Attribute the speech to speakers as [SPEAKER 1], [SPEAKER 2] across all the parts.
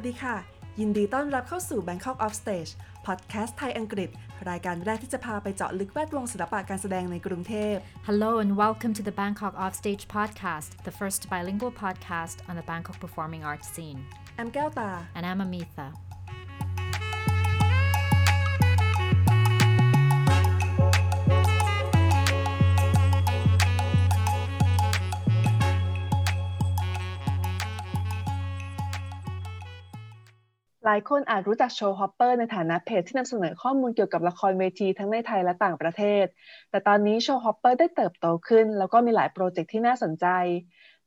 [SPEAKER 1] วัสดีค่ะ ยินดีต้อนรับเข้าสู่ Bangkok Off Stage พอดแคสต์ไทยอังกฤษ รายการแรกที่จะพาไปเจาะลึกแวดวงศิลปะการแสดงในกรุงเทพ
[SPEAKER 2] Hello and welcome to the Bangkok Offstage podcast, the first bilingual podcast on the Bangkok performing arts scene.
[SPEAKER 1] แอมแก้วตา
[SPEAKER 2] And I'm Amitha.
[SPEAKER 1] ลายคนอาจรู้จัก Showhopper ในฐานะเพจที่นำเสนอข้อมูลเกี่ยวกับละครเวทีทั้งในไทยและต่างประเทศ แต่ตอนนี้ Showhopper ได้เติบโตขึ้น แล้วก็มีหลายโปรเจกต์ที่น่าสนใจ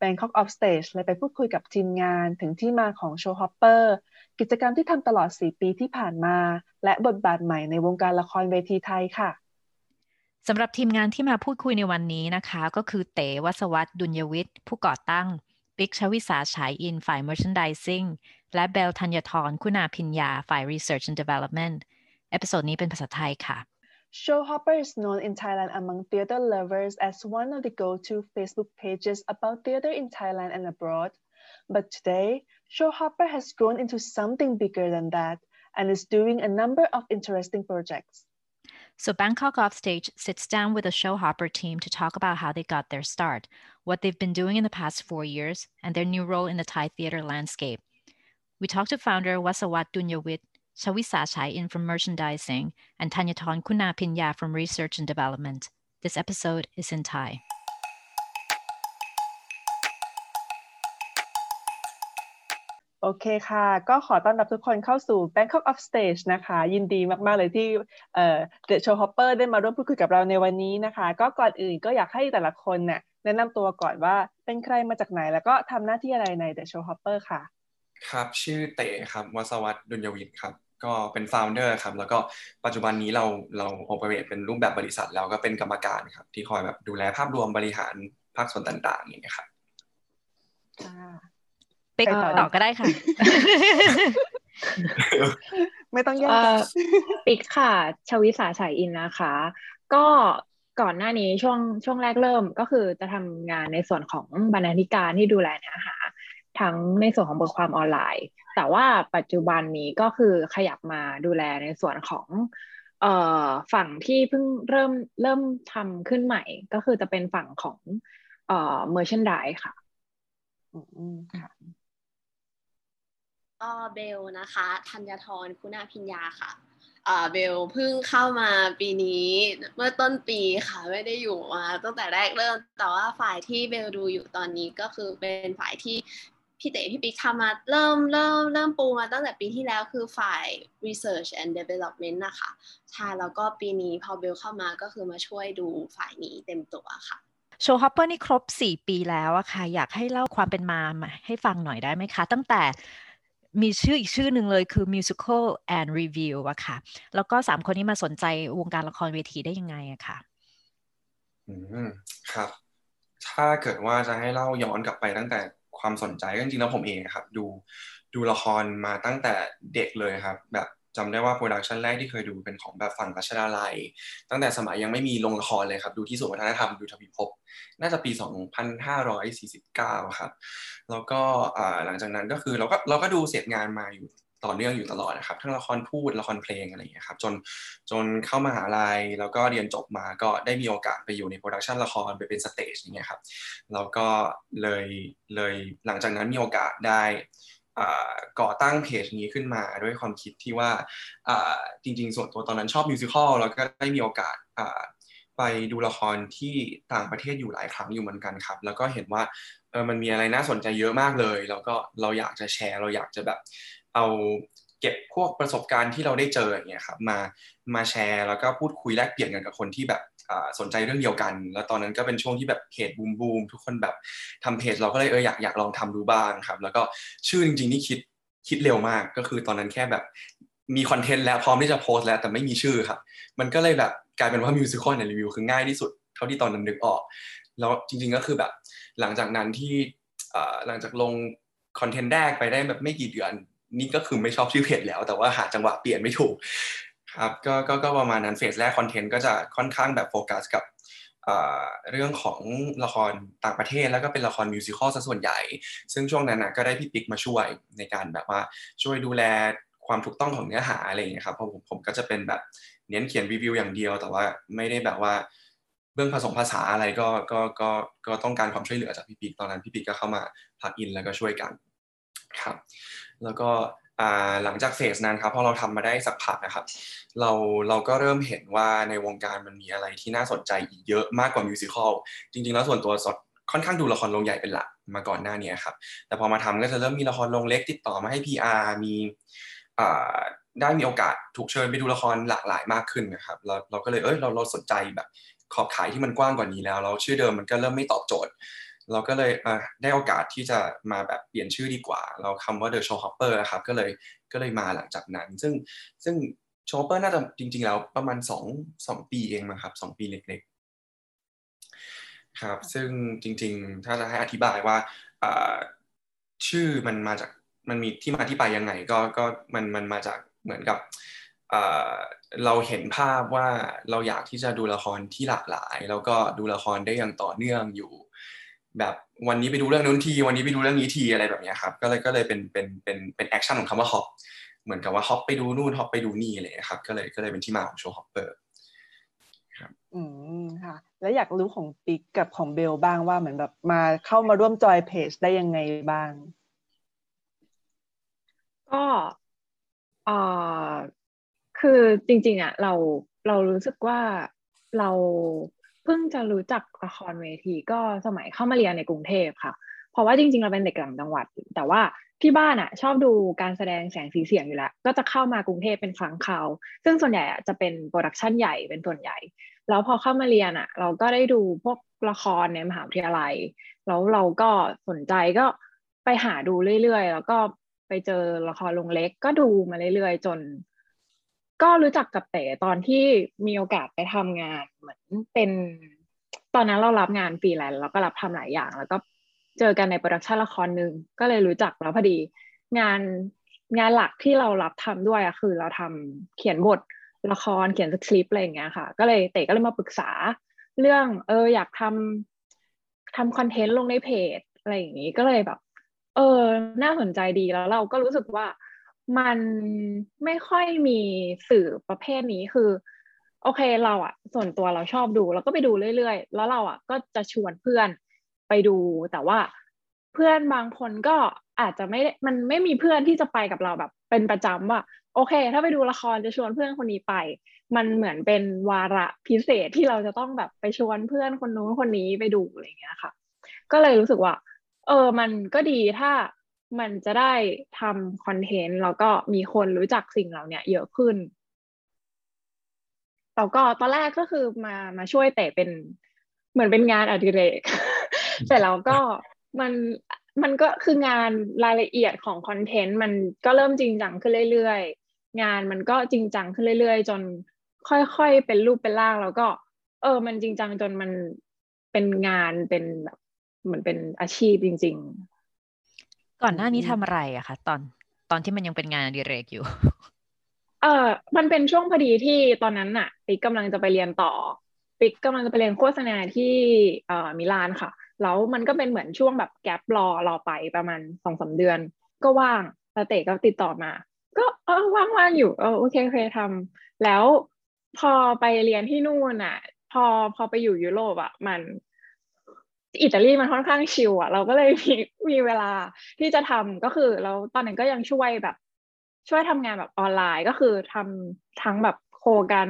[SPEAKER 1] Bangkok Off Stage เลยไปพูดคุยกับทีมงานถึงที่มาของ Showhopper กิจกรรมที่ทำตลอด 4 ปีที่ผ่านมา และบทบาทใหม่ในวงการละครเวทีไทยค่ะ
[SPEAKER 2] สำหรับทีมงานที่มาพูดคุยในวันนี้นะคะ ก็คือเต๋วัสวัตดุลยวิทย์ ผู้ก่อตั้ง ปิ๊กชวิสาฉายอินฝ่าย Merchandising และเบลธัญทรคุณาพิญญาฝ่าย Research and Development เอพิโซดนี้เป็นภาษาไทยค่ะ
[SPEAKER 1] Showhopper is known in Thailand among theater lovers as one of the go-to Facebook pages about theater in Thailand and abroad. But today, Showhopper has grown into something bigger than that and is doing a number of interesting projects.
[SPEAKER 2] So Bangkok Offstage sits down with the Showhopper team to talk about how they got their start, what they've been doing in the past four years, and their new role in the Thai theater landscape. We talked to founder Wasawat Dunyawit, Shawisa Chai in from merchandising, and Tanyaton Kuna Pinya from research and development. This episode is in Thai.
[SPEAKER 1] โอเคค่ะ ก็ขอต้อนรับทุกคนเข้าสู่ Bangkok Off Stage นะคะ ยินดีมาก ๆ เลยที่เอ่อ The Show Hopper ได้มาร่วมพูดคุยกับเราในวันนี้นะคะ ก็ก่อนอื่นก็อยากให้แต่ละคนเนี่ยแนะนำตัวก่อนว่าเป็นใครมาจากไหนแล้วก็ทำหน้าที่อะไรใน The Show Hopper ค่ะ
[SPEAKER 3] ครับ ชื่อเต๋ครับวสวัตดุลยวิทย์ครับก็เป็น founder ครับ แล้วก็ปัจจุบันนี้เราเรา operate เป็นรูปแบบบริษัทแล้วก็เป็นกรรมการครับ ที่คอยแบบดูแลภาพรวมบริหารภาคส่วนต่าง ๆ อย่างเงี้ยครับ
[SPEAKER 1] ค่ะ
[SPEAKER 2] ปิ๊ก
[SPEAKER 1] ไปต่อ
[SPEAKER 2] ต่อก็ได้ค่ะ
[SPEAKER 1] ไม่ต้องแย
[SPEAKER 4] เอ่
[SPEAKER 1] ก
[SPEAKER 4] อปิกค่ะ ชวิสาฉายอินนะคะ ก็ก่อนหน้านี้ช่วงช่วงแรกเริ่มก็คือจะทำงานในส่วนของบรรณาธิการที่ดูแลเนื้อหา ทั้งในส่วนของบทความออนไลน์ แต่ว่าปัจจุบันนี้ก็คือขยับมาดูแลในส่วนของเอ่อฝั่งที่เพิ่งเริ่มเริ่มทำขึ้นใหม่ ก็คือจะเป็นฝั่งของเอ่อ merchandise ค่ะ
[SPEAKER 1] อืมค่ะ
[SPEAKER 5] ก็เบลนะคะธัญทรคุณาพิญญาค่ะอ่าเบลเพิ่งเข้ามาปีนี้เมื่อต้นปีค่ะไม่ได้อยู่มาตั้งแต่แรกเริ่มแต่ว่าฝ่ายที่เบลดูอยู่ตอนนี้ก็คือเป็นฝ่ายที่ พี่เต๋พี่ปิ๊กทำมาเริ่มเริ่มเริ่มปูมาตั้งแต่ปีที่แล้วคือฝ่าย research and development นะคะใช่แล้วก็ปีนี้พอเบลเข้ามาก็คือมาช่วยดูฝ่ายนี้เต็มตัวค่ะ
[SPEAKER 2] Showhopper นี่ครบ 4 ปีแล้วอะค่ะ อยากให้เล่าความเป็นมามาให้ฟังหน่อยได้ไหมคะ ตั้งแต่มีชื่ออีกชื่อหนึ่งเลยคือ musical and review อะค่ะ แล้วก็ 3 คนนี้มาสนใจวงการละครเวทีได้ยังไงอะค่ะ
[SPEAKER 3] อืม ครับ ถ้าเกิดว่าจะให้เล่าย้อนกลับไปตั้งแต่ ความสนใจก็จริงๆแล้วผมเองครับ ดูดูละครมาตั้งแต่เด็กเลยครับ แบบจำได้ว่า production แรกที่เคยดูเป็นของแบบฝั่งรัชดาลัย ตั้งแต่สมัยยังไม่มีโรงละครเลยครับ ดูที่ศูนย์วัฒนธรรมดูทวีภพน่าจะปี 2549 ครับ แล้วก็หลังจากนั้นก็คือเราก็เราก็ดูเสร็จงานมาอยู่ ต่อเนื่องอยู่ตลอดนะครับทั้งละครพูดละครเพลงอะไรอย่างเงี้ยครับจนจนเข้ามหาลัยแล้วก็เรียนจบมาก็ได้มีโอกาสไปอยู่ใน production ละครไปเป็น stage อย่างเงี้ยครับแล้วก็เลยเลยหลังจากนั้นมีโอกาสได้อ่าก่อตั้งเพจนี้ขึ้นมาด้วยความคิดที่ว่าอ่าจริงๆ ส่วนตัวตอนนั้นชอบ musical แล้วก็ได้มีโอกาสอ่าไปดูละครที่ต่างประเทศอยู่หลายครั้งอยู่เหมือนกันครับ แล้วก็เห็นว่าเออมันมีอะไรน่าสนใจเยอะมากเลย แล้วก็เราอยากจะแชร์ เราอยากจะแบบ เอาเก็บพวกประสบการณ์ที่เราได้เจออย่างเงี้ยครับมามาแชร์แล้วก็พูดคุยแลกเปลี่ยนกันกับคนที่แบบสนใจเรื่องเดียวกัน แล้วตอนนั้นก็เป็นช่วงที่แบบเพจบูมบูมทุกคนแบบทำเพจเราก็เลยเอออยากอยากลองทำดูบ้างครับ แล้วก็ชื่อจริงๆนี่คิดคิดเร็วมากก็คือตอนนั้นแค่แบบมีคอนเทนต์แล้วพร้อมที่จะโพสต์แล้วแต่ไม่มีชื่อครับ มันก็เลยแบบกลายเป็นว่า musical and review คือง่ายที่สุดเท่าที่ตอนนั้นนึกออก แล้วจริง ๆก็คือแบบหลังจากนั้นที่หลังจากลงคอนเทนต์แรกไปได้แบบไม่กี่เดือน นี่ก็คือไม่ชอบชื่อเพจแล้ว แต่ว่าหาจังหวะเปลี่ยนไม่ถูกครับก็ก็ก็ประมาณนั้น phase แรกคอนเทนต์ก็จะค่อนข้างแบบโฟกัสกับเรื่องของละครต่างประเทศแล้วก็เป็นละคร musical ซะส่วนใหญ่ ซึ่งช่วงนั้นนะก็ได้พี่ปิ๊กมาช่วยในการแบบว่าช่วยดูแลความถูกต้องของเนื้อหาอะไรอย่างเงี้ยครับเพราะผมผมก็จะเป็นแบบเน้นเขียนรีวิวอย่างเดียว แต่ว่าไม่ได้แบบว่าเรื่องผสมภาษาอะไรก็ก็ก็ก็ต้องการความช่วยเหลือจากพี่ปิ๊กตอนนั้นพี่ปิ๊กก็เข้ามาพักอินแล้วก็ช่วยกันครับ แล้วก็หลังจากเฟสนั้นครับพอเราทำมาได้สักพักนะครับ เราเราก็เริ่มเห็นว่าในวงการมันมีอะไรที่น่าสนใจอีกเยอะมากกว่ามิวสิควลจริงๆ แล้วส่วนตัวสดค่อนข้างดูละครลงใหญ่เป็นหลักมาก่อนหน้านี้ครับ แต่พอมาทำก็จะเริ่มมีละครลงเล็กติดต่อมาให้ PR มีได้มีโอกาสถูกเชิญไปดูละครหลากหลายมากขึ้นนะครับเราเราก็เลยเอ้ยเราเราสนใจแบบขอบขายที่มันกว้างกว่านี้แล้วเราชื่อเดิมมันก็เริ่มไม่ตอบโจทย์ เราก็เลยได้โอกาสที่จะมาแบบเปลี่ยนชื่อดีกว่า เราคำว่า The Show Hopper นะครับก็เลยก็เลยมาหลังจากนั้น ซึ่งซึ่ง Show Hopper น่าจะจริง ๆ แล้วประมาณ2 2ปีเองนะครับ2ปีเล็กๆครับซึ่งจริง ๆ ถ้าจะให้อธิบายว่าชื่อมันมาจากมันมีที่มาที่ไปยังไงก็ก็มันมันมาจากเหมือนกับเราเห็นภาพว่าเราอยากที่จะดูละครที่หลากหลาย แล้วก็ดูละครได้อย่างต่อเนื่องอยู่ แบบวันนี้ไปดูเรื่องนู้นที วันนี้ไปดูเรื่องนี้ทีอะไรแบบนี้ครับ ก็เลยก็เลยเป็นเป็นเป็นเป็น action ของคำว่า hopเหมือนกับว่า hop ไปดูนู่น hop ไปดูนี่อะไรครับ ก็เลยก็เลยเป็นที่มาของ Showhopper
[SPEAKER 1] ครับอืมค่ะ แล้วอยากรู้ของปิ๊กกับของเบลบ้างว่าเหมือนแบบมาเข้ามาร่วมจอยเพจได้ยังไงบ้าง
[SPEAKER 4] ก็เอ่อคือจริง ๆอะเราเรารู้สึกว่าเรา เพิ่งจะรู้จักละครเวทีก็สมัยเข้ามาเรียนในกรุงเทพค่ะ เพราะว่าจริงๆเราเป็นเด็กต่างจังหวัด แต่ว่าที่บ้านอะ ชอบดูการแสดงแสงสีเสียงอยู่แล้ว ก็จะเข้ามากรุงเทพเป็นครั้งคราวซึ่งส่วนใหญ่อะจะเป็น production ใหญ่เป็นส่วนใหญ่ แล้วพอเข้ามาเรียนอะ เราก็ได้ดูพวกละครในมหาวิทยาลัย แล้วเราก็สนใจก็ไปหาดูเรื่อยๆ แล้วก็ไปเจอละครโรงเล็กก็ดูมาเรื่อยๆ จน ก็รู้จักกับเต๋ตอนที่มีโอกาสไปทำงานเหมือนเป็น ตอนนั้นเรารับงานฟรีแลนซ์แล้วก็รับทำหลายอย่าง แล้วก็เจอกันใน production ละครหนึ่งก็เลยรู้จักแล้วพอดี งานงานหลักที่เรารับทำด้วยอะคือเราทำเขียนบทละครเขียนสคริปต์อะไรอย่างเงี้ยค่ะ ก็เลยเต๋ก็เลยมาปรึกษาเรื่อง เอออยากทำทำคอนเทนต์ลงในเพจอะไรอย่างนี้ก็เลยแบบ เออ น่าสนใจดีแล้วเราก็รู้สึกว่า มันไม่ค่อยมีสื่อประเภทนี้คือ โอเคเราอะส่วนตัวเราชอบดูเราก็ไปดูเรื่อยๆ แล้วเราอะก็จะชวนเพื่อนไปดูแต่ว่าเพื่อนบางคนก็อาจจะไม่มันไม่มีเพื่อนที่จะไปกับเราแบบ เป็นประจำว่าโอเค ถ้าไปดูละครจะชวนเพื่อนคนนี้ไป มันเหมือนเป็นวาระพิเศษที่เราจะต้องแบบไปชวนเพื่อนคนนู้นคนนี้ไปดูอะไรเงี้ยค่ะ ก็เลยรู้สึกว่า เออมันก็ดีถ้า มันจะได้ทำคอนเทนต์แล้วก็มีคนรู้จักสิ่งเหล่านี้เยอะขึ้นแล้วก็ตอนแรกก็คือมามาช่วยเตะเป็นเหมือนเป็นงานอดิเรกแต่แล้วก็มันมันก็คืองานรายละเอียดของคอนเทนต์มันก็เริ่มจริงจังขึ้นเรื่อยๆ งานมันก็จริงจังขึ้นเรื่อยๆ จนค่อยๆ เป็นรูปเป็นร่างแล้วก็ เออ มันจริงจังจนมันเป็นงานเป็นแบบเหมือนเป็นอาชีพจริงๆ
[SPEAKER 2] ก่อนหน้านี้ทำอะไรอะคะตอนตอนที่มันยังเป็นงานอดิเรกอยู่
[SPEAKER 4] เออมันเป็นช่วงพอดีที่ตอนนั้นน่ะปิ๊กกำลังจะไปเรียนต่อ ปิ๊กกำลังจะไปเรียนโฆษณาที่เอ่อมิลานค่ะ แล้วมันก็เป็นเหมือนช่วงแบบแกลบรอรอไปประมาณสองสาเดือน ก็ว่างแล้วเตะก็ติดต่อมา ก็เออว่างๆอยู่เออโอเคโอเคทำแล้วพอไปเรียนที่นู่นอะพอพอไปอยู่ยุโรปอะมัน อิตาลีมันค่อนข้าง chill อะเราก็เลยมีมีเวลาที่จะทำก็คือเราตอนนั้นก็ยังช่วยแบบ ช่วยทำงานแบบออนไลน์ก็คือทำทั้งแบบ co กัน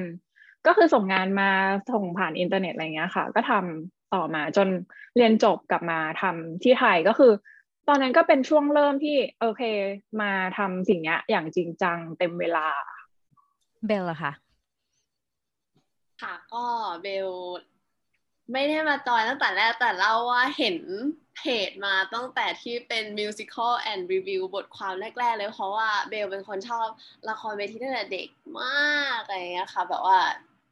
[SPEAKER 4] ก็คือส่งงานมาส่งผ่านอินเทอร์เน็ตอะไรเงี้ยค่ะ ก็ทำต่อมาจนเรียนจบกลับมาทำที่ไทยก็คือ ตอนนั้นก็เป็นช่วงเริ่มที่โอเคมาทำสิ่งนี้อย่างจริงจังเต็มเวลา
[SPEAKER 2] เลยอะค่ะ
[SPEAKER 5] ค่ะก็เบล ไม่ได้มาจอยตั้งแต่แรกแต่เล่าว่าเห็นเพจมาตั้งแต่ที่เป็น musical and review บทความแรก ๆ เลยเพราะว่าเบลเป็นคนชอบละครเวทีตั้งแต่เด็กมากอะไรเงี้ยค่ะแบบว่า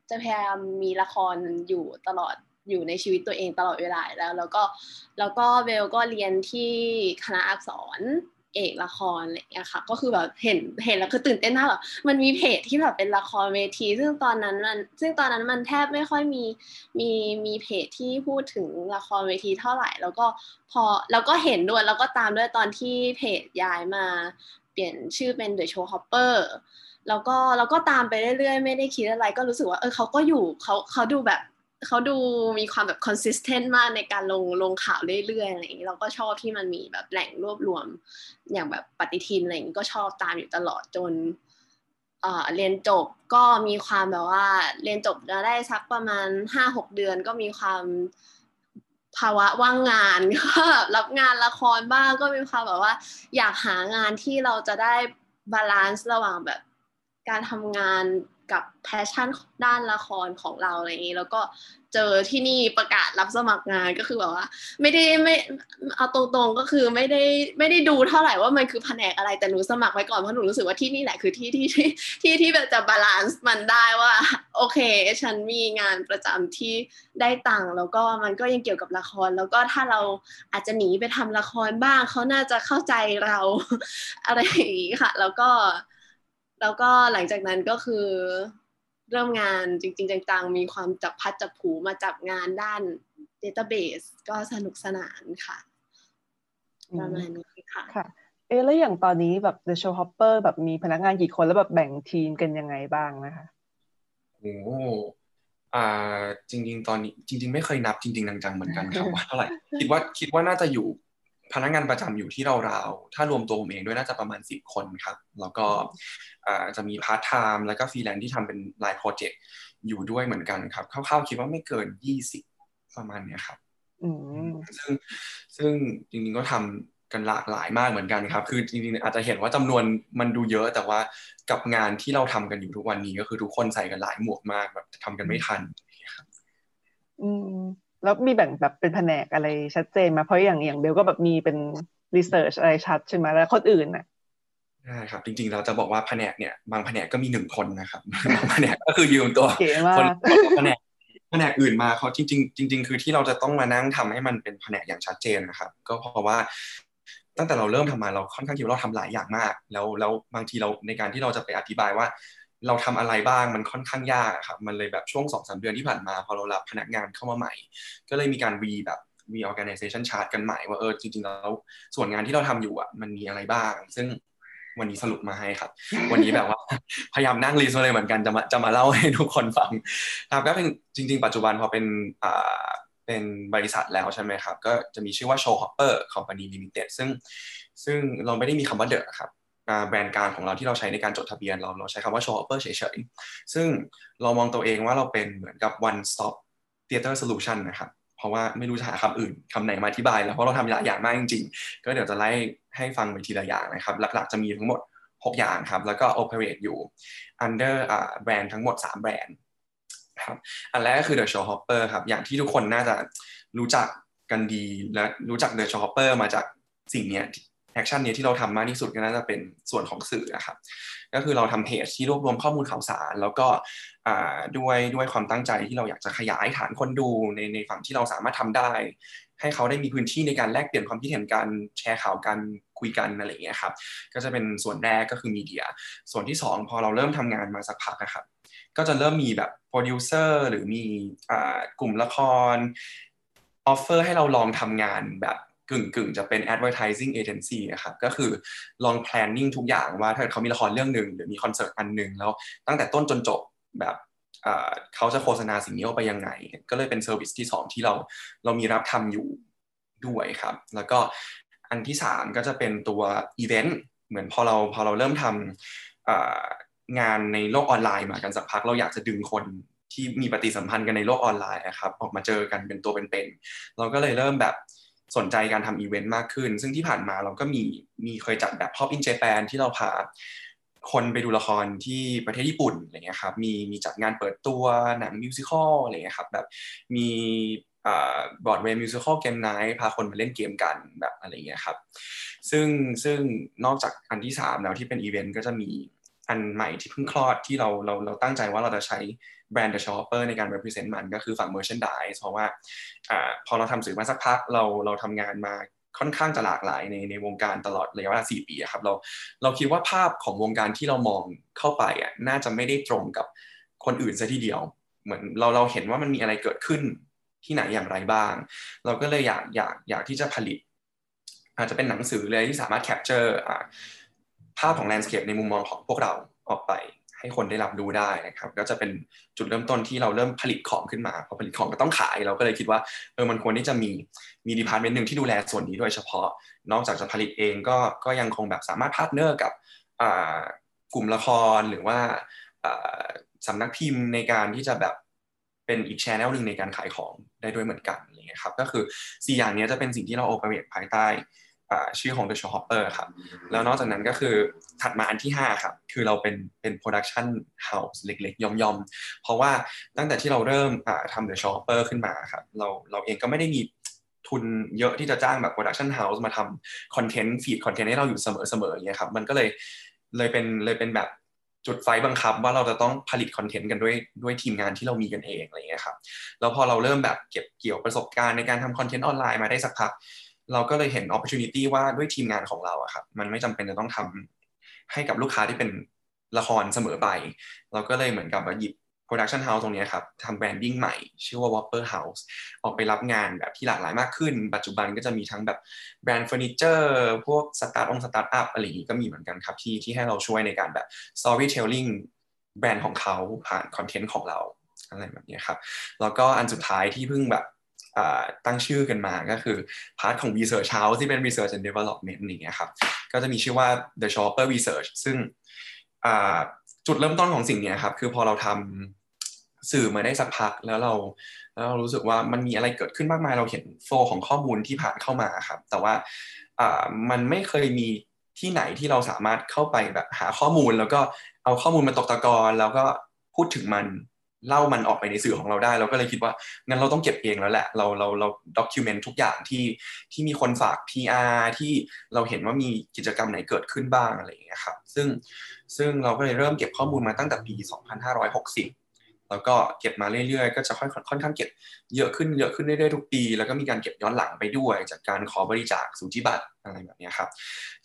[SPEAKER 5] จะพยายามมีละครอยู่ตลอดอยู่ในชีวิตตัวเองตลอดเวลาแล้ว แล้วก็แล้วก็เบลก็เรียนที่คณะอักษร เอกละครอะไรอย่างเงี้ยค่ะ ก็คือแบบเห็นเห็นแล้วคือตื่นเต้นมากหรอมันมีเพจที่แบบเป็นละครเวที ซึ่งตอนนั้นมันซึ่งตอนนั้นมันแทบไม่ค่อยมีมีมีเพจที่พูดถึงละครเวทีเท่าไหร่ แล้วก็พอแล้วก็เห็นด้วยแล้วก็ตามด้วยตอนที่เพจย้ายมาเปลี่ยนชื่อเป็น The Show Hopper แล้วก็แล้วก็ตามไปเรื่อยๆ ไม่ได้คิดอะไร ก็รู้สึกว่าเออเขาก็อยู่เขาเขาดูแบบ เขาดูมีความแบบ consistent มากในการลงลงข่าวเรื่อยๆอะไรอย่างนี้เราก็ชอบที่มันมีแบบแหล่งรวบรวมอย่างแบบปฏิทินอะไรอย่างนี้ก็ชอบตามอยู่ตลอดจนเออเรียนจบก็มีความแบบว่าเรียนจบจะได้สักประมาณห้าหกเดือนก็มีความภาวะว่างงานก็รับงานละครบ้างก็มีความแบบว่า อยากหางานที่เราจะได้ balance ระหว่างแบบการทำงาน กับ passion ด้านละครของเราอะไรอย่างนี้ แล้วก็เจอที่นี่ประกาศรับสมัครงานก็คือแบบว่า ไม่ได้ไม่เอาตรงๆก็คือไม่ได้ไม่ได้ดูเท่าไหร่ว่ามันคือแผนกอะไรแต่หนูสมัครไว้ก่อนเพราะหนูรู้สึกว่าที่นี่แหละคือที่ที่ที่ที่ที่แบบจะ balance มันได้ว่า โอเค ฉันมีงานประจำที่ได้ตังค์แล้วก็มันก็ยังเกี่ยวกับละคร แล้วก็ถ้าเราอาจจะหนีไปทำละครบ้างเขาน่าจะเข้าใจเราอะไรอย่างนี้ค่ะ แล้วก็ แล้วก็หลังจากนั้นก็คือเริ่มงานจริง ๆ จังๆ มีความจับพัดจับผูมาจับงานด้าน Database ก็สนุกสนานค่ะ ประมาณนี้ค่ะ
[SPEAKER 1] ค่ะ เอ๊แล้วอย่างตอนนี้แบบ The Show Hopper แบบมีพนักงานกี่คนแล้วแบบแบ่งทีมกันยังไงบ้างนะคะ
[SPEAKER 3] โอ้อ่าจริง ๆ ตอนนี้จริง ๆ ไม่เคยนับจริง ๆ จังๆ เหมือนกันครับว่าเท่าไหร่คิดว่าคิดว่าน่าจะอยู่ พนักงานประจำอยู่ที่ราวๆถ้ารวมตัวผมเองด้วยน่าจะประมาณสิบคนครับ แล้วก็จะมีพาร์ทไทม์แล้วก็ฟรีแลนซ์ที่ทำเป็นรายโปรเจกต์อยู่ด้วยเหมือนกันครับคร่าวๆคิดว่าไม่เกินยี่สิบประมาณเนี้ยครับซึ่งซึ่งจริงๆก็ทำกันหลากหลายมากเหมือนกันครับ คือจริงๆอาจจะเห็นว่าจำนวนมันดูเยอะ แต่ว่ากับงานที่เราทำกันอยู่ทุกวันนี้ก็คือทุกคนใส่กันหลายหมวกมากแบบทำกันไม่ทันครับ
[SPEAKER 1] อืม แล้วมีแบ่งแบบเป็นแผนกอะไรชัดเจนมาเพราะอย่างอย่างเบลก็แบบมีเป็นรีเสิร์ชอะไรชัดใช่ไหมแล้วคนอื่นน่ะ
[SPEAKER 3] ใช่ครับ จริงๆเราจะบอกว่าแผนกเนี่ย บางแผนกก็มีหนึ่งคนนะครับบางแผนกก็คือยืมตัว
[SPEAKER 1] คน
[SPEAKER 3] แผนกแผนกอื่นมาเขาจริง ๆ จริง ๆ คือที่เราจะต้องมานั่งทำให้มันเป็นแผนกอย่างชัดเจนนะครับ ก็เพราะว่าตั้งแต่เราเริ่มทำมาเราค่อนข้างที่เราทำหลายอย่างมาก แล้วแล้วบางทีเราในการที่เราจะไปอธิบายว่า เราทำอะไรบ้างมันค่อนข้างยากครับมันเลยแบบช่วงสองสาเดือนที่ผ่านมา พอเรารับพนักงานเข้ามาใหม่ ก็เลยมีการวีแบบ reorganization chart กันใหม่ว่าเออจริงๆแล้วส่วนงานที่เราทำอยู่อะมันมีอะไรบ้าง ซึ่งวันนี้สรุปมาให้ครับ วันนี้แบบว่าพยายามนั่งรีสเลยเหมือนกันจะมาจะมาเล่าให้ทุกคนฟังครับก็เป็นจริง ๆ ปัจจุบันพอเป็นอ่าเป็นบริษัทแล้วใช่ไหมครับ ก็จะมีชื่อว่า Show Hopper Company Limited ซึ่งซึ่งเราไม่ได้มีคำว่าเดอะครับ แบรนด์การของเราที่เราใช้ในการจดทะเบียนเราเราใช้คำว่า show upper เฉยๆ ซึ่งเรามองตัวเองว่าเราเป็นเหมือนกับ one stop theater solution นะครับเพราะว่าไม่รู้จะหาคำอื่นคำไหนมาอธิบายแล้วเพราะเราทำหลายอย่างมากจริงๆ ก็เดี๋ยวจะไล่ให้ฟังไปทีละอย่างนะครับ หลักๆจะมีทั้งหมด 6 อย่างครับ แล้วก็ operate อยู่ under แบรนด์ทั้งหมด 3 แบรนด์ครับอันแรกก็คือ The Show Hopper ครับอย่างที่ทุกคนน่าจะรู้จักกันดีและรู้จัก The Show Hopper มาจากสิ่งนี้ action นี้ที่เราทำมากที่สุดก็น่าจะเป็นส่วนของสื่อนะครับ ก็คือเราทำเพจที่รวบรวมข้อมูลข่าวสาร แล้วก็ด้วยด้วยความตั้งใจที่เราอยากจะขยายฐานคนดูในในฝั่งที่เราสามารถทำได้ ให้เขาได้มีพื้นที่ในการแลกเปลี่ยนความคิดเห็นกันแชร์ข่าวกันคุยกันอะไรอย่างเงี้ยครับก็จะเป็นส่วนแรกก็คือ media ส่วนที่ 2 พอเราเริ่มทำงานมาสักพักนะครับ ก็จะเริ่มมีแบบโปรดิวเซอร์หรือมีกลุ่มละคร offer ให้เราลองทำงานแบบ กึ่งกึ่งจะเป็น advertising agency นะครับก็คือลอง planning ทุกอย่างว่าถ้าเขามีละครเรื่องหนึ่งหรือมีคอนเสิร์ตอันหนึ่งแล้วตั้งแต่ต้นจนจบแบบเขาจะโฆษณาสิ่งนี้ออกไปยังไง ก็เลยเป็น service ที่ 2 ที่เราเรามีรับทำอยู่ด้วยครับ แล้วก็อันที่ 3 ก็จะเป็นตัวอีเวนต์เหมือนพอเราพอเราเริ่มทำงานในโลกออนไลน์มากันสักพัก เราอยากจะดึงคนที่มีปฏิสัมพันธ์กันในโลกออนไลน์นะครับออกมาเจอกันเป็นตัวเป็นๆเราก็เลยเริ่มแบบ สนใจการทำอีเวนต์มากขึ้น ซึ่งที่ผ่านมาเราก็มีมีเคยจัดแบบ Hop in Japan ที่เราพาคนไปดูละครที่ประเทศญี่ปุ่นอะไรเงี้ยครับมีมีจัดงานเปิดตัวหนัง musical อะไรเงี้ยครับแบบมี Broadway musical game night พาคนมาเล่นเกมกันแบบอะไรเงี้ยครับซึ่งซึ่งนอกจากอันที่ 3 แล้วที่เป็นอีเวนต์ก็จะมีอันใหม่ที่เพิ่งคลอดที่เราเราเราตั้งใจว่าเราจะใช้ แบรนด์ The Shopper ในการ represent มันก็คือฝั่ง merchandise เพราะว่าอพอเราทำสื่อมาสักพักเราเราทำงานมาค่อนข้างจะหลากหลายในในวงการตลอดระยะเวลาสี่ปีครับเราเราคิดว่าภาพของวงการที่เรามองเข้าไปอะน่าจะไม่ได้ตรงกับคนอื่นซะทีเดียว เหมือนเราเราเห็นว่ามันมีอะไรเกิดขึ้นที่ไหนอย่างไรบ้าง เราก็เลยอยากอยากอยากที่จะผลิต อาจจะเป็นหนังสือเลยที่สามารถ capture ภาพของ landscape ในมุมมองของพวกเราออกไป ให้คนได้รับรู้ได้นะครับ ก็จะเป็นจุดเริ่มต้นที่เราเริ่มผลิตของขึ้นมาพอผลิตของก็ต้องขาย เราก็เลยคิดว่าเออมันควรที่จะมีมี department หนึ่งที่ดูแลส่วนนี้โดยเฉพาะ นอกจากจะผลิตเองก็ก็ยังคงแบบสามารถ partner กับกลุ่มละครหรือว่าสำนักพิมพ์ในการที่จะแบบเป็นอีก channel หนึ่งในการขายของได้ด้วยเหมือนกันอะไรเงี้ยครับก็คือ 4 อย่างนี้จะเป็นสิ่งที่เรา operate ภายใต้ ชื่อของ The Show Hopper ครับ แล้วนอกจากนั้นก็คือถัดมาอันที่ 5 ครับ คือเราเป็นเป็น production house เล็กๆ ย่อมๆ เพราะว่าตั้งแต่ที่เราเริ่มทำ The Show Hopper ขึ้นมาครับ เราเราเองก็ไม่ได้มีทุนเยอะที่จะจ้างแบบ production house มาทำคอนเทนต์ feed คอนเทนต์ให้เราอยู่เสมอๆอย่างเงี้ยครับ มันก็เลยเลยเป็นเลยเป็นแบบจุดไฟต์บังคับว่าเราจะต้องผลิตคอนเทนต์กันด้วยด้วยทีมงานที่เรามีกันเองอะไรเงี้ยครับ แล้วพอเราเริ่มแบบเก็บเกี่ยวประสบการณ์ในการทำคอนเทนต์ออนไลน์มาได้สักพัก เราก็เลยเห็น opportunity ว่าด้วยทีมงานของเราอะครับมันไม่จำเป็นจะต้องทำให้กับลูกค้าที่เป็นละครเสมอไป เราก็เลยเหมือนกับหยิบ production house ตรงนี้ครับทำ branding ใหม่ ชื่อว่า Hopper House ออกไปรับงานแบบที่หลากหลายมากขึ้น ปัจจุบันก็จะมีทั้งแบบแบรนด์เฟอร์นิเจอร์พวกสตาร์ทองสตาร์ทอัพอะไรอย่างนี้ก็มีเหมือนกันครับ ที่ที่ให้เราช่วยในการแบบ storytelling แบรนด์ของเขาผ่านคอนเทนต์ของเราอะไรแบบนี้ครับ แล้วก็อันสุดท้ายที่เพิ่งแบบ ตั้งชื่อกันมาก็คือ part ของ Research House ที่เป็น Research and Development อย่างเงี้ยครับก็จะมีชื่อว่า The Show Hopper Research ซึ่งจุดเริ่มต้นของสิ่งนี้ครับคือพอเราทำสื่อมาได้สักพักแล้วเราแล้วเรารู้สึกว่ามันมีอะไรเกิดขึ้นมากมายเราเห็น flow ของข้อมูลที่ผ่านเข้ามาครับแต่ว่ามันไม่เคยมีที่ไหนที่เราสามารถเข้าไปแบบหาข้อมูล แล้วก็เอาข้อมูลมาตกตะกอนแล้วก็พูดถึงมัน เล่ามันออกไปในสื่อของเราได้ เราก็เลยคิดว่างั้นเราต้องเก็บเองแล้วแหละ เราเราเราด็อกิวเมนต์ทุกอย่างที่ที่มีคนฝาก PR ที่เราเห็นว่ามีกิจกรรมไหนเกิดขึ้นบ้างอะไรอย่างเงี้ยครับซึ่งซึ่งเราก็เลยเริ่มเก็บข้อมูลมาตั้งแต่ปี 2560 แล้วก็เก็บมาเรื่อยๆ ก็จะค่อยค่อนข้างเก็บเยอะขึ้นเยอะขึ้นเรื่อยๆทุกปี แล้วก็มีการเก็บย้อนหลังไปด้วย จากการขอบริจาคสูจิบัตรอะไรแบบนี้ครับ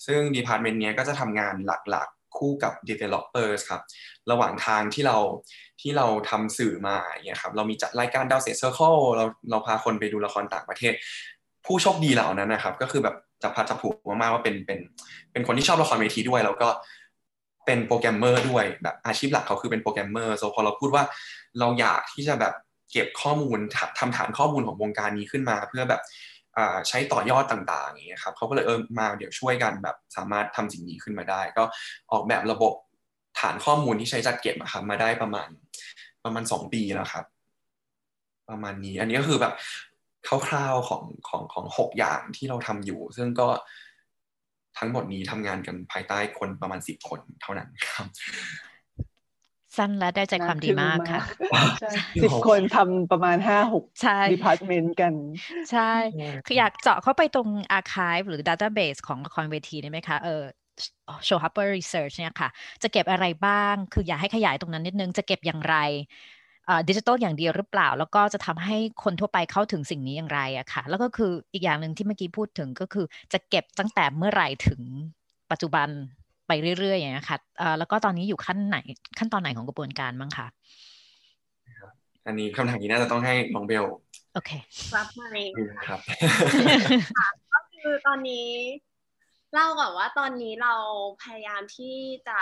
[SPEAKER 3] ซึ่ง department นี้ก็จะทำงานหลัก คู่กับ developers ครับ ระหว่างทางที่เราที่เราทำสื่อมาเนี่ยครับ เรามีจัดรายการดาวเซ c ร์เคิลเราเราพาคนไปดูละครต่างประเทศ ผู้โชคดีเหล่านั้นนะครับ ก็คือแบบจับพลัดจับผลูมากๆว่าเป็นเป็นเป็นคนที่ชอบละครเวทีด้วย แล้วก็เป็นโปรแกรมเมอร์ด้วยแบบอาชีพหลักเขาคือเป็นโปรแกรมเมอร์ so พอเราพูดว่าเราอยากที่จะแบบเก็บข้อมูลทำฐานข้อมูลของวงการนี้ขึ้นมา เพื่อแบบ ใช้ต่อยอดต่างๆอย่างเงี้ยครับเขาก็เลยเออมาเดี๋ยวช่วยกันแบบสามารถทำสิ่งนี้ขึ้นมาได้ ก็ออกแบบระบบฐานข้อมูลที่ใช้จัดเก็บครับมาได้ประมาณประมาณสองปีแล้วครับ ประมาณนี้ อันนี้ก็คือแบบคร่าวๆของของของหกอย่างที่เราทำอยู่ ซึ่งก็ทั้งหมดนี้ทำงานกันภายใต้คนประมาณสิบคนเท่านั้นครับ
[SPEAKER 2] สั้นและได้ใจความดีมากค่ะ
[SPEAKER 1] สิบคนทำประมาณห้าหก department กัน
[SPEAKER 2] ใช่คืออยากเจาะเข้าไปตรง archive หรือ database ของละครเวทีได้ไหมคะเออ Show Hopper Research เนี่ยค่ะ จะเก็บอะไรบ้าง คืออยากให้ขยายตรงนั้นนิดนึง จะเก็บอย่างไรดิจิตอลอย่างเดียวหรือเปล่า แล้วก็จะทำให้คนทั่วไปเข้าถึงสิ่งนี้อย่างไรอะค่ะ แล้วก็คืออีกอย่างหนึ่งที่เมื่อกี้พูดถึงก็คือจะเก็บตั้งแต่เมื่อไหร่ถึงปัจจุบัน ไปเรื่อยๆอย่างนี้ค่ะแล้วก็ตอนนี้อยู่ขั้นไหนขั้นตอนไหนของกระบวนการบ้างคะ
[SPEAKER 3] อันนี้คำถามนี้น่าจะต้องให้น้องเบล
[SPEAKER 2] โอเค
[SPEAKER 5] รับไหม
[SPEAKER 3] ครับ
[SPEAKER 5] ก็คือตอนนี้เล่าก่อนว่าตอนนี้เราพยายามที่จะ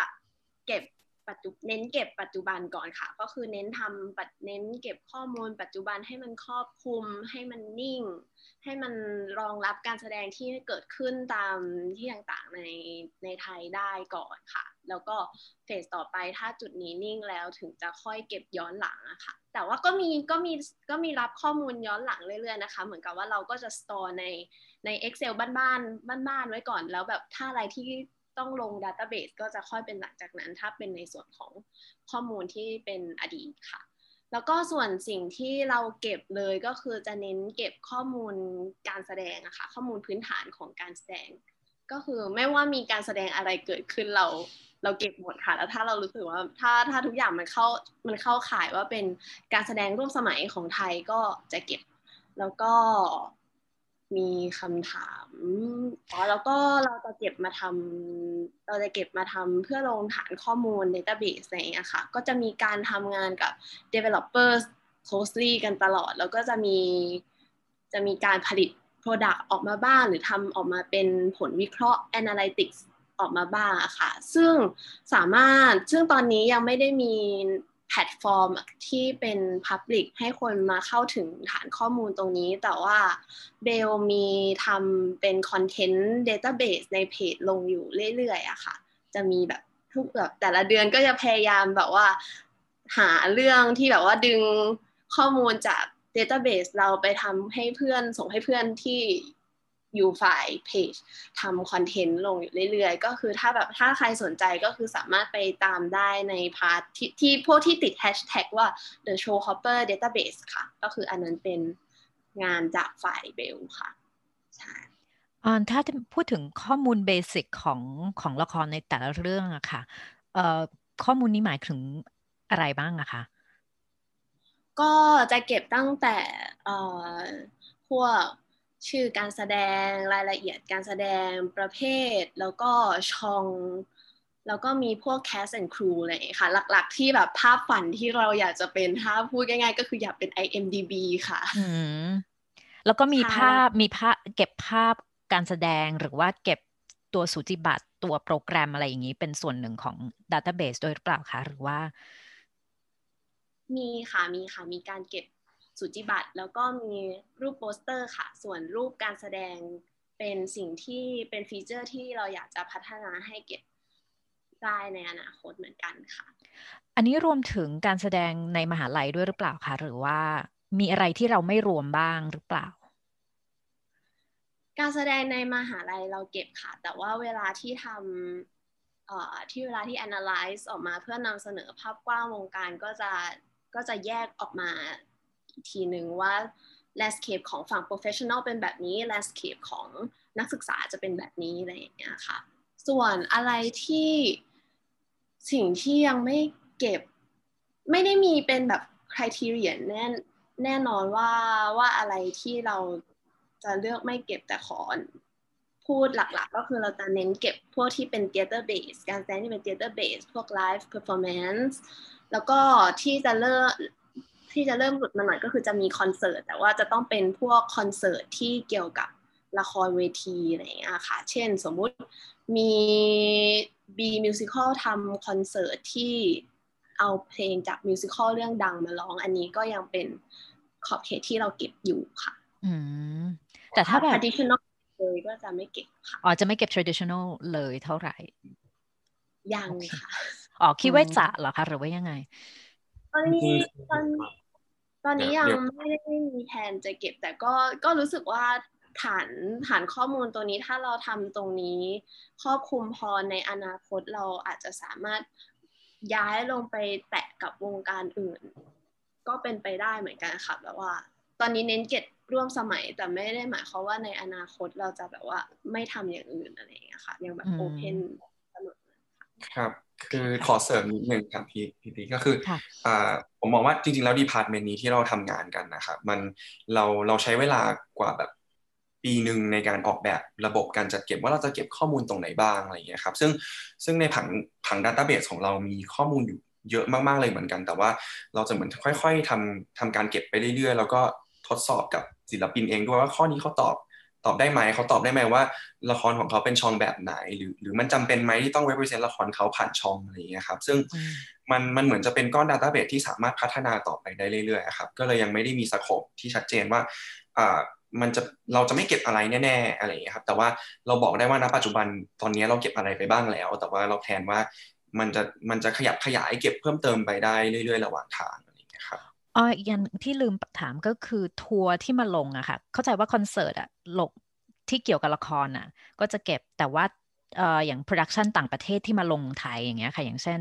[SPEAKER 5] เก็บ ปัจจุเน้นเก็บปัจจุบันก่อนค่ะ ก็คือเน้นทำปัดเน้นเก็บข้อมูล ปัจจุบันให้มันครอบคลุม ให้มันนิ่ง ให้มันรองรับการแสดงที่เกิดขึ้นตามที่ต่างๆในในไทยได้ก่อนค่ะ แล้วก็เฟสต่อไปถ้าจุดนี้นิ่งแล้วถึงจะค่อยเก็บย้อนหลังอะค่ะ แต่ว่าก็มีก็มีก็มีรับข้อมูลย้อนหลังเรื่อยๆนะคะ เหมือนกับว่าเราก็จะ store ในใน Excel บ้านๆบ้านๆไว้ก่อนแล้วแบบถ้าอะไรที่ ต้องลง Database ก็จะค่อยเป็นหลังจากนั้น ถ้าเป็นในส่วนของข้อมูลที่เป็นอดีตค่ะ แล้วก็ส่วนสิ่งที่เราเก็บเลยก็คือจะเน้นเก็บข้อมูลการแสดงอะค่ะข้อมูลพื้นฐานของการแสดง ก็คือไม่ว่ามีการแสดงอะไรเกิดขึ้นเราเราเก็บหมดค่ะแล้วถ้าเรารู้สึกว่าถ้าถ้าทุกอย่างมันเข้ามันเข้าข่ายว่าเป็นการแสดงร่วมสมัยของไทยก็จะเก็บ แล้วก็ มีคำถามอ๋อแล้วก็เราจะเก็บมาทำเราจะเก็บมาทำเพื่อลงฐานข้อมูล database อะไรอย่างเงี้ยค่ะ ก็จะมีการทำงานกับ developers closely กันตลอด แล้วก็จะมีจะมีการผลิต Product ออกมาบ้าง หรือทำออกมาเป็นผลวิเคราะห์ Analytics ออกมาบ้างค่ะ ซึ่งสามารถซึ่งตอนนี้ยังไม่ได้มี พลตฟอร์มที่เป็น Public ให้คนมาเข้าถึงฐานข้อมูลตรงนี้ แต่ว่าเบลมีทำเป็นคอนเทนต์ Database ในเพจลงอยู่เรื่อยๆอะค่ะ จะมีแบบทุกแบบแต่ละเดือนก็จะพยายามแบบว่า หาเรื่องที่แบบว่าดึงข้อมูลจาก Database เราไปทำให้เพื่อนส่งให้เพื่อนที่ อยู่ฝ่ายเพจทำคอนเทนต์ลงอยู่เรื่อยๆ ก็คือถ้าแบบถ้าใครสนใจก็คือสามารถไปตามได้ในพาร์ทที่ที่พวกที่ติดแฮชแท็กว่า the show hopper database ค่ะ ก็คืออันนั้นเป็นงานจากฝ่ายเบลค่ะใช่
[SPEAKER 2] ถ้าพูดถึงข้อมูลเบสิกของของละครในแต่ละเรื่องอะค่ะข้อมูลนี้หมายถึงอะไรบ้างอะคะ
[SPEAKER 5] ก็จะเก็บตั้งแต่พวก ชื่อการแสดงรายละเอียดการแสดงประเภท แล้วก็ช่องแล้วก็มีพวกแคส and crew อะไรค่ะ หลักๆ ที่แบบภาพฝันที่เราอยากจะเป็นถ้าพูดง่ายๆ ก็คืออยากเป็น IMDB ค่ะ
[SPEAKER 2] อืมแล้วก็มีภาพมีภาพเก็บภาพการแสดงหรือว่าเก็บตัวสูจิบัตรตัวโปรแกรมอะไรอย่างนี้ เป็นส่วนหนึ่งของ Database ด้วยหรือเปล่าคะ หรือว่า
[SPEAKER 5] มีค่ะ มีค่ะ มีการเก็บ สูจิบัตรแล้วก็มีรูปโปสเตอร์ค่ะ ส่วนรูปการแสดงเป็นสิ่งที่เป็น feature ที่เราอยากจะพัฒนาให้เก็บได้ในอนาคตเหมือนกันค่ะ
[SPEAKER 2] อันนี้รวมถึงการแสดงในมหาลัยด้วยหรือเปล่าคะหรือว่ามีอะไรที่เราไม่รวมบ้างหรือเปล่า
[SPEAKER 5] การแสดงในมหาลัยเราเก็บค่ะ แต่ว่าเวลาที่ทำที่เวลาที่ analyze ออกมาเพื่อนำเสนอภาพกว้างวงการก็จะก็จะแยกออกมา อีกทีหนึ่งว่า landscape ของฝั่ง professional เป็นแบบนี้ landscape ของนักศึกษาจะเป็นแบบนี้อะไรอย่างเงี้ยค่ะ ส่วนอะไรที่สิ่งที่ยังไม่เก็บไม่ได้มีเป็นแบบ criteria แน่แน่นอนว่าว่าอะไรที่เราจะเลือกไม่เก็บแต่ขอพูดหลักๆ ก็คือเราจะเน้นเก็บพวกที่เป็น theater base การแสดงที่เป็น theater base พวก live performance แล้วก็ที่จะเลิก ที่จะเริ่มหลุดมาหน่อยก็คือจะมีคอนเสิร์ตแต่ว่าจะต้องเป็นพวกคอนเสิร์ตที่เกี่ยวกับละครเวทีอะไรอย่างเงี้ยค่ะ เช่นสมมุติมี B Musical ทำคอนเสิร์ตที่เอาเพลงจากมิวสิควลเรื่องดังมาร้อง อันนี้ก็ยังเป็นขอบเขตที่เราเก็บอยู่ค่ะ
[SPEAKER 2] อืมแต่ถ้าแบบ
[SPEAKER 5] traditional เลยก็จะไม่เก็บค่ะอ๋
[SPEAKER 2] อจะไม่เก็บ traditional เลยเท่าไหร่
[SPEAKER 5] ยังค่ะ
[SPEAKER 2] อ๋อคิดว่าจะเหรอคะหรือว่ายังไง
[SPEAKER 5] ตอนนี้ตอน ตอนนี้ยังไม่ได้มีแผนจะเก็บ แต่ก็ก็รู้สึกว่าฐานฐานข้อมูลตัวนี้ถ้าเราทำตรงนี้ ครอบคลุมพอในอนาคตเราอาจจะสามารถย้ายลงไปแตะกับวงการอื่น ก็เป็นไปได้เหมือนกันค่ะแบบว่า ตอนนี้เน้นเก็บร่วมสมัยแต่ไม่ได้หมายความว่าในอนาคตเราจะแบบว่าไม่ทำอย่างอื่นอะไรอย่างเงี้ยค่ะยังแบบโอเพนเสมอ
[SPEAKER 3] ครับ คือขอเสริมนิดนึงครับพี่พี่ตีก็คืออ่าผมมองว่าจริง ๆ แล้ว department นี้ที่เราทำงานกันนะครับมันเราเราใช้เวลากว่าแบบปีหนึ่งในการออกแบบระบบการจัดเก็บว่าเราจะเก็บข้อมูลตรงไหนบ้างอะไรอย่างเงี้ยครับซึ่งซึ่งในผังผัง database ของเรามีข้อมูลอยู่เยอะมากๆเลยเหมือนกัน แต่ว่าเราจะเหมือนค่อย ๆทำทำการเก็บไปเรื่อยๆ แล้วก็ทดสอบกับศิลปินเองด้วยว่าข้อนี้เขาตอบ ตอบได้ไหมเขาตอบได้ไหมว่า ละครของเขาเป็นช่องแบบไหน หรือ หรือมันจำเป็นไหมที่ต้อง represent ละครเขาผ่านช่องอะไรอย่างเงี้ยครับ ซึ่งมันมันเหมือนจะเป็นก้อน database ที่สามารถพัฒนาต่อไปได้เรื่อยๆครับก็เลยยังไม่ได้มี scope ที่ชัดเจนว่าอ่ามันจะเราจะไม่เก็บอะไรแน่ๆอะไรอย่างเงี้ยครับ แต่ว่าเราบอกได้ว่าณปัจจุบันตอนนี้เราเก็บอะไรไปบ้างแล้ว แต่ว่าเราแทนว่ามันจะมันจะขยับขยายเก็บเพิ่มเติมไปได้เรื่อย ๆ ระหว่างทาง อะไรอย่างเงี้ยครับ
[SPEAKER 2] อ๋ออีกอย่างที่ลืมถามก็คือทัวร์ที่มาลงอะค่ะ เข้าใจว่าคอนเสิร์ตอะลงที่เกี่ยวกับละครน่ะก็จะเก็บแต่ว่าเอ่ออย่าง production ต่างประเทศที่มาลงไทยอย่างเงี้ยค่ะอย่างเช่น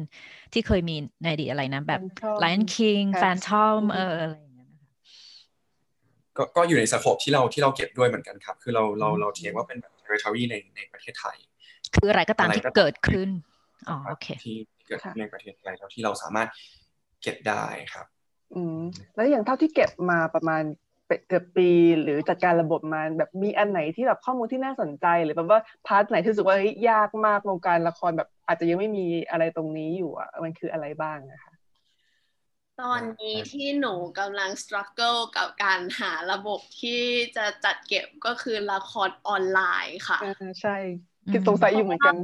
[SPEAKER 2] ที่เคยมีในอดีตอะไรนะ แบบ Lion King Phantom เอออะไรอย่างเงี้ยนะคะ
[SPEAKER 3] ก็ก็อยู่ใน scope ที่เราที่เราเก็บด้วยเหมือนกันครับ คือเราเราเราเทียว่าเป็นแบบ territory ในในประเทศไทย
[SPEAKER 2] คืออะไรก็ตามที่เกิดขึ้นอ๋อโอเค
[SPEAKER 3] ที่เกิดในประเทศไทยเท่าที่เราสามารถเก็บได้ครับ
[SPEAKER 1] อืมแล้วอย่างเท่าที่เก็บมาประมาณเกือบปีหรือจัดการระบบมาแบบมีอันไหนที่แบบข้อมูลที่น่าสนใจ หรือแบบว่าพาร์ทไหนที่รู้สึกว่าเฮ้ยยากมากวงการละครแบบ อาจจะยังไม่มีอะไรตรงนี้อยู่อะมันคืออะไรบ้างนะคะ
[SPEAKER 5] ตอนนี้ที่หนูกำลัง struggle กับการหาระบบที่จะจัดเก็บก็คือละครออนไลน์ค่ะ
[SPEAKER 1] อ่าใช่คิดสงสัยอยู่เหมือนกัน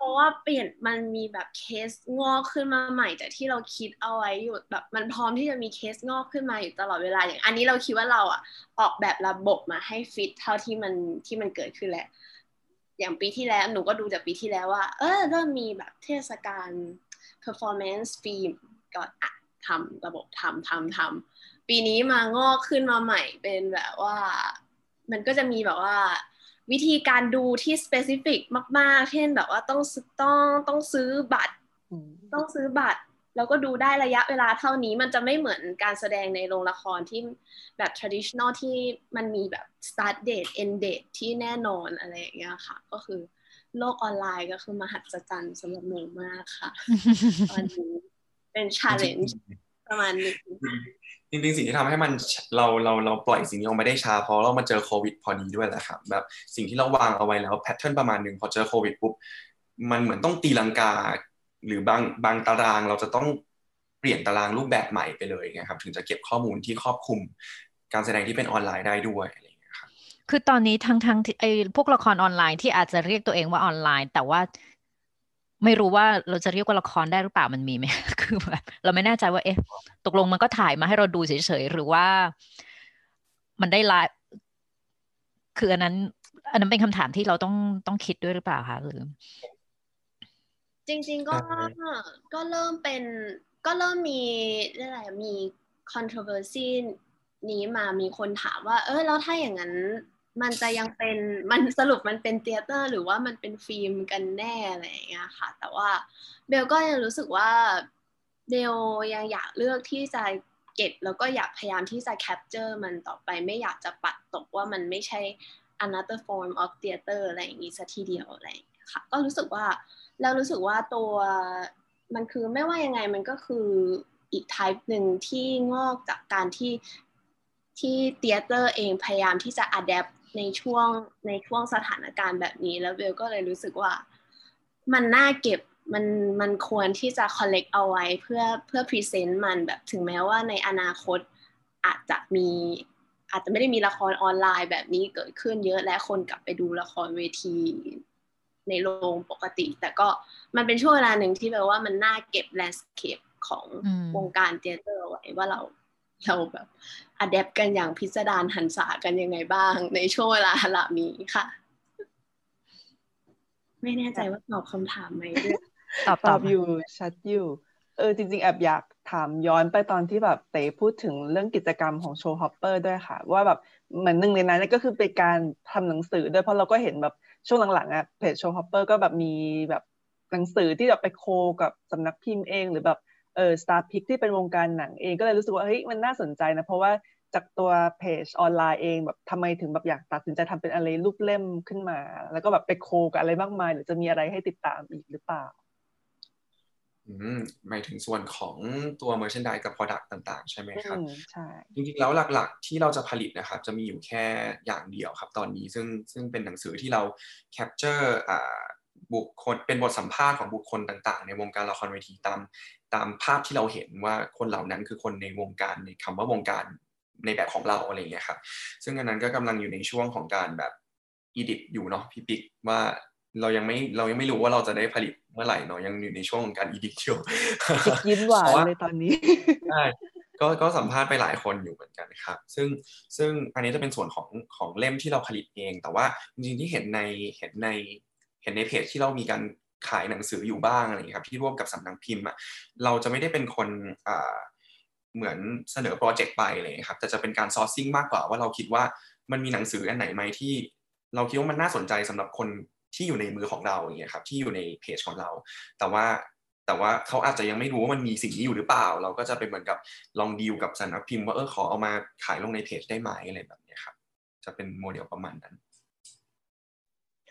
[SPEAKER 5] เพราะว่าเปลี่ยนมันมีแบบเคสงอกขึ้นมาใหม่จากที่เราคิดเอาไว้อยู่แบบมันพร้อมที่จะมีเคสงอกขึ้นมาอยู่ตลอดเวลาอย่างอันนี้เราคิดว่าเราอะออกแบบระบบมาให้ฟิตเท่าที่มันที่มันเกิดขึ้นแหละอย่างปีที่แล้วหนูก็ดูจากปีที่แล้วว่า เออเริ่มมีแบบเทศกาล performance film ก็อะทำระบบทำทำทำปีนี้มางอกขึ้นมาใหม่เป็นแบบว่า มันก็จะมีแบบว่า วิธีการดูที่ specific มาก ๆ เช่นแบบว่าต้องต้องต้องซื้อบัตร ต้องซื้อบัตร แล้วก็ดูได้ระยะเวลาเท่านี้มันจะไม่เหมือนการแสดงในโรงละครที่แบบ traditional ที่มันมีแบบ start date end date ที่แน่นอนอะไรอย่างเงี้ยค่ะ ก็คือโลกออนไลน์ก็คือมหัศจรรย์สำหรับหนูมากค่ะตอนนี้เป็น challenge ประมาณนึง
[SPEAKER 3] จริงๆสิ่งที่ทำให้มันเราเราเราปล่อยสิ่งนี้ออกมาได้ช้าเพราะเรามาเจอโควิดพอดีด้วยแหละครับแบบสิ่งที่เราวางเอาไว้แล้ว pattern ประมาณหนึ่งพอเจอโควิดปุ๊บมันเหมือนต้องตีลังกา หรือบางบางตารางเราจะต้องเปลี่ยนตารางรูปแบบใหม่ไปเลยไงครับถึงจะเก็บข้อมูลที่ครอบคลุม การแสดงที่เป็นออนไลน์ได้ด้วยอะไรอย่างเงี้ยครับ
[SPEAKER 2] คือตอนนี้ทั้งทั้งไอ้พวกละครออนไลน์ที่อาจจะเรียกตัวเองว่าออนไลน์ แต่ว่า ไม่รู้ว่าเราจะเรียกว่าละครได้หรือเปล่ามันมีไหมคือแบบเราไม่แน่ใจว่าเอ๊ะ ตกลงมันก็ถ่ายมาให้เราดูเฉยๆหรือว่ามันได้ไลฟ์คืออันนั้น อันนั้นเป็นคำถามที่เราต้องต้องคิดด้วยหรือเปล่าคะหรือ
[SPEAKER 5] จริง ๆ ก็ก็เริ่มเป็น ก็เริ่มมีอะไรมี controversy นี้มามีคนถามว่า เออแล้วถ้าอย่างนั้น มันจะยังเป็นมันสรุปมันเป็น theater หรือว่ามันเป็นฟิล์มกันแน่อะไรอย่างเงี้ยค่ะ แต่ว่าเบลก็ยังรู้สึกว่าเบลยังอยากเลือกที่จะเก็บแล้วก็อยากพยายามที่จะ capture มันต่อไปไม่อยากจะปัดตกว่ามันไม่ใช่ another form of theater อะไรอย่างนี้ซะทีเดียวอะไรค่ะก็รู้สึกว่าแล้วรู้สึกว่าตัวมันคือไม่ว่ายังไงมันก็คืออีก type หนึ่งที่งอกจากการที่ที่ theater เองพยายามที่จะ adapt ในช่วงในช่วงสถานการณ์แบบนี้ แล้วเบลก็เลยรู้สึกว่ามันน่าเก็บมันมันควรที่จะ collect เอาไว้เพื่อเพื่อ present มันแบบถึงแม้ว่าในอนาคตอาจจะมีอาจจะไม่ได้มีละครออนไลน์แบบนี้เกิดขึ้นเยอะและคนกลับไปดูละครเวทีในโรงปกติ แต่ก็มันเป็นช่วงเวลาหนึ่งที่แบบว่ามันน่าเก็บ landscape ของวงการ theater ไว้ว่าเรา เราแบบ adapt กันอย่างพิสดารหรรษากันยังไงบ้าง ในช่วงเวลาเหล่านี้ค่ะ ไม่แน่ใจว่าตอบคำถามไหมด้วย
[SPEAKER 2] ตอบ
[SPEAKER 1] ตอบอยู่ชัดอยู่ เออจริง ๆ แอบอยากถามย้อนไปตอนที่แบบเต๋พูดถึงเรื่องกิจกรรมของ Showhopper ด้วยค่ะ ว่าแบบเหมือนหนึ่งในนั้นก็คือเป็นการทำหนังสือด้วยเพราะเราก็เห็นแบบช่วงหลังๆอะเพจ Showhopper ก็แบบมีแบบหนังสือที่แบบไป co กับสำนักพิมพ์เอง หรือแบบ เออ Starpics ที่เป็นวงการหนังเองก็เลยรู้สึกว่าเฮ้ยมันน่าสนใจนะ เพราะว่าจากตัวเพจออนไลน์เองแบบทำไมถึงแบบอยากตัดสินใจทำเป็นอะไรรูปเล่มขึ้นมา แล้วก็แบบไปโคกับอะไรมากมาย หรือจะมีอะไรให้ติดตามอีกหรือเปล่า
[SPEAKER 3] อืมหมายถึงส่วนของตัว merchandise กับ product ต่างๆ ใช่ไหมครับ
[SPEAKER 1] ใช่
[SPEAKER 3] จริงๆแล้วหลักๆ ที่เราจะผลิตนะครับ จะมีอยู่แค่อย่างเดียวครับ ตอนนี้ซึ่งซึ่งเป็นหนังสือที่เรา capture อ่า บุคคลเป็นบทสัมภาษณ์ของบุคคลต่างๆ ในวงการละครเวทีตามตามภาพที่เราเห็นว่าคนเหล่านั้นคือคนในวงการในคำว่าวงการในแบบของเราอะไรเงี้ยครับซึ่งอันนั้นก็กำลังอยู่ในช่วงของการแบบอีดิทอยู่เนาะพี่ปิ๊กว่าเรายังไม่เรายังไม่รู้ว่าเราจะได้ผลิตเมื่อไหร่เนาะยังอยู่ในช่วงของการอีดิทอยู่
[SPEAKER 1] ยิ้มหวานเลยตอนนี้
[SPEAKER 3] ใช่ก็ก็สัมภาษณ์ไปหลายคนอยู่เหมือนกันครับ ซึ่งซึ่งอันนี้จะเป็นส่วนของของเล่มที่เราผลิตเอง แต่ว่าจริงๆที่เห็นในเห็นใน เห็นในเพจที่เรามีการขายหนังสืออยู่บ้างอะไรอย่างนี้ครับที่ร่วมกับสำนักพิมพ์อะเราจะไม่ได้เป็นคนอ่าเหมือนเสนอ project ไปเลยครับแต่จะเป็นการ sourcing มากกว่าว่าเราคิดว่ามันมีหนังสืออันไหนไหมที่ เราคิดว่ามันน่าสนใจสำหรับคนที่อยู่ในมือของเราอย่างเงี้ยครับที่อยู่ในเพจของเรา แต่ว่าแต่ว่าเขาอาจจะยังไม่รู้ว่ามันมีสิ่งนี้อยู่หรือเปล่า เราก็จะเป็นเหมือนกับลองดีลกับสำนักพิมพ์ว่าเออขอเอามาขายลงในเพจได้ไหมอะไรแบบนี้ครับจะเป็นโมเดลประมาณนั้น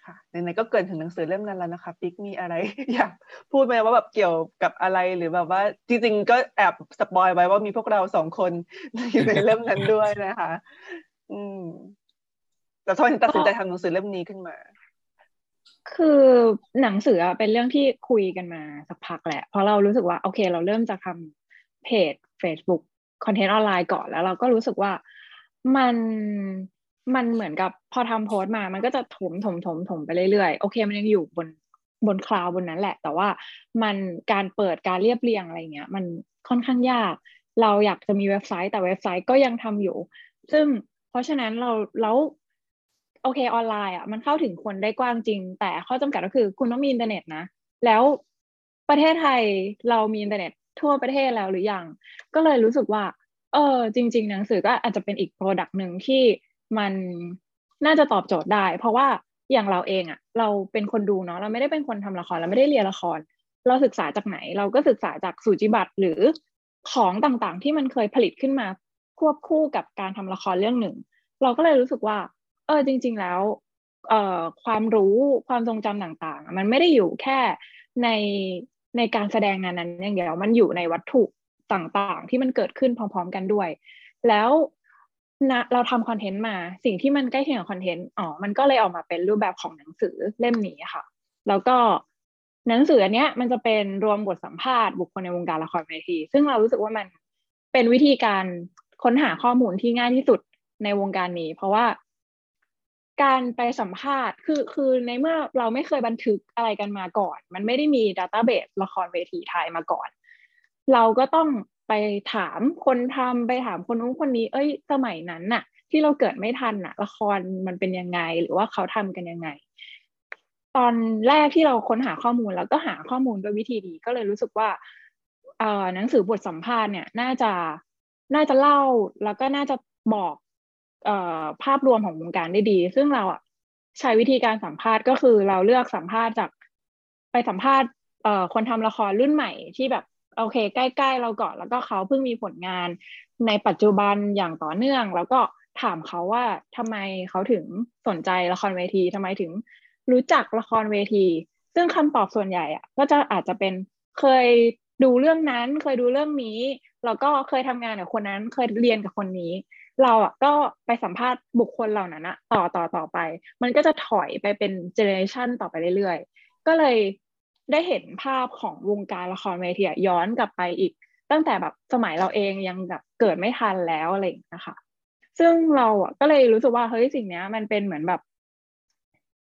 [SPEAKER 1] ค่ะไหนๆก็เกริ่นถึงหนังสือเล่มนั้นแล้วนะคะปิ๊กมีอะไรอยากพูดไหมว่าแบบเกี่ยวกับอะไรหรือแบบว่า จริงๆก็แอบ spoil ไว้ว่ามีพวกเราสองคนอยู่ในเล่มนั้นด้วยนะคะ อืม แต่ทำไมตัดสินใจทำหนังสือเล่มนี้ขึ้นมา
[SPEAKER 4] คือหนังสือเป็นเรื่องที่คุยกันมาสักพักแหละ เพราะเรารู้สึกว่าโอเค เราเริ่มจะทำเพจ Facebook content ออนไลน์ก่อนแล้วเราก็รู้สึกว่ามัน มันเหมือนกับพอทำโพสต์มา มันก็จะถมถมถมถมไปเรื่อยๆ โอเค มันยังอยู่บนบน cloud บนนั้นแหละ แต่ว่ามันการเปิดการเรียบเรียงอะไรเงี้ย มันค่อนข้างยาก เราอยากจะมีเว็บไซต์ แต่เว็บไซต์ก็ยังทำอยู่ ซึ่งเพราะฉะนั้นเราแล้วโอเคออนไลน์อะมันเข้าถึงคนได้กว้างจริง แต่ข้อจำกัดก็คือคุณต้องมีอินเทอร์เน็ตนะ แล้วประเทศไทยเรามีอินเทอร์เน็ตทั่วประเทศแล้วหรือยัง ก็เลยรู้สึกว่า เออ จริง ๆ หนังสือก็อาจจะเป็นอีก product หนึ่งที่ มันน่าจะตอบโจทย์ได้ เพราะว่าอย่างเราเองอะเราเป็นคนดูเนาะเราไม่ได้เป็นคนทำละครเราไม่ได้เรียนละคร เราศึกษาจากไหน เราก็ศึกษาจากสูจิบัตรหรือของต่างๆ ที่มันเคยผลิตขึ้นมาควบคู่กับการทำละครเรื่องหนึ่ง เราก็เลยรู้สึกว่า เออจริง ๆ แล้วเอ่อความรู้ความทรงจำต่างๆ มันไม่ได้อยู่แค่ในในการแสดงงานนั้นอย่างเดียวมันอยู่ในวัตถุต่างๆ ที่มันเกิดขึ้นพร้อม ๆ กันด้วย แล้ว นะเราทำคอนเทนต์มา สิ่งที่มันใกล้เคียงกับคอนเทนต์อ๋อมันก็เลยออกมาเป็นรูปแบบของหนังสือเล่มนี้ค่ะ แล้วก็หนังสืออันเนี้ยมันจะเป็นรวมบทสัมภาษณ์บุคคลในวงการละครเวที ซึ่งเรารู้สึกว่ามันเป็นวิธีการค้นหาข้อมูลที่ง่ายที่สุดในวงการนี้ เพราะว่าการไปสัมภาษณ์คือคือในเมื่อเราไม่เคยบันทึกอะไรกันมาก่อน มันไม่ได้มีดัตต้าเบสละครเวทีไทยมาก่อน เราก็ต้อง ไปถามคนทำไปถามคนนู้นคนนี้ เอ้ย สมัยนั้นน่ะ ที่เราเกิดไม่ทันน่ะ ละครมันเป็นยังไง หรือว่าเขาทำกันยังไง ตอนแรกที่เราค้นหาข้อมูลแล้วก็หาข้อมูลด้วยวิธีดีก็เลยรู้สึกว่าเอ่อหนังสือบทสัมภาษณ์เนี่ย น่าจะน่าจะเล่าแล้วก็น่าจะบอกเอ่อภาพรวมของวงการได้ดี ซึ่งเราอะใช้วิธีการสัมภาษณ์ก็คือเราเลือกสัมภาษณ์จากไปสัมภาษณ์เอ่อคนทำละครรุ่นใหม่ที่แบบ โอเค ใกล้ๆเราก่อนแล้วก็เขาเพิ่งมีผลงานในปัจจุบันอย่างต่อเนื่อง แล้วก็ถามเขาว่าทำไมเขาถึงสนใจละครเวทีทำไมถึงรู้จักละครเวที ซึ่งคำตอบส่วนใหญ่อะก็จะอาจจะเป็นเคยดูเรื่องนั้น เคยดูเรื่องนี้แล้วก็เคยทำงานกับคนนั้นเคยเรียนกับคนนี้ เราอะก็ไปสัมภาษณ์บุคคลเหล่านั้นอะต่อต่อต่อไป มันก็จะถอยไปเป็น generation ต่อไปเรื่อยๆ ก็เลย ได้เห็นภาพของวงการละครเวทีย้อนกลับไปอีก ตั้งแต่แบบสมัยเราเองยังแบบเกิดไม่ทันแล้วอะไรอย่างนี้นะคะซึ่งเราอะก็เลยรู้สึกว่าเฮ้ยสิ่งนี้มันเป็นเหมือนแบบ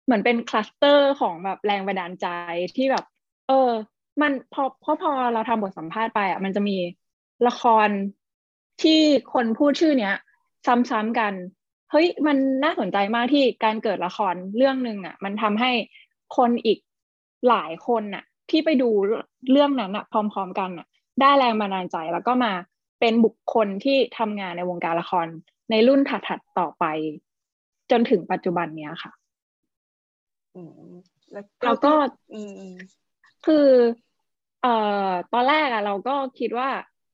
[SPEAKER 4] เหมือนเป็น cluster ของแบบแรงบันดาลใจที่แบบ เออ มันพอพอพอเราทำบทสัมภาษณ์ไปอะ มันจะมีละครที่คนพูดชื่อเนี้ย ซ้ำๆกันเฮ้ยมันน่าสนใจมากที่การเกิดละครเรื่องหนึ่งอะ มันทำให้คนอีก หลายคนน่ะ ที่ไปดูเรื่องนั้นน่ะ พร้อม ๆ กันน่ะ ได้แรงบันดาลใจแล้วก็มาเป็นบุคคลที่ทำงานในวงการละครในรุ่นถัดๆต่อไป จนถึงปัจจุบันเนี้ยค่ะแล้วก็คือเอ่อตอนแรกอะเราก็คิดว่า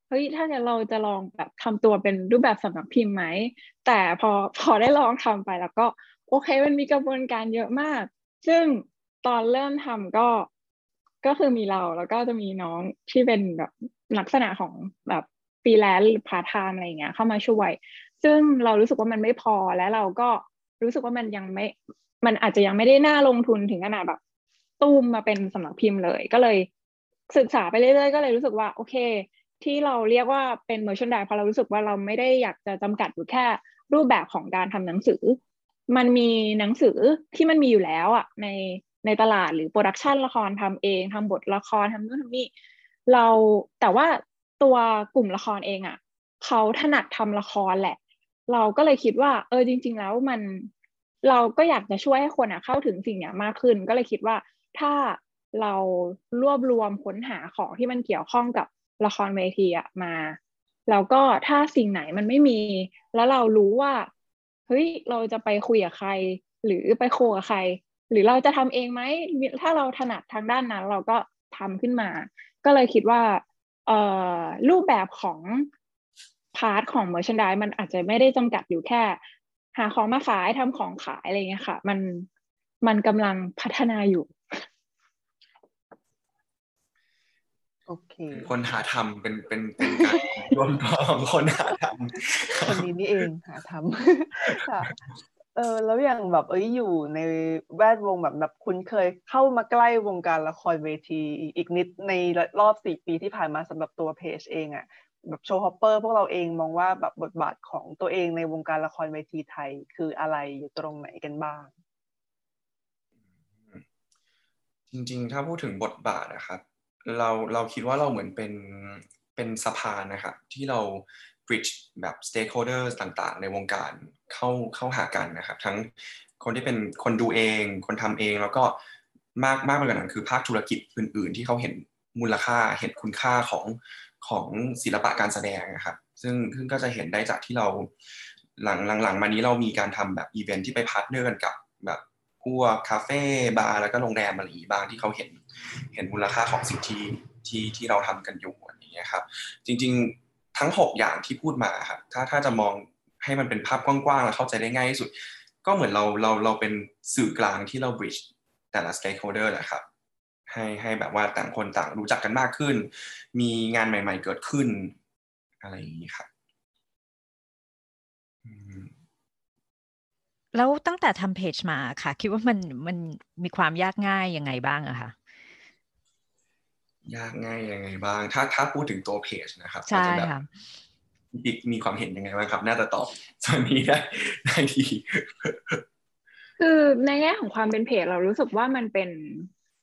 [SPEAKER 4] เฮ้ยถ้าเราจะลองแบบทำตัวเป็นรูปแบบสำนักพิมพ์ไหม แต่พอพอได้ลองทำไปแล้วก็ โอเคมันมีกระบวนการเยอะมาก ซึ่ง ตอนเริ่มทำก็ก็คือมีเราแล้วก็จะมีน้องที่เป็นแบบลักษณะของแบบฟรีแลนซ์หรือพาร์ทไทม์อะไรเงี้ยเข้ามาช่วย ซึ่งเรารู้สึกว่ามันไม่พอและเราก็รู้สึกว่ามันยังไม่ มันอาจจะยังไม่ได้น่าลงทุนถึงขนาดแบบทุ่มมาเป็นสำนักพิมพ์เลย ก็เลยศึกษาไปเรื่อยๆ ก็เลยรู้สึกว่าโอเค ที่เราเรียกว่าเป็น merchandise เพราะเรารู้สึกว่าเราไม่ได้อยากจะจำกัดอยู่แค่รูปแบบของการทำหนังสือ มันมีหนังสือที่มันมีอยู่แล้วอะใน ในตลาดหรือ production ละครทำเองทำบทละครทำนู่นทำนี่เราแต่ว่าตัวกลุ่มละครเองอะ่ะเขาถนัดทำละครแหละ เราก็เลยคิดว่า เออจริง ๆ แล้วมันเราก็อยากจะช่วยให้คนอะเข้าถึงสิ่งเนี้ยมากขึ้น ก็เลยคิดว่าถ้าเรารวบรวมค้นหาของที่มันเกี่ยวข้องกับละครเวทีอะมาแล้วก็ถ้าสิ่งไหนมันไม่มี แล้วเรารู้ว่าเฮ้ยเราจะไปคุยกับใคร หรือไปโคกับใคร หรือเราจะทำเองไหมถ้าเราถนัดทางด้านนั้น เราก็ทำขึ้นมา ก็เลยคิดว่าเอ่อรูปแบบของpart ของ merchandise มันอาจจะไม่ได้จำกัดอยู่แค่ หาของมาขายทำของขายอะไรเงี้ยค่ะ มันมันกำลังพัฒนาอยู่
[SPEAKER 1] โอเค
[SPEAKER 3] คนหาทำเป็นเป็นเป็นการรวมตัวของคนหาทำ
[SPEAKER 1] คนนี้นี่เองหาทำค่ะ เออแล้วอย่างแบบเอ้ยอยู่ในแวดวงแบบแบบคุณเคยเข้ามาใกล้วงการละครเวทีอีกนิดในรอบสี่ปีที่ผ่านมาสำหรับตัวเพจเองอะแบบ Showhopper พวกเราเองมองว่าแบบบทบาทของตัวเองในวงการละครเวทีไทยคืออะไรอยู่ตรงไหนกันบ้าง
[SPEAKER 3] จริงๆ ถ้าพูดถึงบทบาทนะครับ เราเราคิดว่าเราเหมือนเป็นเป็นสะพานนะครับที่เรา bridge แบบ stakeholders ต่างๆ ในวงการเข้าเข้าหากันนะครับ ทั้งคนที่เป็นคนดูเอง คนทำเองแล้วก็มากมากไปกว่านั้นคือภาคธุรกิจอื่น ๆ ที่เขาเห็นมูลค่าเห็นคุณค่าของของศิลปะการแสดงนะครับ ซึ่งซึ่งก็จะเห็นได้จากที่เราหลังหลังๆมานี้เรามีการทำแบบอีเวนท์ที่ไป partner กันกับแบบพวกคาเฟ่บาร์แล้วก็โรงแรมอะไรอย่างนี้บ้างที่เขาเห็นเห็นมูลค่าของสิ่งที่ที่ที่เราทำกันอยู่อย่างเงี้ยครับ จริง ๆ ทั้ง 6 อย่างที่พูดมาครับถ้าถ้าจะมองให้มันเป็นภาพกว้างๆ แล้วเข้าใจได้ง่ายที่สุด ก็เหมือนเราเราเราเป็นสื่อกลางที่เรา bridge แต่ละ stakeholder แหละครับให้ให้แบบว่าต่างคนต่างรู้จักกันมากขึ้น มีงานใหม่ ๆ เกิดขึ้น อะไรอย่างนี้ครับ
[SPEAKER 2] แล้วตั้งแต่ทำเพจมาค่ะ คิดว่ามันมันมีความยากง่ายยังไงบ้างอะคะ
[SPEAKER 3] ยากง่ายยังไงบ้าง ถ้าถ้าพูดถึงตัวเพจนะครับ
[SPEAKER 2] ใช่
[SPEAKER 3] อาจจะแบบ
[SPEAKER 2] ค่ะ
[SPEAKER 3] บิ๊กมีความเห็นยังไงบ้างครับ น่าจะตอบส่วนนี้ได้ได้ดี
[SPEAKER 4] คือในแง่ของความเป็นเพจเรารู้สึกว่ามันเป็น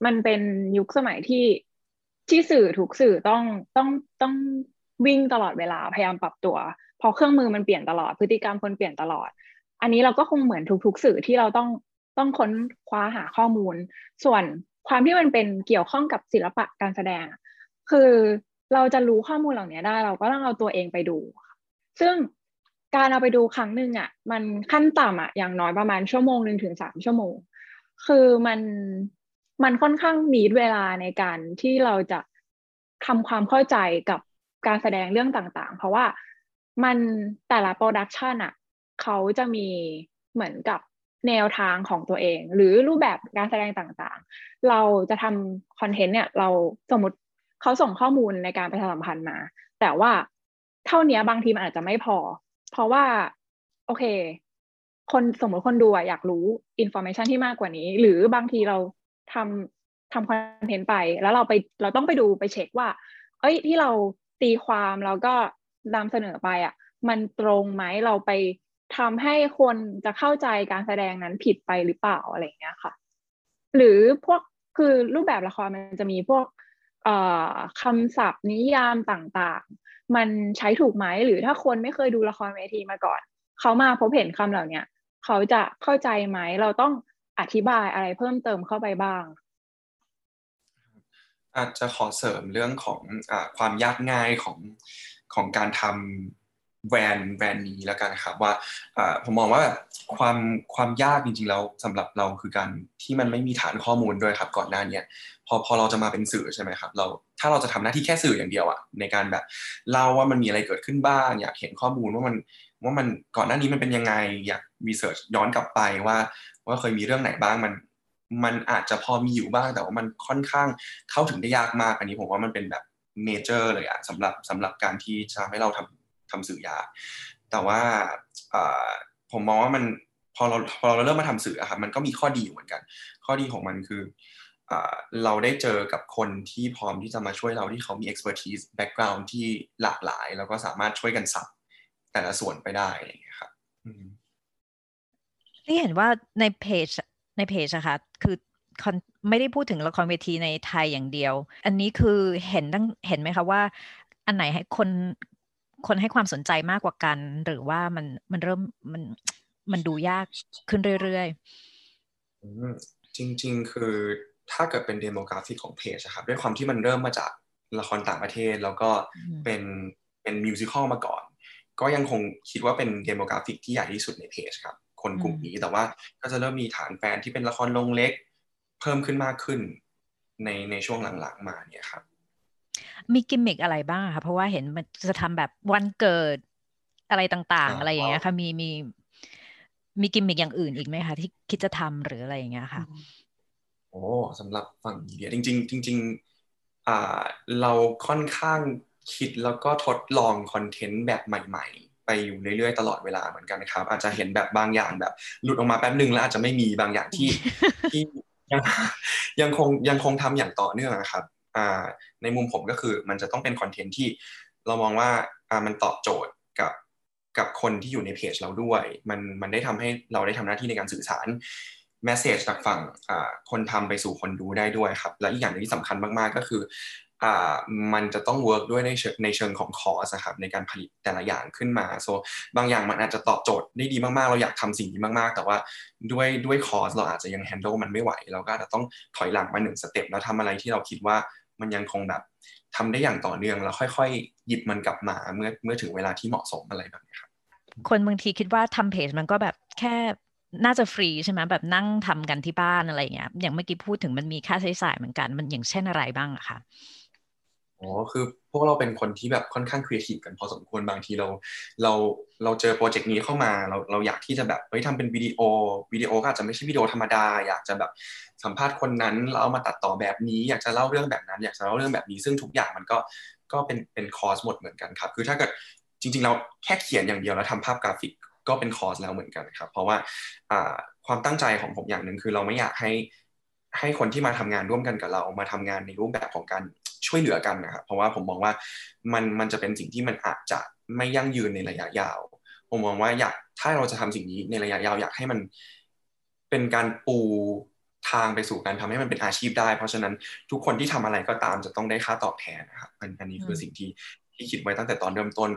[SPEAKER 4] มันเป็นยุคสมัยที่ที่สื่อทุกสื่อต้องต้องต้องวิ่งตลอดเวลาพยายามปรับตัวเพอเครื่องมือมันเปลี่ยนตลอดพฤติกรรมคนเปลี่ยนตลอด อันนี้เราก็คงเหมือนทุกๆสื่อที่เราต้องต้องค้นคว้าหาข้อมูล ส่วน ความที่มันเป็นเกี่ยวข้องกับศิลปะการแสดง คือเราจะรู้ข้อมูลเหล่านี้ได้ เราก็ต้องเอาตัวเองไปดู ซึ่งการเอาไปดูครั้งหนึ่งอะ มันขั้นต่ำอะอย่างน้อยประมาณชั่วโมงหนึ่งถึงสามชั่วโมง คือมันมันค่อนข้างมีเวลาในการที่เราจะทำความเข้าใจกับการแสดงเรื่องต่างๆ เพราะว่ามันแต่ละโปรดักชันอะเขาจะมีเหมือนกับ แนวทางของตัวเอง หรือรูปแบบการแสดงต่างๆ เราจะทำคอนเทนต์เนี่ยเราสมมติเขาส่งข้อมูลในการประชาสัมพันธ์มา แต่ว่าเท่านี้บางทีมันอาจจะไม่พอ เพราะว่า โอเค คนสมมติคนดูอยากรู้ information ที่มากกว่านี้ หรือบางทีเราทำทำคอนเทนต์ไปแล้วเราไปเราต้องไปดูไปเช็คว่า เอ้ยที่เราตีความแล้วก็นำเสนอไปอะ มันตรงไหมเราไป ทำให้คนจะเข้าใจการแสดงนั้นผิดไปหรือเปล่าอะไรเงี้ยค่ะ หรือพวกคือรูปแบบละครมันจะมีพวกคำศัพท์นิยามต่างๆ มันใช้ถูกไหมหรือถ้าคนไม่เคยดูละครเวทีมาก่อน เขามาพบเห็นคำเหล่านี้เขาจะเข้าใจไหมเราต้องอธิบายอะไรเพิ่มเติมเข้าไปบ้าง
[SPEAKER 3] อาจจะขอเสริมเรื่องของอความยากง่ายของของการทำ แบรนด์แบรนด์นี้แล้วกันครับว่าผมมองว่าแบบความความยากจริงๆแล้วสำหรับเราคือการที่มันไม่มีฐานข้อมูลด้วยครับก่อนหน้านี้พอพอเราจะมาเป็นสื่อใช่ไหมครับเราถ้าเราจะทำหน้าที่แค่สื่ออย่างเดียวอะในการแบบเล่าว่ามันมีอะไรเกิดขึ้นบ้างอยากเห็นข้อมูลว่ามันว่ามันก่อนหน้านี้มันเป็นยังไงอยากรีเสิร์ชย้อนกลับไปว่า ว่าเคยมีเรื่องไหนบ้างมันมันอาจจะพอมีอยู่บ้างแต่ว่ามันค่อนข้างเข้าถึงได้ยากมาก อันนี้ผมว่ามันเป็นแบบเมเจอร์เลยอะสำหรับสำหรับการที่จะให้เราทำ ทำสื่อยากแต่ว่าผมมองว่ามันพอเราพอเราเริ่มมาทำสื่ออะครับมันก็มีข้อดีอยู่เหมือนกัน ข้อดีของมันคือเราได้เจอกับคนที่พร้อมที่จะมาช่วยเราที่เขามี expertise background ที่หลากหลาย แล้วก็สามารถช่วยกันสับแต่ละส่วนไปได้อะไรอย่างเงี้ยครับ
[SPEAKER 2] ที่เห็นว่าในเพจในเพจอะค่ะคือไม่ได้พูดถึงละครเวทีในไทยอย่างเดียว อันนี้คือเห็นตั้งเห็นไหมคะว่า อันไหนให้คน คนให้ความสนใจมากกว่ากัน หรือว่ามันมันเริ่มมันมันดูยากขึ้นเรื่อย
[SPEAKER 3] ๆ จริง ๆ คือถ้าเกิดเป็น demographic ของเพจครับด้วยความที่มันเริ่มมาจากละครต่างประเทศ แล้วก็เป็นเป็น musical มาก่อน ก็ยังคงคิดว่าเป็น demographic ที่ใหญ่ที่สุดในเพจครับ คนกลุ่มนี้แต่ว่าก็จะเริ่มมีฐานแฟนที่เป็นละครโรงเล็ก เพิ่มขึ้นมากขึ้นในในช่วงหลังๆมาเนี่ยครับ
[SPEAKER 2] มีกิมมิกอะไรบ้างคะเพราะว่าเห็นมันจะทำแบบวันเกิดอะไรต่าง ๆ อะไรอย่างเงี้ยค่ะมีมีมีกิมมิกอย่างอื่นอีกไหมคะที่คิดจะทำหรืออะไรอย่างเงี้ยค่ะ
[SPEAKER 3] โอ้สำหรับฝั่ง media จริง ๆ จริง ๆอ่าเราค่อนข้างคิดแล้วก็ทดลองคอนเทนต์แบบใหม่ ๆ ไปอยู่เรื่อยๆตลอดเวลาเหมือนกันนะครับ อาจจะเห็นแบบบางอย่างแบบหลุดออกมาแป๊บหนึ่งแล้วอาจจะไม่มีบางอย่างที่ที่ยังยังคงยังคงทำอย่างต่อเนื่องนะครับอ่า ในมุมผมก็คือมันจะต้องเป็นคอนเทนต์ที่เรามองว่ามันตอบโจทย์กับกับคนที่อยู่ในเพจเราด้วย มันมันได้ทำให้เราได้ทำหน้าที่ในการสื่อสาร message จากฝั่งคนทำไปสู่คนดูได้ด้วยครับ และอีกอย่างนึงที่สำคัญมากๆก็คือมันจะต้อง work ด้วยในในเชิงของ cost ครับในการผลิตแต่ละอย่างขึ้นมา soบางอย่างมันอาจจะตอบโจทย์ได้ดีมากๆ เราอยากทำสิ่งนี้มากๆ แต่ว่าด้วยด้วย cost เราอาจจะยัง handle มันไม่ไหว เราก็อาจจะต้องถอยหลังมาหนึ่ง step แล้วทำอะไรที่เราคิดว่า มันยังคงแบบทำได้อย่างต่อเนื่องแล้วค่อยๆ หยิบมันกลับมาเมื่อเมื่อถึงเวลาที่เหมาะสมอะไรแบบนี้ครับ
[SPEAKER 2] คนบางทีคิดว่าทำเพจมันก็แบบแค่น่าจะฟรีใช่ไหมแบบนั่งทำกันที่บ้านอะไรเงี้ยอย่างเมื่อกี้พูดถึงมันมีค่าใช้จ่ายเหมือนกัน มันอย่างเช่นอะไรบ้างอะคะ
[SPEAKER 3] อ๋อคือพวกเราเป็นคนที่แบบค่อนข้างครีเอทีฟกันพอสมควรบางทีเรา เราเราเจอโปรเจกต์นี้เข้ามาเราเราอยากที่จะแบบเฮ้ยทำเป็นวิดีโอวิดีโอก็อาจจะไม่ใช่วิดีโอธรรมดา อยากจะแบบสัมภาษณ์คนนั้นเราเอามาตัดต่อแบบนี้ อยากจะเล่าเรื่องแบบนั้น อยากจะเล่าเรื่องแบบนี้ซึ่งทุกอย่างมันก็ก็เป็นเป็นคอร์สหมดเหมือนกันครับ คือถ้าเกิดจริงๆเราแค่เขียนอย่างเดียวแล้วทำภาพกราฟิกก็เป็นคอร์สแล้วเหมือนกันครับ เพราะว่าความตั้งใจของผมอย่างหนึ่งคือเราไม่อยากให้ให้คนที่มาทำงานร่วมกันกับเรามาทำงานในรูปแบบของการ ช่วยเหลือกันนะครับเพราะว่าผมมองว่ามันมันจะเป็นสิ่งที่มันอาจจะไม่ยั่งยืนในระยะยาว ผมมองว่าอยากถ้าเราจะทำสิ่งนี้ในระยะยาวอยากให้มันเป็นการปูทางไปสู่การทำให้มันเป็นอาชีพได้ เพราะฉะนั้นทุกคนที่ทำอะไรก็ตามจะต้องได้ค่าตอบแทนนะครับอันนี้คือสิ่งที่ที่คิดไว้ตั้งแต่ตอนเริ่มต้น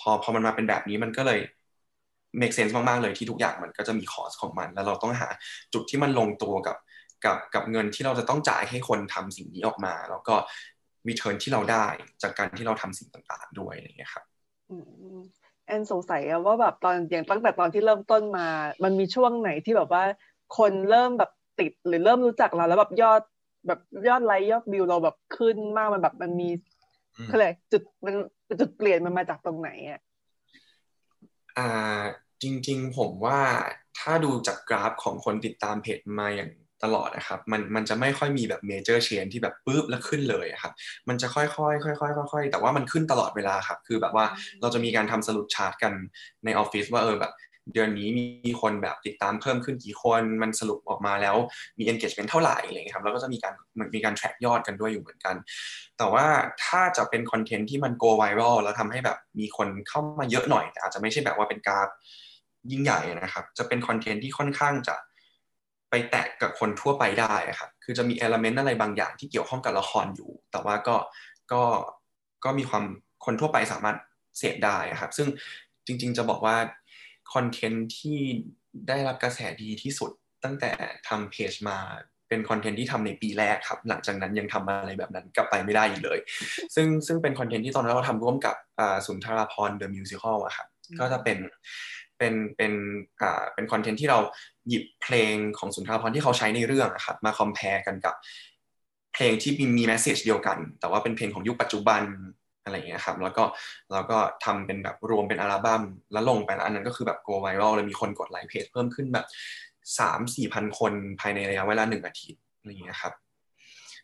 [SPEAKER 3] พอพอมันมาเป็นแบบนี้มันก็เลย make sense มาก ๆ เลยที่ทุกอย่างมันก็จะมีคอสของมัน แล้วเราต้องหาจุดที่มันลงตัวกับกับกับเงินที่เราจะต้องจ่ายให้คนทำสิ่งนี้ออกมา แล้วก็ มีเทิร์นที่เราได้จากการที่เราทำสิ่งต่างๆ ด้วยอะไรเงี้ยครับ
[SPEAKER 1] แอนสงสัยว่าแบบตอนอย่างตั้งแต่ตอนที่เริ่มต้นมา มันมีช่วงไหนที่แบบว่า คนเริ่มแบบติดหรือเริ่มรู้จักเราแล้วแบบยอดแบบยอดไลค์ยอดวิวเราแบบขึ้นมากมันแบบมันมีเขาเลยจุดมันจุดเปลี่ยนมันมาจากตรงไหนอะ
[SPEAKER 3] อ่าจริง ๆ ผมว่าถ้าดูจากกราฟของคนติดตามเพจมาอย่าง ตลอดนะครับมันมันจะไม่ค่อยมีแบบ major change ที่แบบปุ๊บแล้วขึ้นเลยครับมันจะค่อยๆค่อยๆค่อยๆแต่ว่ามันขึ้นตลอดเวลาครับคือแบบว่าเราจะมีการทำสรุปชาร์ตกันในออฟฟิศว่าเออแบบเดือนนี้มีคนแบบติดตามเพิ่มขึ้นกี่คน มันสรุปออกมาแล้วมี engagement เท่าไหร่อะไรเงี้ยครับ แล้วก็จะมีการมันมีการ track ยอดกันด้วยอยู่เหมือนกัน แต่ว่าถ้าจะเป็นคอนเทนต์ที่มัน go viral แล้วทำให้แบบมีคนเข้ามาเยอะหน่อย แต่อาจจะไม่ใช่แบบว่าเป็นกราฟยิ่งใหญ่นะครับ จะเป็นคอนเทนต์ที่ค่อนข้างจะ ไปแตะกับคนทั่วไปได้ครับคือจะมีเอลเมนต์อะไรบางอย่างที่เกี่ยวข้องกับละครอยู่ แต่ว่าก็ก็ก็มีความคนทั่วไปสามารถเสพได้ครับ ซึ่งจริงๆจะบอกว่าคอนเทนต์ที่ได้รับกระแสดีที่สุดตั้งแต่ทำเพจมาเป็นคอนเทนต์ที่ทำในปีแรกครับ หลังจากนั้นยังทำอะไรแบบนั้นกลับไปไม่ได้อีกเลย ซึ่งซึ่งเป็นคอนเทนต์ที่ตอนนั้นเราทำร่วมกับสุนทราภรณ์ The Musical อะครับก็จะเป็นเป็นเป็นอ่าเป็นคอนเทนต์ที่เรา หยิบเพลงของสุนทราภรณ์ที่เขาใช้ในเรื่องนะครับมา compare กันกับเพลงที่มีมี message เดียวกัน แต่ว่าเป็นเพลงของยุคปัจจุบันอะไรอย่างเงี้ยครับแล้วก็แล้วก็ทำเป็นแบบรวมเป็นอัลบั้มแล้วลงไปอันนั้นก็คือแบบ go viral เลยมีคนกดไลค์เพจเพิ่มขึ้นแบบสามสี่พันคนภายในระยะเวลาหนึ่งอาทิตย์อะไรอย่างเงี้ยครับ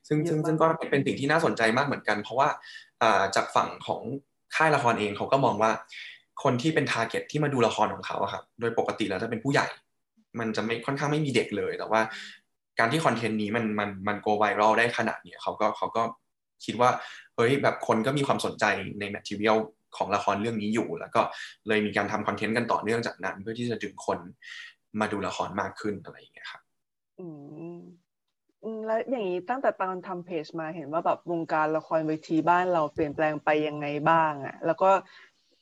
[SPEAKER 3] ซึ่งซึ่งซึ่งก็เป็นสิ่งที่น่าสนใจมากเหมือนกัน เพราะว่าจากฝั่งของค่ายละครเองเขาก็มองว่า คนที่เป็น target ที่มาดูละครของเขาอะครับโดยปกติแล้วจะเป็นผู้ใหญ่ มันจะไม่ค่อนข้างไม่มีเด็กเลย แต่ว่าการที่คอนเทนต์นี้มันมันมัน go viral ได้ขนาดนี้เขาก็เขาก็คิดว่าเฮ้ยแบบคนก็มีความสนใจใน material ของละครเรื่องนี้อยู่ แล้วก็เลยมีการทำคอนเทนต์กันต่อเนื่องจากนั้น เพื่อที่จะดึงคนมาดูละครมากขึ้นอะไรอย่างเงี้ยครับ
[SPEAKER 1] อืมแล้วอย่างนี้ตั้งแต่ตอนทำเพจมาเห็นว่าแบบวงการละครเวทีบ้านเราเปลี่ยนแปลงไปยังไงบ้างอะแล้วก็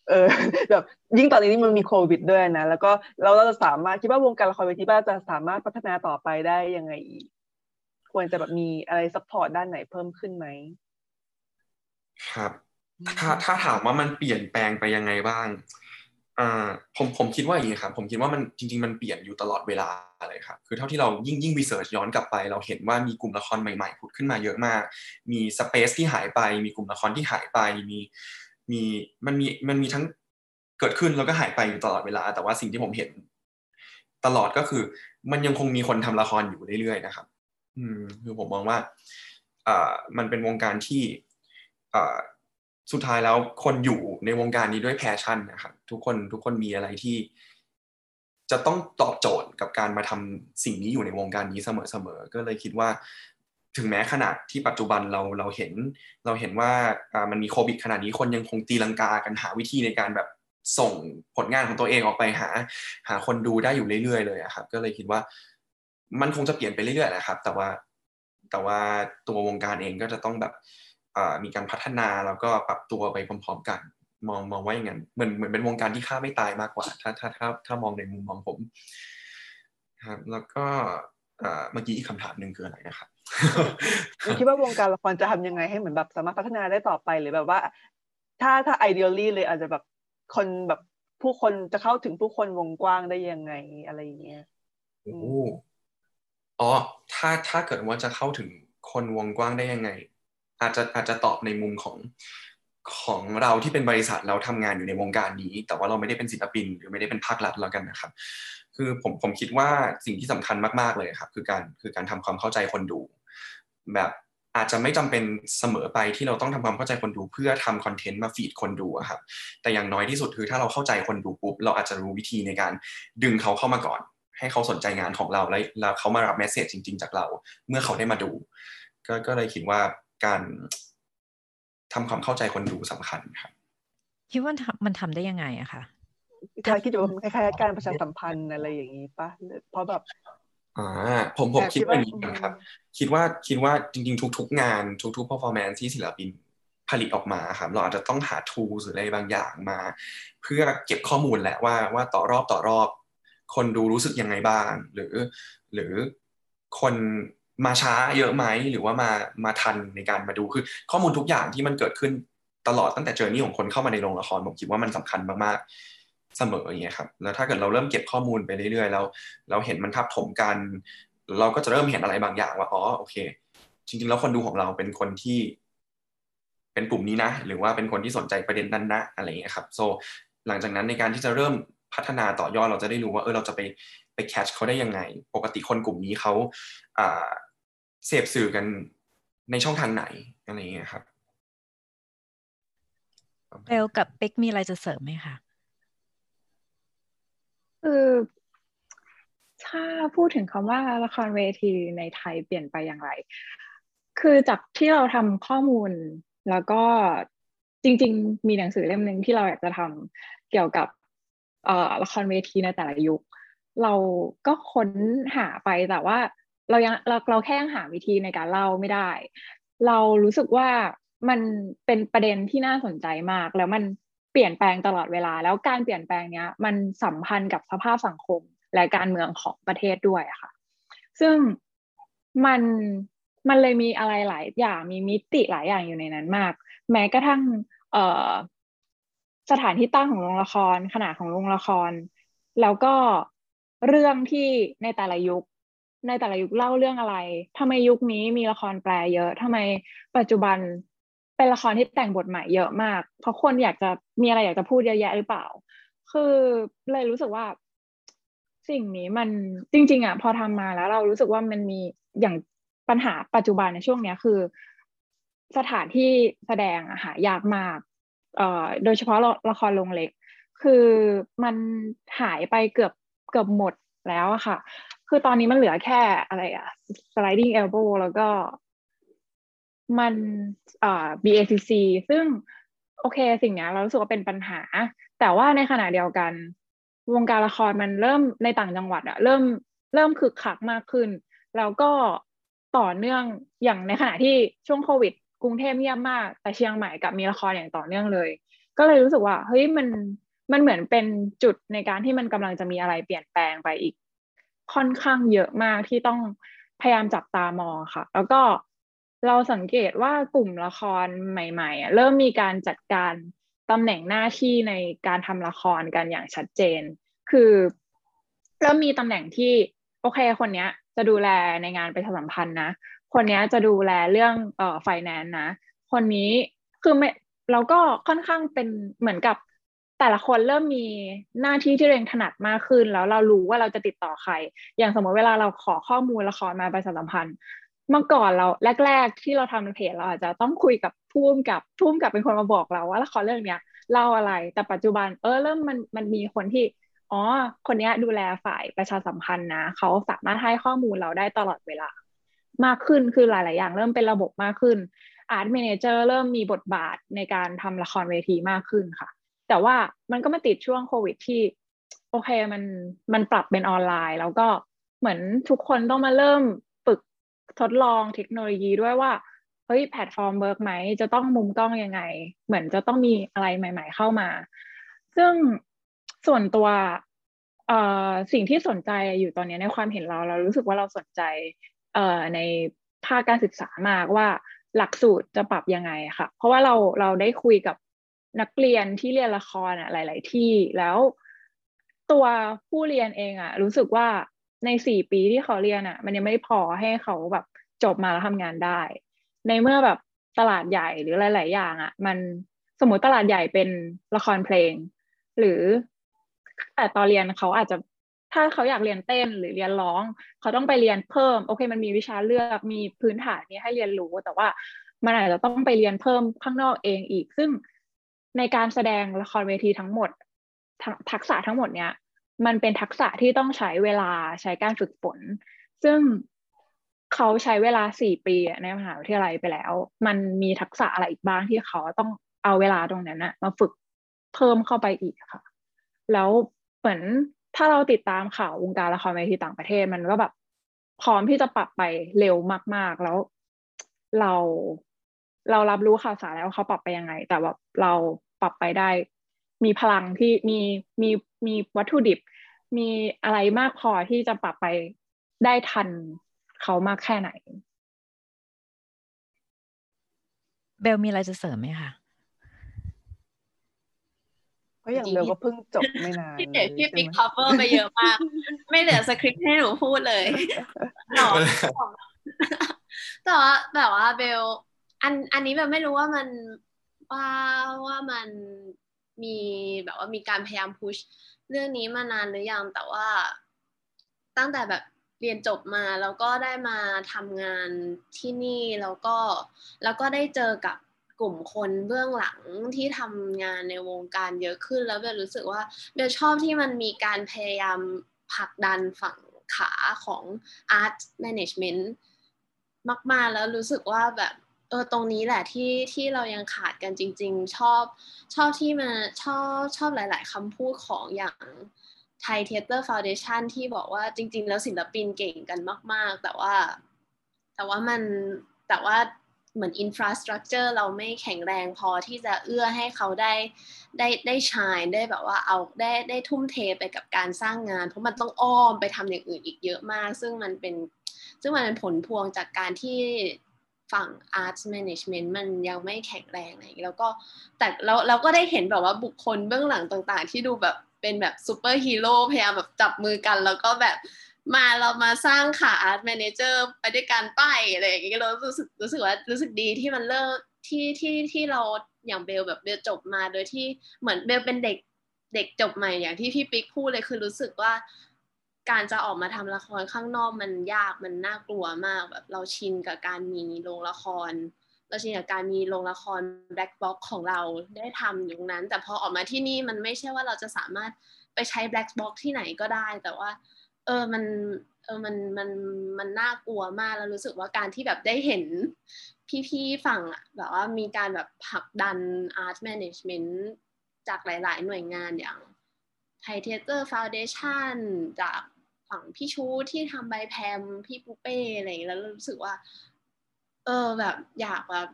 [SPEAKER 1] เออแบบยิ่งตอนนี้มันมีโควิดด้วยนะ แล้วก็เราเราจะสามารถคิดว่าวงการละครเวทีบ้านจะสามารถพัฒนาต่อไปได้ยังไงอีก ควรจะแบบมีอะไร support ด้านไหนเพิ่มขึ้นไหม
[SPEAKER 3] ครับ ถ้าถ้าถามว่ามันเปลี่ยนแปลงไปยังไงบ้างอ่าผมผมคิดว่าอย่างนี้ครับผมคิดว่ามันจริง ๆ มันเปลี่ยนอยู่ตลอดเวลาเลยครับคือเท่าที่เรายิ่งยิ่งวิจัยย้อนกลับไป เราเห็นว่ามีกลุ่มละครใหม่ๆผุดขึ้นมาเยอะมาก มีสเปซที่หายไป มีกลุ่มละครที่หายไปมี มีมันมีมันมีทั้งเกิดขึ้นแล้วก็หายไปอยู่ตลอดเวลา แต่ว่าสิ่งที่ผมเห็น ตลอดก็คือ มันยังคงมีคนทำละครอยู่เรื่อยๆนะครับ อืมคือผมมองว่าอ่ามันเป็นวงการที่อ่าสุดท้ายแล้วคนอยู่ในวงการนี้ด้วยแพชชั่นนะครับทุกคนทุกคนมีอะไรที่ จะต้องตอบโจทย์กับการมาทำสิ่งนี้อยู่ในวงการนี้เสมอๆก็เลยคิดว่า ถึงแม้ขนาดที่ปัจจุบันเราเราเห็น เราเห็นว่ามันมีโควิดขนาดนี้คนยังคงตีลังกากันหาวิธีในการแบบส่งผลงานของตัวเองออกไปหา หาคนดูได้อยู่เรื่อยๆ เลยครับ ก็เลยคิดว่า มันคงจะเปลี่ยนไปเรื่อยๆนะครับ แต่ว่าแต่ว่าตัววงการเองก็จะต้องแบบมีการพัฒนาแล้วก็ปรับตัวไปพร้อมๆกัน มองมองว่าอย่างนั้นเหมือนเหมือนเป็นวงการที่ฆ่าไม่ตายมากกว่า ถ้าถ้าถ้าถ้ามองในมุมมองผมครับแล้วก็เมื่อกี้อีกคำถามหนึ่งคืออะไรนะครับ
[SPEAKER 1] คิดว่าวงการละครจะทำยังไงให้เหมือนแบบสามารถพัฒนาได้ต่อไปหรือแบบว่า ถ้าถ้า ideally เลยอาจจะแบบคนแบบผู้คนจะเข้าถึงผู้คนวงกว้างได้ยังไงอะไรอย่างเงี้ย
[SPEAKER 3] โอ้อ๋อถ้าถ้าเกิดว่าจะเข้าถึงคนวงกว้างได้ยังไง อาจจะอาจจะตอบในมุมของของเราที่เป็นบริษัทเราทำงานอยู่ในวงการนี้ แต่ว่าเราไม่ได้เป็นศิลปิน หรือไม่ได้เป็นภาครัฐแล้วกันนะครับ คือผมผมคิดว่าสิ่งที่สำคัญมากๆเลยครับ คือการคือการทำความเข้าใจคนดู แบบอาจจะไม่จำเป็นเสมอไปที่เราต้องทำความเข้าใจคนดูเพื่อทำคอนเทนต์มาฟีดคนดูอะครับแต่อย่างน้อยที่สุดคือถ้าเราเข้าใจคนดูปุ๊บเราอาจจะรู้วิธีในการดึงเขาเข้ามาก่อน ให้เขาสนใจงานของเราแล้วแล้วเขามารับเมสเซจจริง ๆ จากเรา เมื่อเขาได้มาดู ก็ก็เลยคิดว่าการทำความเข้าใจคนดูสำคัญครับ
[SPEAKER 2] คิดว่ามันทำได้ยังไงอะคะ
[SPEAKER 1] คล้ายคิดว่ามันคล้ายๆการประชาสัมพันธ์อะไรอย่างนี้ปะเพราะแบบ
[SPEAKER 3] อ่าผมผม
[SPEAKER 1] แต่คิ
[SPEAKER 3] คิด
[SPEAKER 1] ด
[SPEAKER 3] ว่า
[SPEAKER 1] ว่า
[SPEAKER 3] อย่างนี้นะครับ คิดว่าคิดว่าจริงๆ ทุก ๆ งานทุกๆ performance ที่ศิลปินผลิตออกมาครับเราอาจจะต้องหา tools หรืออะไรบางอย่างมา เพื่อเก็บข้อมูลแหละว่าว่าต่อรอบต่อรอบ คนดูรู้สึกยังไงบ้าง หรือ หรือคนมาช้าเยอะไหมหรือว่ามามาทันในการมาดูคือ ข้อมูลทุกอย่างที่มันเกิดขึ้นตลอดตั้งแต่เจอร์นี่ของคนเข้ามาในโรงละครผมคิดว่ามันสำคัญมากๆ เสมออย่างเงี้ยครับแล้วถ้าเกิดเราเริ่มเก็บข้อมูลไปเรื่อยๆแล้วเราเห็นมันทับถมกัน เราก็จะเริ่มเห็นอะไรบางอย่างว่าอ๋อโอเค จริง ๆ แล้วคนดูของเราเป็นคนที่เป็นกลุ่มนี้นะ หรือว่าเป็นคนที่สนใจประเด็นนั้นนะอะไรอย่างเงี้ยครับโซหลังจากนั้นในการที่จะเริ่มพัฒนาต่อยอดเราจะได้รู้ว่าเออเราจะไปไปแคชเขาได้ยังไง ปกติคนกลุ่มนี้เขาอ่าเสพสื่อกันในช่องทางไหนอะไรอย่างเงี้ยครับ
[SPEAKER 2] เบลกับเปิ๊กมีอะไรจะเสริมไหมคะ
[SPEAKER 4] คือถ้าพูดถึงคำว่าละครเวทีในไทยเปลี่ยนไปอย่างไร คือจากที่เราทำข้อมูลแล้วก็จริง ๆ มีหนังสือเล่มหนึ่งที่เราอยากจะทำเกี่ยวกับละครเวทีในแต่ละยุค เราก็ค้นหาไปแต่ว่าเรายังเราเราแค่ยังหาวิธีในการเล่าไม่ได้ เรารู้สึกว่ามันเป็นประเด็นที่น่าสนใจมาก แล้วมัน เปลี่ยนแปลงตลอดเวลา แล้วการเปลี่ยนแปลงเนี้ย มันสัมพันธ์กับสภาพสังคมและการเมืองของประเทศด้วยค่ะ ซึ่งมันมันเลยมีอะไรหลายอย่างมีมิติหลายอย่างอยู่ในนั้นมาก แม้กระทั่งเอ่อสถานที่ตั้งของโรงละคร ขนาดของโรงละคร แล้วก็เรื่องที่ในแต่ละยุค ในแต่ละยุคเล่าเรื่องอะไรทำไมยุคนี้มีละครแปลเยอะทำไมปัจจุบัน เป็นละครที่แต่งบทใหม่เยอะมาก เพราะคนอยากจะมีอะไรอยากจะพูดเยอะแยะหรือเปล่า คือเลยรู้สึกว่า สิ่งนี้มันจริง ๆอะพอทำมาแล้ว เรารู้สึกว่ามันมีอย่างปัญหาปัจจุบันในช่วงเนี้ยคือ สถานที่แสดงอะหายากมากเอ่อโดยเฉพาะละละครโรงเล็ก คือมันหายไปเกือบเกือบหมดแล้วอะค่ะ คือตอนนี้มันเหลือแค่อะไรอะ sliding elbow แล้วก็ มันอ่า BACC ซึ่งโอเคสิ่งนี้เรารู้สึกว่าเป็นปัญหา แต่ว่าในขณะเดียวกัน วงการละครมันเริ่มในต่างจังหวัดอะเริ่มเริ่มคึกคักมากขึ้น แล้วก็ต่อเนื่องอย่างในขณะที่ช่วงโควิด กรุงเทพเงียบมาก แต่เชียงใหม่กับมีละครอย่างต่อเนื่องเลย ก็เลยรู้สึกว่าเฮ้ยมันมันเหมือนเป็นจุดในการที่มันกำลังจะมีอะไรเปลี่ยนแปลงไปอีก ค่อนข้างเยอะมากที่ต้องพยายามจับตามองค่ะ แล้วก็ เราสังเกตว่ากลุ่มละครใหม่ๆเริ่มมีการจัดการตำแหน่งหน้าที่ในการทำละครกันอย่างชัดเจน คือเริ่มมีตำแหน่งที่โอเคคนนี้จะดูแลในงานประชาสัมพันธ์นะ คนนี้จะดูแลเรื่องเอ่อไฟแนนซ์นะ คนนี้คือไม่เราก็ค่อนข้างเป็นเหมือนกับแต่ละคนเริ่มมีหน้าที่ที่เรียงถนัดมากขึ้น แล้วเรารู้ว่าเราจะติดต่อใคร อย่างสมมติเวลาเราขอข้อมูลละครมาประชาสัมพันธ์ เมื่อก่อนเราแรก ๆ ที่เราทำเพจเราอาจจะต้องคุยกับพุ่มกับพุ่มกับเป็นคนมาบอกเราว่าละครเรื่องเนี้ยเล่าอะไรแต่ปัจจุบันเออเริ่มมันมันมีคนที่อ๋อ คนนี้ดูแลฝ่ายประชาสัมพันธ์นะเขาสามารถให้ข้อมูลเราได้ตลอดเวลามากขึ้นคือหลาย ๆ อย่างเริ่มเป็นระบบมากขึ้น art manager เริ่มมีบทบาทในการทำละครเวทีมากขึ้นค่ะ แต่ว่ามันก็มาติดช่วงโควิดที่ โอเคมันมันปรับเป็นออนไลน์ แล้วก็เหมือนทุกคนต้องมาเริ่ม ทดลองเทคโนโลยีด้วยว่าเฮ้ยแพลตฟอร์ม work ไหม จะต้องมุมกล้องยังไง เหมือนจะต้องมีอะไรใหม่ ๆ เข้ามา ซึ่งส่วนตัวสิ่งที่สนใจอยู่ตอนนี้ในความเห็นเราเรารู้สึกว่าเราสนใจในภาคการศึกษามากว่าหลักสูตรจะปรับยังไงค่ะ เพราะว่าเราเราได้คุยกับนักเรียนที่เรียนละครอะหลาย ๆ ที่แล้วตัวผู้เรียนเองอะรู้สึกว่า ในสี่ปีที่เขาเรียนอะ มันยังไม่พอให้เขาแบบจบมาแล้วทำงานได้ ในเมื่อแบบตลาดใหญ่หรือหลาย ๆ อย่างอะ มันสมมติตลาดใหญ่เป็นละครเพลง หรือแต่ตอนเรียนเขาอาจจะถ้าเขาอยากเรียนเต้นหรือเรียนร้อง เขาต้องไปเรียนเพิ่ม โอเค มันมีวิชาเลือกมีพื้นฐานนี้ให้เรียนรู้ แต่ว่ามันอาจจะต้องไปเรียนเพิ่มข้างนอกเองอีก ซึ่งในการแสดงละครเวทีทั้งหมดทักษะทั้งหมดเนี้ย มันเป็นทักษะที่ต้องใช้เวลาใช้การฝึกฝน ซึ่งเขาใช้เวลาสี่ปีในมหาวิทยาลัยไปแล้ว มันมีทักษะอะไรอีกบ้างที่เขาต้องเอาเวลาตรงนั้นนะมาฝึกเพิ่มเข้าไปอีกค่ะ แล้วเหมือนถ้าเราติดตามข่าววงการละครเวทีต่างประเทศมันก็แบบพร้อมที่จะปรับไปเร็วมาก ๆ แล้วเราเรารับรู้ข่าวสารแล้วเขาปรับไปยังไง แต่แบบเราปรับไปได้ มีพลังที่มีมีมีวัตถุดิบ มีอะไรมากพอที่จะปรับไปได้ทันเขามากแค่ไหน
[SPEAKER 2] เบลมีอะไรจะเสริมไหมคะ
[SPEAKER 1] ก็อย่างเบลก็เพิ่งจบไม่นาน
[SPEAKER 5] พี่เด็กพี่ปิ๊ก cover ไปเยอะมาก ไม่เหลือสคริปต์ให้หนูพูดเลยหรอแต่ว่าแต่ว่าเบล อันอันนี้แบบไม่รู้ว่ามันว่าว่ามัน มีแบบว่ามีการพยายาม pushเรื่องนี้มานานหรือยังแต่ว่าตั้งแต่แบบเรียนจบมาแล้วก็ได้มาทำงานที่นี่แล้วก็แล้วก็ได้เจอกับกลุ่มคนเบื้องหลังที่ทำงานในวงการเยอะขึ้น แล้วเบลรู้สึกว่าเบลชอบที่มันมีการพยายามผลักดันฝั่งขาของ art management มาก ๆ แล้วรู้สึกว่าแบบ เออตรงนี้แหละที่ที่เรายังขาดกันจริง ๆ ชอบชอบที่มาชอบชอบหลาย ๆคำพูดของอย่าง Thai Theatre Foundation ที่บอกว่าจริง ๆ แล้วศิลปินเก่งกันมาก ๆ แต่ว่า แต่ว่ามันแต่ว่าเหมือน infrastructure เราไม่แข็งแรงพอที่จะเอื้อให้เขาได้ได้ได้ shine ได้แบบว่าเอาได้ได้ทุ่มเทไปกับการสร้างงาน เพราะมันต้องอ้อมไปทำอย่างอื่นอีกเยอะมาก ซึ่งมันเป็นซึ่งมันเป็นผลพวงจากการที่ ฝั่ง arts management มันยังไม่แข็งแรงอะไรแล้วก็แต่เราเราก็ได้เห็นแบบว่าบุคคลเบื้องหลังต่างๆ ที่ดูแบบเป็นแบบซูเปอร์ฮีโร่พยายามแบบจับมือกัน แล้วก็แบบมาเรามาสร้างขา art manager ไปด้วยกันไปอะไรอย่างเงี้ยเรารู้สึกรู้สึกว่ารู้สึกดีที่มันเลิกที่ที่ที่เราอย่างเบลแบบเบลจบมาโดยที่เหมือนเบลเป็นเด็กเด็กจบใหม่อย่างที่พี่ปิ๊กพูดเลยคือรู้สึกว่า การจะออกมาทำละครข้างนอกมันยากมันน่ากลัวมากแบบเราชินกับการมีโรงละครเราชินกับการมีโรงละคร black box ของเราได้ทำอยู่นั้น แต่พอออกมาที่นี่มันไม่ใช่ว่าเราจะสามารถไปใช้ black box ที่ไหนก็ได้ แต่ว่า เออมันเออมันมันมันน่ากลัวมากแล้วรู้สึกว่าการที่แบบได้เห็นพี่ๆฝั่งอะแบบว่ามีการแบบผลักดัน art management จากหลาย ๆ หน่วยงานอย่าง Thai Theatre Foundation จาก ฝั่งพี่ชูที่ทำใบแพมพี่ปูเป้อะไรแล้วรู้สึกว่า เออแบบอยากแบบ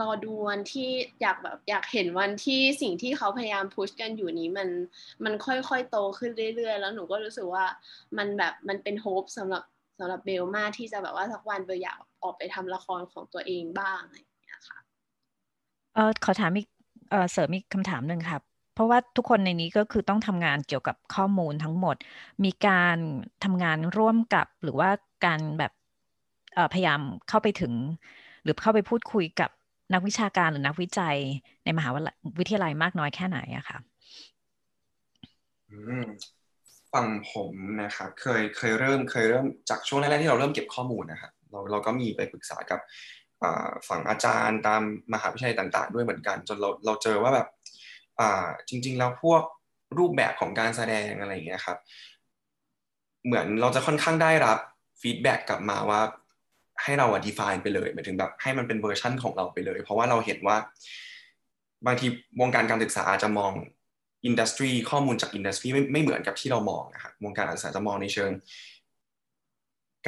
[SPEAKER 5] รอดูวันที่อยากแบบอยากเห็นวันที่สิ่งที่เขาพยายามพุชกันอยู่นี้มันมันค่อยๆโตขึ้นเรื่อยๆ แล้วหนูก็รู้สึกว่ามันแบบมันเป็นโฮปสำหรับสำหรับเบลมากที่จะแบบว่าสักวันเบลอยากออกไปทำละครของตัวเองบ้างอะไรอย่างเงี้ยค่ะ
[SPEAKER 2] เออขอถามอีกเออเสริมอีกคำถามหนึ่งครับ เพราะว่าทุกคนในนี้ก็คือต้องทำงานเกี่ยวกับข้อมูลทั้งหมด มีการทำงานร่วมกับหรือว่าการแบบพยายามเข้าไปถึง หรือเข้าไปพูดคุยกับนักวิชาการหรือนักวิจัยในมหาวิทยาลัยมากน้อยแค่ไหนอะคะ
[SPEAKER 3] ฝั่งผมนะครับเคยเคยเริ่มเคยเริ่มจากช่วงแรกๆที่เราเริ่มเก็บข้อมูลนะครับเราเราก็มีไปปรึกษากับฝั่งอาจารย์ตามมหาวิทยาลัยต่าง ๆ ด้วยเหมือนกัน จนเราเราเจอว่าแบบ จริง ๆ แล้วพวกรูปแบบของการแสดงอะไรอย่างเงี้ยครับ เหมือนเราจะค่อนข้างได้รับ feedback กลับมาว่าให้เราอะ define ไปเลยหมายถึงแบบให้มันเป็นเวอร์ชั่นของเราไปเลย เพราะว่าเราเห็นว่า บางทีวงการการศึกษาอาจจะมอง industry ข้อมูลจาก industry ไม่ไม่เหมือนกับที่เรามองนะครับวงการการศึกษาจะมองในเชิง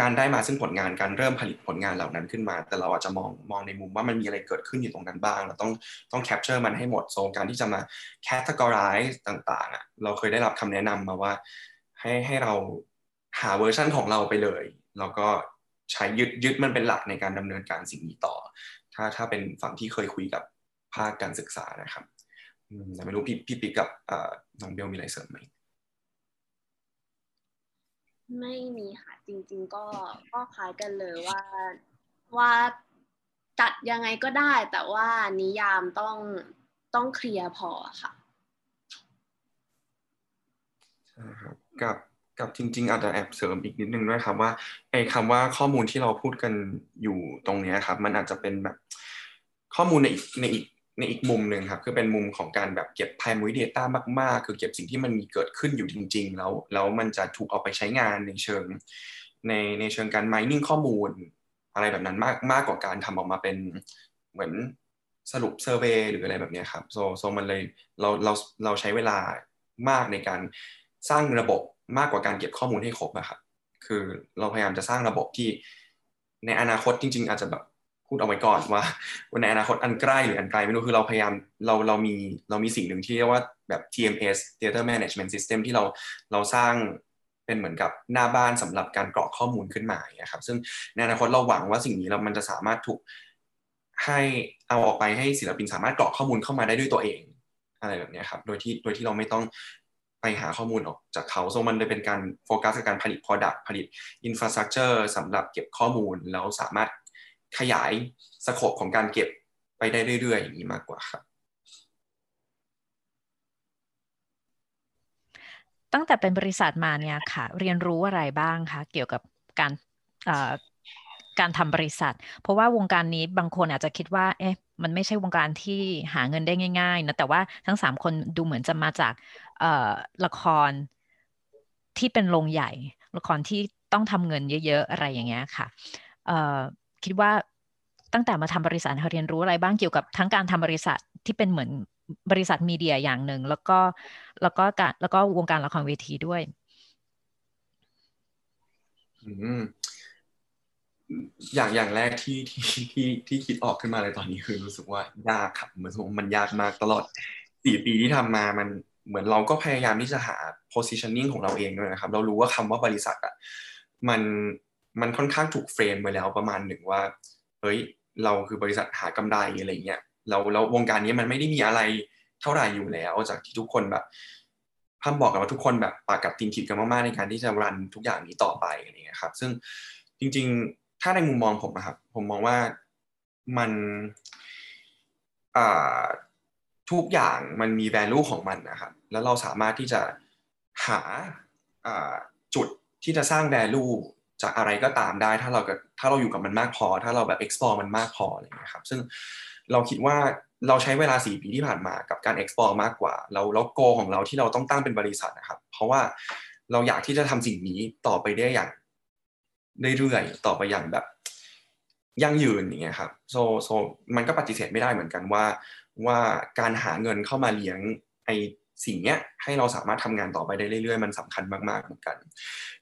[SPEAKER 3] การได้มาซึ่งผลงานการเริ่มผลิตผลงานเหล่านั้นขึ้นมา แต่เราอาจจะมองมองในมุมว่ามันมีอะไรเกิดขึ้นอยู่ตรงนั้นบ้าง เราต้องต้อง capture มันให้หมด so การที่จะมา categorize ต่างๆอะเราเคยได้รับคำแนะนำมาว่า ให้ให้เราหาเวอร์ชันของเราไปเลย แล้วก็ใช้ยึดยึดมันเป็นหลักในการดำเนินการสิ่งนี้ต่อ ถ้าถ้าเป็นฝั่งที่เคยคุยกับภาคการศึกษานะครับแต่ไม่รู้พี่พี่ปิ๊กกับน้องเบลมีอะไรเสริมไหม
[SPEAKER 5] ไม่มีค่ะจริง ๆ ก็ก็คล้ายกันเลยว่าว่าจัดยังไงก็ได้ แต่ว่านิยามต้องต้องเคลียร์พอค่ะ
[SPEAKER 3] ใช่ครับกับกับจริง ๆ อาจจะแอบเสริมอีกนิดนึงด้วยครับว่าไอ้คำว่าข้อมูลที่เราพูดกันอยู่ตรงนี้ครับ มันอาจจะเป็นแบบข้อมูลในอีกในอีก ในอีกมุมหนึ่งครับคือเป็นมุมของการแบบเก็บ primary data มากๆ คือเก็บสิ่งที่มันมีเกิดขึ้นอยู่จริง ๆ แล้วแล้วมันจะถูกเอาไปใช้งานในเชิง ในในเชิงการ mining ข้อมูล อะไรแบบนั้นมากมากกว่าการทำออกมาเป็นเหมือนสรุป survey หรืออะไรแบบนี้ครับ so so มันเลยเราเราเราใช้เวลามากในการสร้างระบบมากกว่าการเก็บข้อมูลให้ครบอะครับคือเราพยายามจะสร้างระบบที่ในอนาคตจริง ๆ อาจจะแบบ พูดเอาไว้ก่อนว่าในอนาคตอันใกล้หรืออันไกลไม่รู้คือเราพยายามเราเรามีเรามีสิ่งหนึ่งที่เรียกว่าแบบ TMS Theater Management System ที่เราเราสร้างเป็นเหมือนกับหน้าบ้านสำหรับการกรอกข้อมูลขึ้นมา่ครับซึ่งในอนาคตเราหวังว่าสิ่งนี้เรามันจะสามารถถูกให้เอาออกไปให้ศิลปินสามารถกรอกข้อมูลเข้ามาได้ด้วยตัวเองอะไรแบบนี้ครับโดยที่โดยที่เราไม่ต้องไปหาข้อมูลออกจากเขาโซมันเลยเป็นการโฟกัสกับการผลิต Product ผลิต Infrastructure สำหรับเก็บข้อมูลแล้วสามารถ ขยายสโคปของการเก็บไปได้เรื่อยๆอย่างนี้มากกว่าครับ
[SPEAKER 2] ตั้งแต่เป็นบริษัทมาเนี่ยค่ะ เรียนรู้อะไรบ้างคะเกี่ยวกับการการทำบริษัท เพราะว่าวงการนี้บางคนอาจจะคิดว่า เอ๊ะ มันไม่ใช่วงการที่หาเงินได้ง่ายๆนะแต่ว่าทั้งสามคนดูเหมือนจะมาจากละครที่เป็นโรงใหญ่ ละครที่ต้องทำเงินเยอะ ๆ อะไรอย่างเงี้ยค่ะ คิดว่าตั้งแต่มาทำบริษัทเรียนรู้อะไรบ้างเกี่ยวกับทั้งการทำบริษัทที่เป็นเหมือนบริษัทมีเดียอย่างหนึ่ง แล้วก็แล้วก็การแล้วก็วงการละครเวทีด้วย
[SPEAKER 3] อย่างอย่างแรกที่ที่ที่ที่คิดออกขึ้นมาเลยตอนนี้คือรู้สึกว่ายากครับเหมือนมันยากมากตลอดสี่ปีที่ทำมามันเหมือนเราก็พยายามที่จะหา positioning ของเราเองด้วยนะครับ เรารู้ว่าคำว่าบริษัทอะมัน มันค่อนข้างถูกเฟรมไว้แล้วประมาณหนึ่งว่าเฮ้ยเราคือบริษัทหากำไรอะไรเงี้ยเราแล้ววงการนี้มันไม่ได้มีอะไรเท่าไหร่อยู่แล้วจากที่ทุกคนแบบพัมบอกกันว่าทุกคนแบบปากกับตีนผิดกันมากๆในการที่จะรันทุกอย่างนี้ต่อไปอะไรเงี้ยครับ ซึ่งจริง ๆ ถ้าในมุมมองผมนะครับ ผมมองว่ามันทุกอย่างมันมี value ของมันนะครับ แล้วเราสามารถที่จะหาจุดที่จะสร้าง value จากอะไรก็ตามได้ถ้าเราถ้าเราอยู่กับมันมากพอ ถ้าเราแบบ explore มันมากพออะไรเงี้ยครับซึ่งเราคิดว่าเราใช้เวลาสี่ปีที่ผ่านมากับการ explore มากกว่า เราแล้วโกของเราที่เราต้องตั้งเป็นบริษัทนะครับ เพราะว่าเราอยากที่จะทำสิ่งนี้ต่อไปได้อย่างเรื่อยๆต่อไปอย่างแบบยั่งยืนอย่างเงี้ยครับโซโซมันก็ปฏิเสธไม่ได้เหมือนกันว่าว่าการหาเงินเข้ามาเลี้ยงไอ สิ่งเนี้ยให้เราสามารถทำงานต่อไปได้เรื่อยๆ มันสำคัญมากๆเหมือนกัน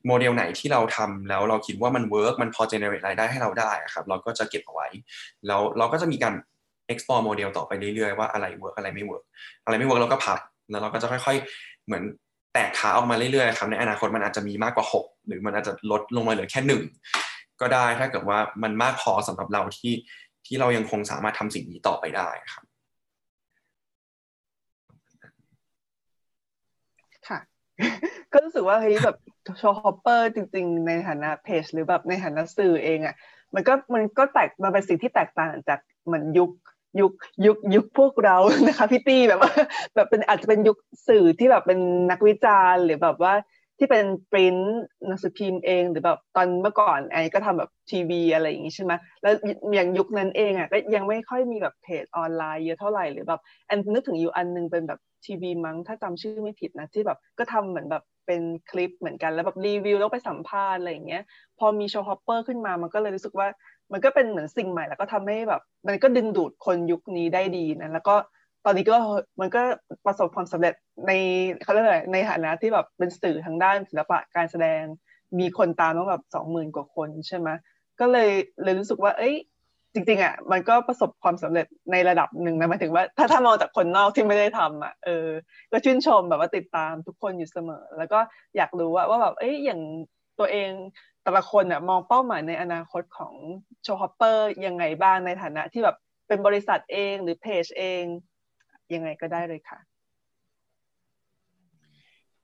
[SPEAKER 3] โมเดลไหนที่เราทำแล้วเราคิดว่ามัน work มันพอ generate รายได้ให้เราได้ครับเราก็จะเก็บเอาไว้แล้วเราก็จะมีการ explore โมเดลต่อไปเรื่อยๆ ว่าอะไร work อะไรไม่ work อะไรไม่ work เราก็พักแล้วเราก็จะค่อยๆเหมือนแตกขาออกมาเรื่อยๆครับในอนาคตมันอาจจะมีมากกว่า 6 หรือมันอาจจะลดลงมาเหลือแค่หนึ่งก็ได้ถ้าเกิดว่ามันมากพอสำหรับเราที่ที่เรายังคงสามารถทำสิ่งนี้ต่อไปได้ครับ
[SPEAKER 1] ค่ะ ก็รู้สึกว่าเฮ้ยแบบ Showhopper จริง ๆ ในฐานะเพจหรือแบบในฐานะสื่อเองอะมันก็มันก็แตกมันเป็นสิ่งที่แตกต่างจากเหมือนยุคยุคยุคยุคพวกเรานะคะพี่ตี้แบบว่าแบบเป็นอาจจะเป็นยุคสื่อที่แบบเป็นนักวิจารณ์ หรือแบบว่า ที่เป็นปริ้นหนังสือพิมพ์เอง หรือแบบตอนเมื่อก่อนไอ้ก็ทำแบบทีวีอะไรอย่างงี้ใช่ไหมแล้วอย่างยุคนั้นเองอะก็ยังไม่ค่อยมีแบบเพจออนไลน์เยอะเท่าไหร่หรือแบบแอนนึกถึงอยู่อันนึงเป็นแบบทีวีมั้งถ้าจำชื่อไม่ผิดนะที่แบบก็ทำเหมือนแบบเป็นคลิปเหมือนกันแล้วแบบรีวิวแล้วไปสัมภาษณ์อะไรอย่างเงี้ยพอมี Showhopper ขึ้นมามันก็เลยรู้สึกว่ามันก็เป็นเหมือนสิ่งใหม่แล้วก็ทำให้แบบ มันก็ดึงดูดคนยุคนี้ได้ดีนะแล้วก็ ตอนนี้ก็มันก็ประสบความสำเร็จในเขาเรียกอะไรในฐานะที่แบบเป็นสื่อทางด้านศิลปะการแสดง มีคนตามต้องแบบสองหมื่นกว่าคนใช่ไหมก็เลยเลยรู้สึกว่า เอ้ย จริง ๆอะมันก็ประสบความสำเร็จในระดับหนึ่งนะหมายถึงว่า ถ้าถ้ามองจากคนนอกที่ไม่ได้ทำอะเออ ก็ชื่นชมแบบว่าติดตามทุกคนอยู่เสมอ แล้วก็อยากรู้ว่าว่าแบบเอ้ยอย่างตัวเองแต่ละคนอะมองเป้าหมายในอนาคตของ Showhopper ยังไงบ้างในฐานะที่แบบเป็นบริษัทเองหรือเพจเอง ยังไงก็ได้เลยค่ะ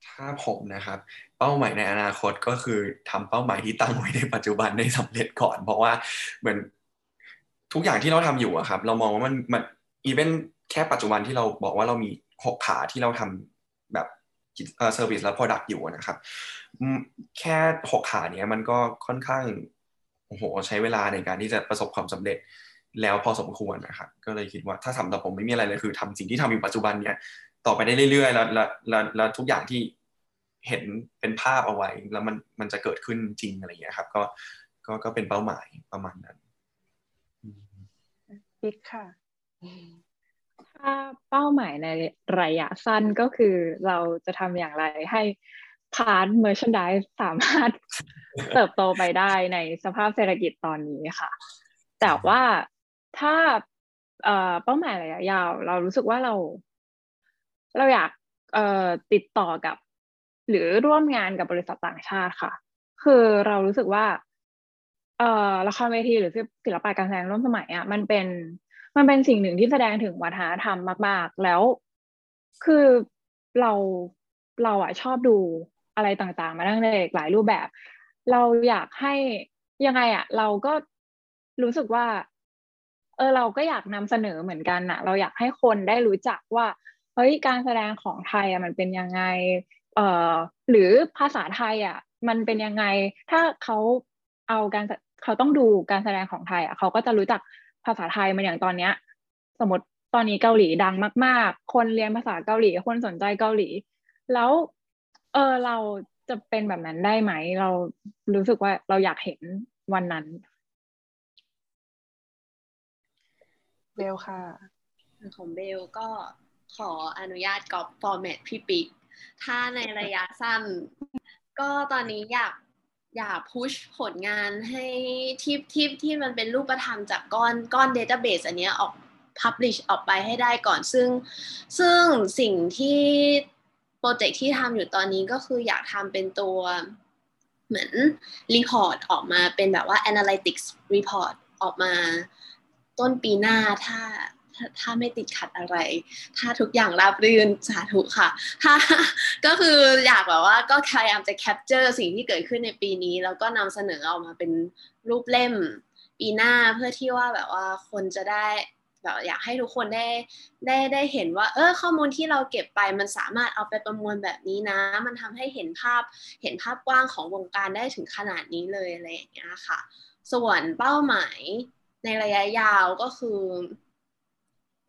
[SPEAKER 3] ถ้าผมนะครับ เป้าหมายในอนาคตก็คือทำเป้าหมายที่ตั้งไว้ในปัจจุบันได้สำเร็จก่อน เพราะว่าเหมือนทุกอย่างที่เราทำอยู่อะครับ เรามองว่ามันมันอีเวนแค่ปัจจุบันที่เราบอกว่าเรามีหกขาที่เราทำแบบเซอร์วิสและ Product อยู่นะครับ แค่หกขาเนี้ยมันก็ค่อนข้างโอ้โหใช้เวลาในการที่จะประสบความสำเร็จ แล้วพอสมควรนะครับก็เลยคิดว่าถ้าสำหรับผมไม่มีอะไรเลยคือทำสิ่งที่ทำอยู่ปัจจุบันเนี่ยต่อไปได้เรื่อยๆแล้วแล้วแล้วทุกอย่างที่เห็นเป็นภาพเอาไว้ แล้วมันมันจะเกิดขึ้นจริงอะไรอย่างเงี้ยครับ ก็ก็ก็เป็นเป้าหมายประมาณนั้น
[SPEAKER 1] อีกค่ะ
[SPEAKER 4] ถ้าเป้าหมายในระยะสั้นก็คือเราจะทำอย่างไรให้ part merchandise สามารถเติบโตไปได้ในสภาพเศรษฐกิจตอนนี้ค่ะ แต่ว่า ถ้าเป้าหมายระยะยาว เรารู้สึกว่าเรา เราอยากติดต่อกับ หรือร่วมงานกับบริษัทต่างชาติค่ะ คือเรารู้สึกว่าเอละครเวทีหรือศิลปะการแสดงร่วมสมัยอะมันเป็นมันเป็นสิ่งหนึ่งที่แสดงถึงวัฒนธรรมมาก ๆ แล้วคือเราเราอะชอบดูอะไรต่างๆ มาตั้งแต่หลายรูปแบบ เราอยากให้ยังไงอะ เราก็รู้สึกว่า เออเราก็อยากนำเสนอเหมือนกันอะเราอยากให้คนได้รู้จักว่าเฮ้ยการแสดงของไทยอะมันเป็นยังไงเอ่อหรือภาษาไทยอะมันเป็นยังไง ถ้าเขาเอาการเขาต้องดูการแสดงของไทยอะเขาก็จะรู้จักภาษาไทยมาอย่างตอนเนี้ย สมมติตอนนี้เกาหลีดังมาก ๆ คนเรียนภาษาเกาหลี คนสนใจเกาหลี แล้วเออเราจะเป็นแบบนั้นได้ไหม เรารู้สึกว่าเราอยากเห็นวันนั้น
[SPEAKER 1] เบลค่ะ
[SPEAKER 5] ของเบลก็ขออนุญาตกรอบฟอร์แมตพี่ปิ๊กถ้าในระยะสั้น ก็ตอนนี้อยากอยากพุชผลงานให้ที่ที่ที่มันเป็นรูปธรรมจากก้อนก้อนเดต้าเบสอันนี้ออกpublish ออกไปให้ได้ก่อนซึ่ง ซึ่งสิ่งที่ project ที่ทำอยู่ตอนนี้ก็คืออยากทำเป็นตัวเหมือน report ออกมาเป็นแบบว่า analytics report ออกมา ต้นปีหน้าถ้าถ้าไม่ติดขัดอะไร ถ้าทุกอย่างราบรื่นสาธุค่ะ ถ้าก็คืออยากแบบว่าก็พยายามจะ capture สิ่งที่เกิดขึ้นในปีนี้ แล้วก็นำเสนอออกมาเป็นรูปเล่ม ปีหน้าเพื่อที่ว่าแบบว่าคนจะได้แบบอยากให้ทุกคนได้ได้ได้เห็นว่า เออข้อมูลที่เราเก็บไปมันสามารถเอาไปประมวลแบบนี้นะ มันทำให้เห็นภาพเห็นภาพกว้างของวงการได้ถึงขนาดนี้เลยอะไรอย่างเงี้ยค่ะ ส่วนเป้าหมาย ในระยะยาวก็คือ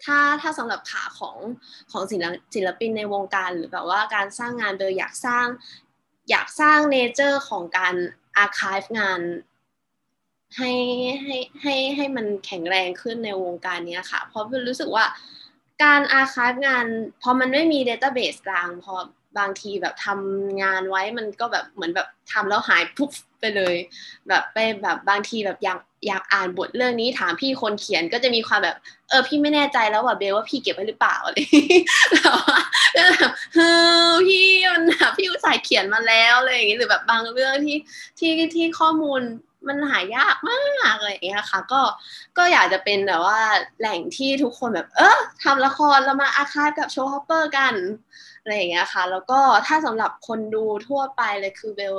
[SPEAKER 5] ถ้าถ้าสำหรับขาของของศิลศิลปินในวงการหรือแบบว่าการสร้างงานโดยอยากสร้างอยากสร้าง nature ของการ archive งานให้ให้ให้ให้มันแข็งแรงขึ้นในวงการนี้ค่ะ เพราะรู้สึกว่าการ archive งานพอมันไม่มี database กลางพอบางทีแบบทำงานไว้มันก็แบบเหมือนแบบทำแล้วหายปุ๊บ ไปเลย แบบไปแบบบางทีแบบอยากอยากอ่านบทเรื่องนี้ถามพี่คนเขียนก็จะมีความแบบ เออพี่ไม่แน่ใจแล้วว่าเบลว่าพี่เก็บไว้หรือเปล่าอะไรแบบว่าแบบเฮ้อพี่มันแบบพี่อุตส่าห์เขียนมาแล้วอะไรอย่างงี้หรือแบบบางเรื่องที่ที่ที่ข้อมูลมันหายากมากอะไรอย่างเงี้ยค่ะ ก็ก็อยากจะเป็นแบบว่าแหล่งที่ทุกคนแบบ เออทำละครเรามา archive กับ Showhopper กันอะไรอย่างเงี้ยค่ะ แล้วก็ถ้าสำหรับคนดูทั่วไปเลยคือเบล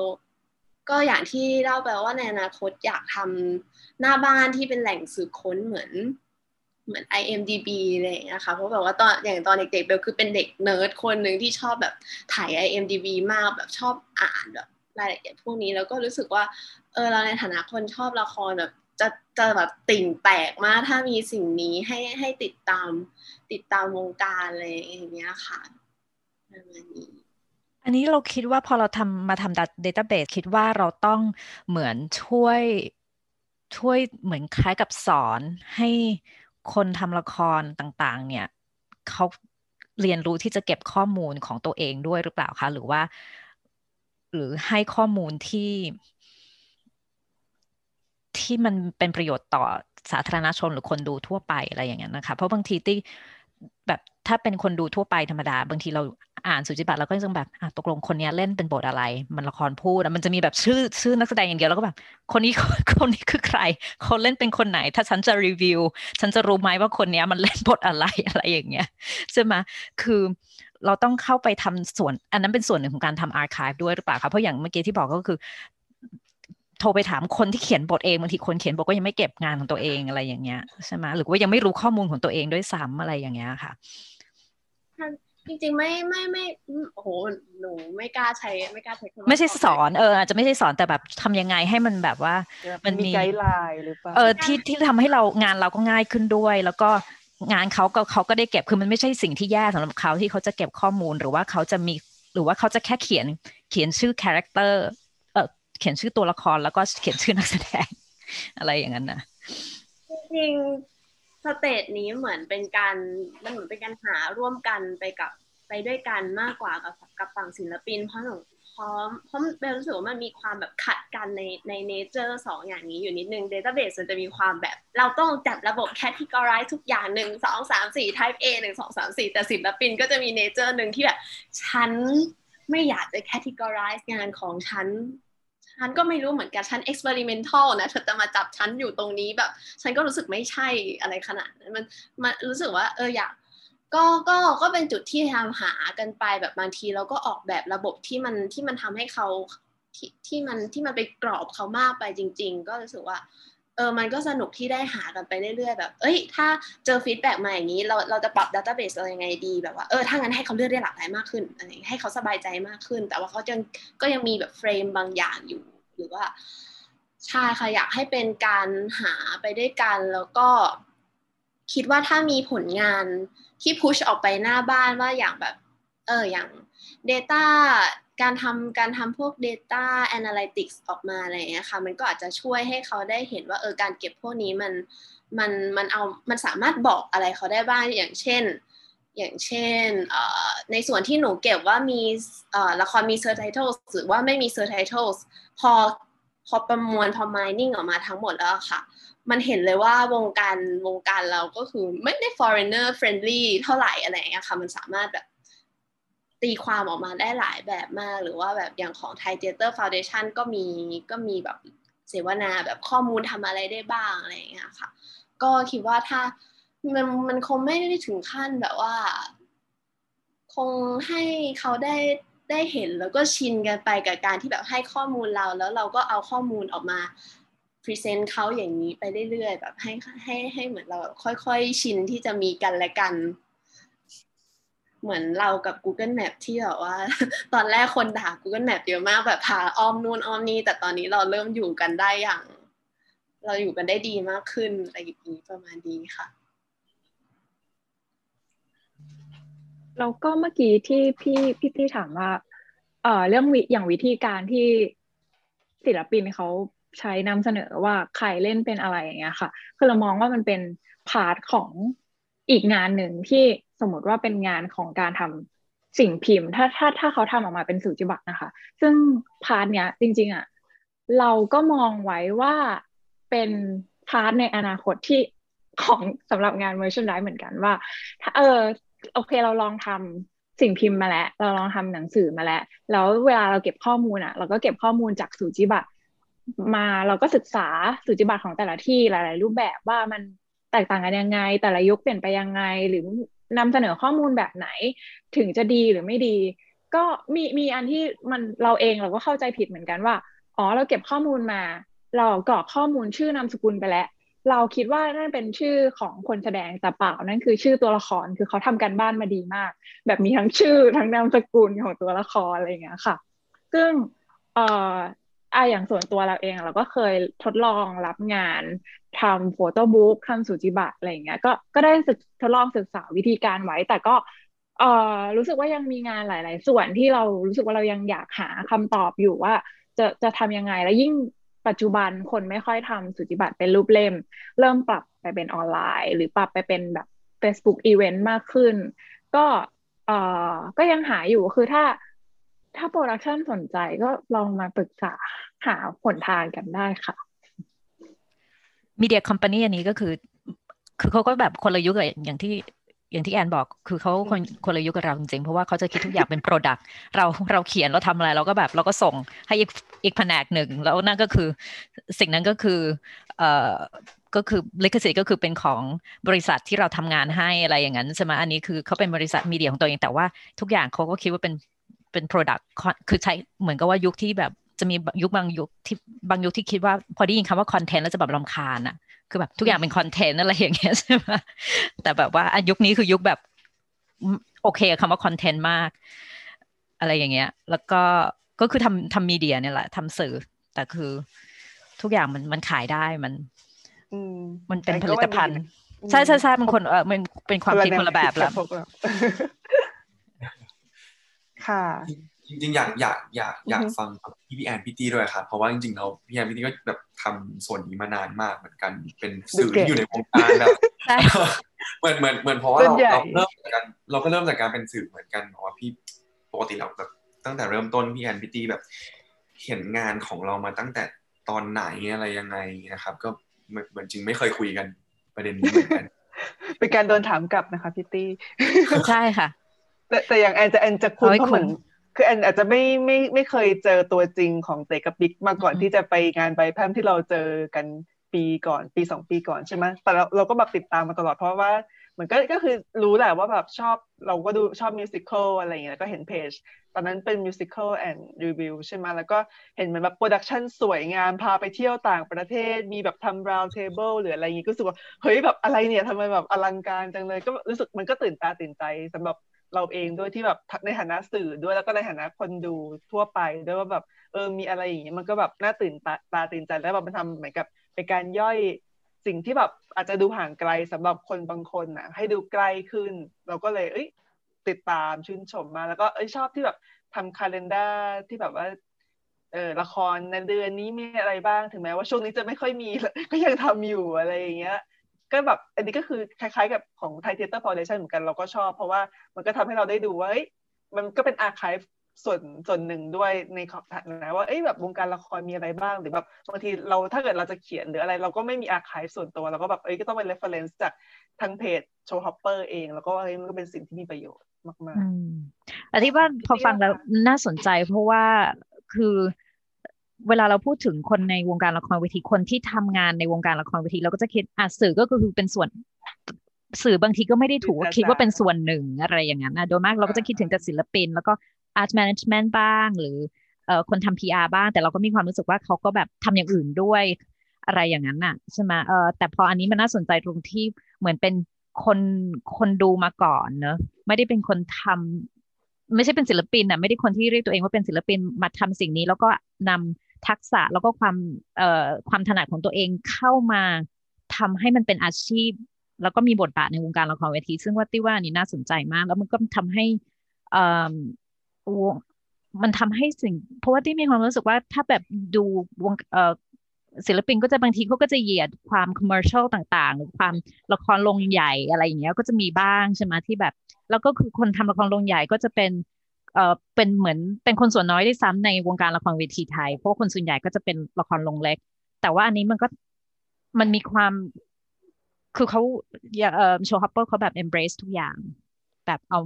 [SPEAKER 5] ก็อย่างที่เล่าไปว่าในอนาคตอยากทำหน้าบ้านที่เป็นแหล่งสืบค้นเหมือนเหมือน IMDB อะไรอย่างเงี้ยค่ะเพราะแบบว่าตอนอย่างตอนเด็กๆเบลคือเป็นเด็กเนิร์ดคนหนึ่งที่ชอบแบบถ่าย IMDB มากแบบชอบอ่านแบบรายละเอียดพวกนี้แล้วก็รู้สึกว่าเออเราในฐานะคนชอบละครแบบจะจะแบบติ่งแตกมากถ้ามีสิ่งนี้ให้ให้ติดตามติดตามวงการอะไรอย่างเงี้ยค่ะประมาณนี้
[SPEAKER 2] อันนี้เราคิดว่าพอเราทำมาทำดัตเดต้าเบสคิดว่าเราต้องเหมือนช่วยช่วยเหมือนคล้ายกับสอนให้คนทำละครต่างๆ เนี่ยเขาเรียนรู้ที่จะเก็บข้อมูลของตัวเองด้วยหรือเปล่าคะ หรือว่า หรือให้ข้อมูลที่ ที่มันเป็นประโยชน์ต่อสาธารณชนหรือคนดูทั่วไปอะไรอย่างเงี้ยนะคะ เพราะบางทีที่แบบถ้าเป็นคนดูทั่วไปธรรมดา บางทีเรา อ่านสุจิบัตรเราก็จะแบบอะตกลงคนนี้เล่นเป็นบทอะไร มันละครพูดมันจะมีแบบชื่อชื่อนักแสดงอย่างเดียวแล้วก็แบบคนนี้คนนี้คือใคร คนเล่นเป็นคนไหน ถ้าฉันจะรีวิว ฉันจะรู้ไหมว่าคนนี้มันเล่นบทอะไรอะไรอย่างเงี้ยใช่ไหมคือเราต้องเข้าไปทำส่วน อันนั้นเป็นส่วนหนึ่งของการทำอาร์คีฟด้วยหรือเปล่าคะเพราะอย่างเมื่อกี้ที่บอกก็คือ โทรไปถามคนที่เขียนบทเองบางทีคนเขียนบทก็ยังไม่เก็บงานของตัวเองอะไรอย่างเงี้ยใช่ไหมหรือว่ายังไม่รู้ข้อมูลของตัวเองด้วยซ้ำอะไรอย่างเงี้ยค่ะ
[SPEAKER 5] จริงๆ ไม่ไม่ไม่โอ้โหหนูไม่กล้าใช้ไม่กล้าใช้
[SPEAKER 2] ไม่ใช่สอนเอออาจจะไม่ใช่สอนแต่แบบทำยังไงให้มันแบบว่า
[SPEAKER 1] มันมี guideline หรือเปล่า
[SPEAKER 2] เออที่ที่ทำให้เรางานเราก็ง่ายขึ้นด้วย แล้วก็งานเขาก็เขาก็ได้เก็บคือมันไม่ใช่สิ่งที่แย่สำหรับเขาที่เขาจะเก็บข้อมูลหรือว่าเขาจะมีหรือว่าเขาจะแค่เขียนเขียนชื่อ character เออเขียนชื่อตัวละครแล้วก็เขียนชื่อนักแสดง อะไรอย่างนั้นนะ
[SPEAKER 5] จริง stage นี้เหมือนเป็นการมันเหมือนเป็นการหาร่วมกันไปกับไปด้วยกันมากกว่ากับกับฝั่งศิลปิน เพราะหนูพร้อมเพราะเบลรู้สึกว่ามันมีความแบบขัดกันในใน nature สองอย่างนี้อยู่นิดนึง database มันจะมีความแบบ เราต้องจัดระบบ categorize ทุกอย่างหนึ่งสองสามสี่ type A หนึ่งสองสามสี่แต่ศิลปินก็จะมี nature หนึ่งที่แบบ ฉันไม่อยากจะ categorize งานของฉัน ฉันก็ไม่รู้เหมือนกันฉัน experimental นะเธอจะมาจับฉันอยู่ตรงนี้แบบ ฉันก็รู้สึกไม่ใช่อะไรขนาดนั้นมันมันรู้สึกว่าเอออยากก็ก็ก็เป็นจุดที่ทำหากันไปแบบบางทีเราก็ออกแบบระบบที่มันที่มันทำให้เขาที่ที่มันที่มันไปกรอบเขามากไปจริง ๆ ก็รู้สึกว่าเออ มันก็สนุกที่ได้หากันไปเรื่อยๆ แบบ เอ้ย ถ้าเจอ feedback มาอย่างนี้ เรา เราจะปรับ database อะไรยังไงดี แบบว่า เออ ถ้างั้นให้เขาเลือกได้หลากหลายมากขึ้นอะไรให้เขาสบายใจมากขึ้น แต่ว่าเขาจะก็ยังมีแบบ frame บางอย่างอยู่ รือว่าใช่ค่ะอยากให้เป็นการหาไปด้วยกันแล้วก็คิดว่าถ้ามีผลงานที่พุชออกไปหน้าบ้านว่าอย่างแบบเอออย่าง Data การทำการทำพวก Data Analytics ออกมาอะไรเงี้ยค่ะ มันก็อาจจะช่วยให้เขาได้เห็นว่าเออการเก็บพวกนี้มันมันมันเอามันสามารถบอกอะไรเขาได้บ้างอย่างเช่น อย่างเช่นในส่วนที่หนูเก็บว่ามีละครมี subtitles หรือว่าไม่มี subtitles พอพอประมวลพอ mining ออกมาทั้งหมดแล้วค่ะ มันเห็นเลยว่าวงการวงการเราก็คือไม่ได้ foreigner friendly เท่าไหร่อะไรเงี้ยค่ะ มันสามารถแบบตีความออกมาได้หลายแบบมาก หรือว่าแบบอย่างของ Thai Theater Foundation ก็มีก็มีแบบเสวนาแบบข้อมูลทำอะไรได้บ้างอะไรเงี้ยค่ะ ก็คิดว่าถ้า มันมันคงไม่ได้ถึงขั้นแบบว่า คงให้เขาได้ได้เห็นแล้วก็ชินกันไปกับการที่แบบให้ข้อมูลเรา แล้วเราก็เอาข้อมูลออกมาพรีเซนต์เขาอย่างนี้ไปเรื่อยๆแบบให้ให้ให้เหมือนเราค่อยๆชินที่จะมีกันและกัน เหมือนเรากับ Google Map ที่แบบว่า ตอนแรกคนด่า Google Map เยอะมากแบบพาอ้อมนู่นอ้อมนี่แต่ตอนนี้เราเริ่มอยู่กันได้อย่าง เราอยู่กันได้ดีมากขึ้นอะไรอย่างนี้ประมาณนี้ค่ะ
[SPEAKER 4] แล้วก็เมื่อกี้ที่พี่พี่พี่ถามว่า เอ่อเรื่องวิอย่างวิธีการที่ศิลปินเขาใช้นำเสนอว่าใครเล่นเป็นอะไรอย่างเงี้ยค่ะ คือเรามองว่ามันเป็น part ของอีกงานหนึ่งที่สมมติว่าเป็นงานของการทำสิ่งพิมพ์ ถ้าถ้าถ้าเขาทำออกมาเป็นสูจิบัตรนะคะ ซึ่ง part เนี้ยจริง ๆอะเราก็มองไว้ว่าเป็น part ในอนาคตที่ของสำหรับงานเวอร์ชันไดเหมือนกันว่า ถ้าเออ โอเคเราลองทำสิ่งพิมพ์มาแล้ว เราลองทำหนังสือมาแล้ว แล้วเวลาเราเก็บข้อมูลอะ เราก็เก็บข้อมูลจากสูจิบัตมาเราก็ศึกษาสุจิบัตรของแต่ละที่หลาย ๆ รูปแบบว่ามันแตกต่างกันยังไง แต่ละยุคเปลี่ยนไปยังไง หรือนำเสนอข้อมูลแบบไหน ถึงจะดีหรือไม่ดี ก็มีมีอันที่มันเราเองเราก็เข้าใจผิดเหมือนกันว่าอ๋อเราเก็บข้อมูลมา เรากรอกข้อมูลชื่อนามสกุลไปแล้ว เราคิดว่านั่นเป็นชื่อของคนแสดงแต่เปล่านั่นคือชื่อตัวละครคือเขาทำการบ้านมาดีมาก แบบมีทั้งชื่อทั้งนามสกุลของตัวละครอะไรอย่างเงี้ยค่ะ ซึ่งเอ่ออะอย่างส่วนตัวเราเองเราก็เคยทดลองรับงานทำโฟโต้บุ๊กทำสุจิบัตรอะไรเงี้ยก็ก็ได้ศึกทดลองศึกษาวิธีการไว้ แต่ก็เอ่อรู้สึกว่ายังมีงานหลาย ๆ ส่วนที่เรารู้สึกว่าเรายังอยากหาคำตอบอยู่ว่าจะจะทำยังไงแล้วยิ่ง ปัจจุบันคนไม่ค่อยทำสูจิบัตรเป็นรูปเล่ม เริ่มปรับไปเป็นออนไลน์ หรือปรับไปเป็นแบบ Facebook Event มากขึ้น ก็เอ่อก็ยังหาอยู่คือถ้าถ้า production สนใจก็ลองมาปรึกษาหาหนทางกันได้ค่ะ
[SPEAKER 2] media company อันนี้ก็คือ คือเขาก็แบบคนละยุคอย่างที่ อย่างที่แอนบอกคือเขาคนคนละยุคกับเราจริงๆ เพราะว่าเขาจะคิดทุกอย่างเป็น productเราเราเขียนเราทำอะไรเราก็แบบเราก็ส่งให้อีกอีกแผนกหนึ่ง แล้วนั่นก็คือสิ่งนั้นก็คือเอ่อก็คือลิขสิทธิ์ก็คือเป็นของบริษัทที่เราทำงานให้อะไรอย่างนั้นใช่ไหมอันนี้คือเขาเป็นบริษัทมีเดียของตัวเองแต่ว่าทุกอย่างเขาก็คิดว่าเป็นเป็น product คือใช้เหมือนกับว่ายุคที่แบบจะมียุคบางยุคที่บางยุคที่คิดว่า พอได้ยินคำว่าคอนเทนต์แล้วจะแบบรำคาญอะ คือแบบทุกอย่างเป็นคอนเทนต์อะไรอย่างเงี้ยใช่ไหมแต่แบบว่ายุคนี้คือยุคแบบโอเคคำว่าคอนเทนต์มาก อะไรอย่างเงี้ย แล้วก็ก็คือทำทำมีเดียเนี่ยแหละทำสื่อ แต่คือทุกอย่างมันมันขายได้มันมันเป็นผลิตภัณฑ์ ใช่ใช่ใช่มันคนเออมันเป็นความคิดคนละแบบแล้ว
[SPEAKER 1] ค่ะ
[SPEAKER 3] จริงๆอยากอยากอยากอยากฟังพี่พี่แอนพี่ตี้ด้วยครับเพราะว่าจริงๆเราพี่แอนพี่ตี้ก็แบบทำส่วนนี้มานานมากเหมือนกันเป็นสื่อที่อยู่ในวงการแบบเหมือนเหมือนเหมือนเพราะว่าเราเราเริ่มจากการเราก็เริ่มจากการเป็นสื่อเหมือนกันเพราะว่าพี่ปกติเราแบบตั้งแต่เริ่มต้นพี่แอนพี่ตี้แบบ เห็นงานของเรามาตั้งแต่ตอนไหนอะไรยังไงนะครับ ก็เหมือนจริงไม่เคยคุยกันประเด็นนี้เหมือนกัน
[SPEAKER 1] เป็นการโดนถามกลับนะคะพี่ตี้
[SPEAKER 2] ใช่ค่ะ
[SPEAKER 1] แต่แต่อย่างแอนจะแอนจะคุ้นเพราะเหมือน คือแอนอาจจะไม่ไม่ไม่เคยเจอตัวจริงของเตกับบิ๊กมาก่อนที่จะไปงานใบแพมที่เราเจอกันปีก่อนปีสองปีก่อนใช่ไหมแต่เราเราก็แบบติดตามมาตลอดเพราะว่าเหมือนก็ก็คือรู้แหละว่าแบบชอบเราก็ดูชอบ musical อะไรอย่างเงี้ยก็เห็นเพจ ตอนนั้นเป็น Musical and Review ใช่ไหมแล้วก็เห็นเหมือนแบบ production สวยงาม พาไปเที่ยวต่างประเทศ มีแบบทำ round table หรืออะไรอย่างงี้ก็รู้สึกว่า เฮ้ยแบบอะไรเนี่ยทำไมแบบอลังการจังเลย ก็รู้สึกมันก็ตื่นตาตื่นใจสำหรับ เราเองด้วยที่แบบในฐานะสื่อด้วยแล้วก็ในฐานะคนดูทั่วไปด้วยว่าแบบเออมีอะไรอย่างเงี้ยมันก็แบบน่าตื่นตาตาตื่นใจแล้วแบบมันทำเหมือนกับเป็นการย่อยสิ่งที่แบบอาจจะดูห่างไกลสำหรับคนบางคนนะให้ดูใกล้ขึ้น เราก็เลยเอ้ยติดตามชื่นชมมาแล้วก็เอ้ยชอบที่แบบทำคาล endar ที่แบบว่าเออละครในเดือนนี้มีอะไรบ้างถึงแม้ว่าช่วงนี้จะไม่ค่อยมีก็ยังทำอยู่อะไรอย่างเงี้ย ก็แบบอันนี้ก็คือคล้ายๆกับของ Thai Theatre Foundation เหมือนกันเราก็ชอบ เพราะว่ามันก็ทำให้เราได้ดูว่ามันก็เป็น archive ส่วนส่วนหนึ่งด้วยในขอบนะว่าเอ้ยแบบวงการละครมีอะไรบ้างหรือแบบบางทีเราถ้าเกิดเราจะเขียนหรืออะไร เราก็ไม่มี archive ส่วนตัวเราก็แบบเอ้ยก็ต้องเป็น reference จากทางเพจ Showhopper เอง แล้วก็เอ้ยมันก็เป็นสิ่งที่มีประโยชน์มากๆ
[SPEAKER 2] อธิบายพอฟังแล้วน่าสนใจเพราะว่าคือ เวลาเราพูดถึงคนในวงการละครเวทีคนที่ทำงานในวงการละครเวทีเราก็จะคิดอะสื่อก็คือเป็นส่วนสื่อบางทีก็ไม่ได้ถูกคิดว่าเป็นส่วนหนึ่งอะไรอย่างนั้นนะโดยมากเราก็จะคิดถึงแต่ศิลปิน แล้วก็ art management บ้าง หรือเอ่อคนทำ PR บ้าง แต่เราก็มีความรู้สึกว่าเขาก็แบบทำอย่างอื่นด้วยอะไรอย่างนั้นน่ะใช่ไหมเออแต่พออันนี้มันน่าสนใจตรงที่เหมือนเป็นคนคนดูมาก่อนเนอะไม่ได้เป็นคนทำไม่ใช่เป็นศิลปินอะไม่ได้คนที่เรียกตัวเองว่าเป็นศิลปินมาทำสิ่งนี้ แล้วก็นำ ทักษะแล้วก็ความเอ่อความถนัดของตัวเองเข้ามาทำให้มันเป็นอาชีพ แล้วก็มีบทบาทในวงการละครเวที ซึ่งว่าตี้ว่านี่น่าสนใจมาก แล้วมันก็ทำให้เอ่อมันทำให้สิ่ง เพราะว่าตี้มีความรู้สึกว่าถ้าแบบดูวงเอ่อศิลปินก็จะบางทีเขาก็จะเหยียดความ commercial ต่างๆ หรือความละครโรงใหญ่อะไรอย่างเงี้ยก็จะมีบ้างใช่ไหมที่แบบ แล้วก็คือคนทำละครโรงใหญ่ก็จะเป็น เอ่อเป็นเหมือนเป็นคนส่วนน้อยที่ซ้ำในวงการละครเวทีไทย เพราะคนส่วนใหญ่ก็จะเป็นละครโรงเล็ก แต่ว่าอันนี้มันก็มันมีความคือเขาเอ่อโชว์ฮัปเปอร์เขาแบบ embrace ทุกอย่าง แบบเอา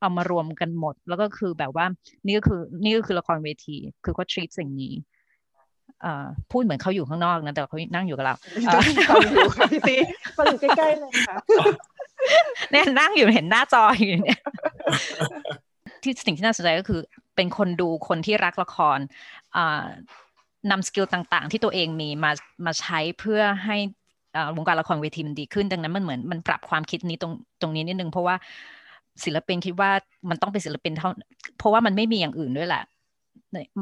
[SPEAKER 2] เอามารวมกันหมด แล้วก็คือแบบว่า นี่ก็คือ นี่ก็คือละครเวที คือเขา treat สิ่งนี้พูดเหมือนเขาอยู่ข้างนอกนะ แต่เขานั่งอยู่กับเรา
[SPEAKER 1] เขาอยู่พี่ตีมาอยู่ใกล้ๆเลยค่ะ
[SPEAKER 2] เนี่ยนั่งอยู่เห็นหน้าจออยู่เนี่ย ที่สิ่งที่น่าสนใจก็คือเป็นคนดูคนที่รักละครนำ skill ต่างๆ ที่ตัวเองมีมามาใช้เพื่อให้วงการละครเวทีมันดีขึ้นดังนั้นมันเหมือนมันปรับความคิดนี้ตรงตรงนี้นิดนึงเพราะว่าศิลปินคิดว่ามันต้องเป็นศิลปินเท่า เพราะว่ามันไม่มีอย่างอื่นด้วยแหละ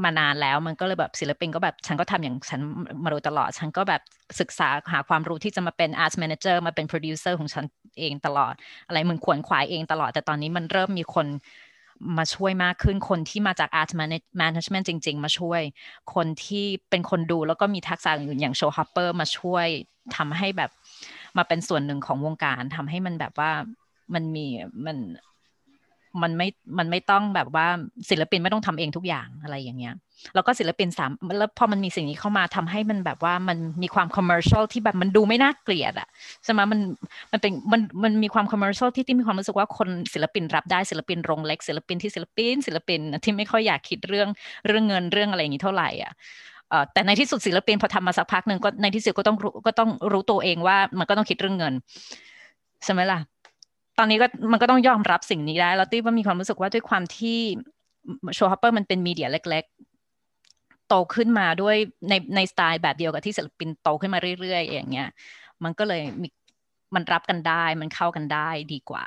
[SPEAKER 2] มานานแล้วมันก็เลยแบบศิลปินก็แบบฉันก็ทำอย่างฉันมาโดยตลอด ฉันก็แบบศึกษาหาความรู้ที่จะมาเป็น art manager มาเป็น producer ของฉันเองตลอด อะไรมึงขวนขวายเองตลอด แต่ตอนนี้มันเริ่มมีคน มาช่วยมากขึ้นคนที่มาจาก art management จริง ๆ มาช่วย คนที่เป็นคนดูแล้วก็มีทักษะอื่นอย่างโชว์ฮับเปอร์มาช่วยทำให้แบบมาเป็นส่วนหนึ่งของวงการทำให้มันแบบว่ามันมีมัน มันไม่มันไม่ต้องแบบว่าศิลปินไม่ต้องทำเองทุกอย่างอะไรอย่างเงี้ยแล้วก็ศิลปินสามแล้วพอมันมีสิ่งนี้เข้ามาทำให้มันแบบว่ามันมีความคอมเมอร์ชลที่แบบมันดูไม่น่าเกลียดอะใช่ไหมมันมันเป็นมันมันมีความ commercial ที่ตี้มีความรู้สึกว่าคนศิลปินรับได้ศิลปินโรงเล็กศิลปินที่ศิลปิน ศิลปินที่ไม่ค่อยอยากคิดเรื่องเรื่องเงินเรื่องอะไรอย่างนี้เท่าไหร่อะแต่ในที่สุดศิลปินพอทำมาสักพักหนึ่งก็ในที่สุดก็ต้องก็ต้องรู้ตัวเองว่ามันก็ต้องคิดเรื่องเงินใช่ไหมล่ะ ตอนนี้ก็มันก็ต้องยอมรับสิ่งนี้ได้แล้วตี้ว่ามีความรู้สึกว่าด้วยความที่ Showhopper มันเป็น media เล็ก ๆ โตขึ้นมาด้วยในในสไตล์แบบเดียวกับที่ศิลปินโตขึ้นมาเรื่อยๆอย่างเงี้ย มันก็เลยมีมันรับกันได้มันเข้ากันได้ดีกว่า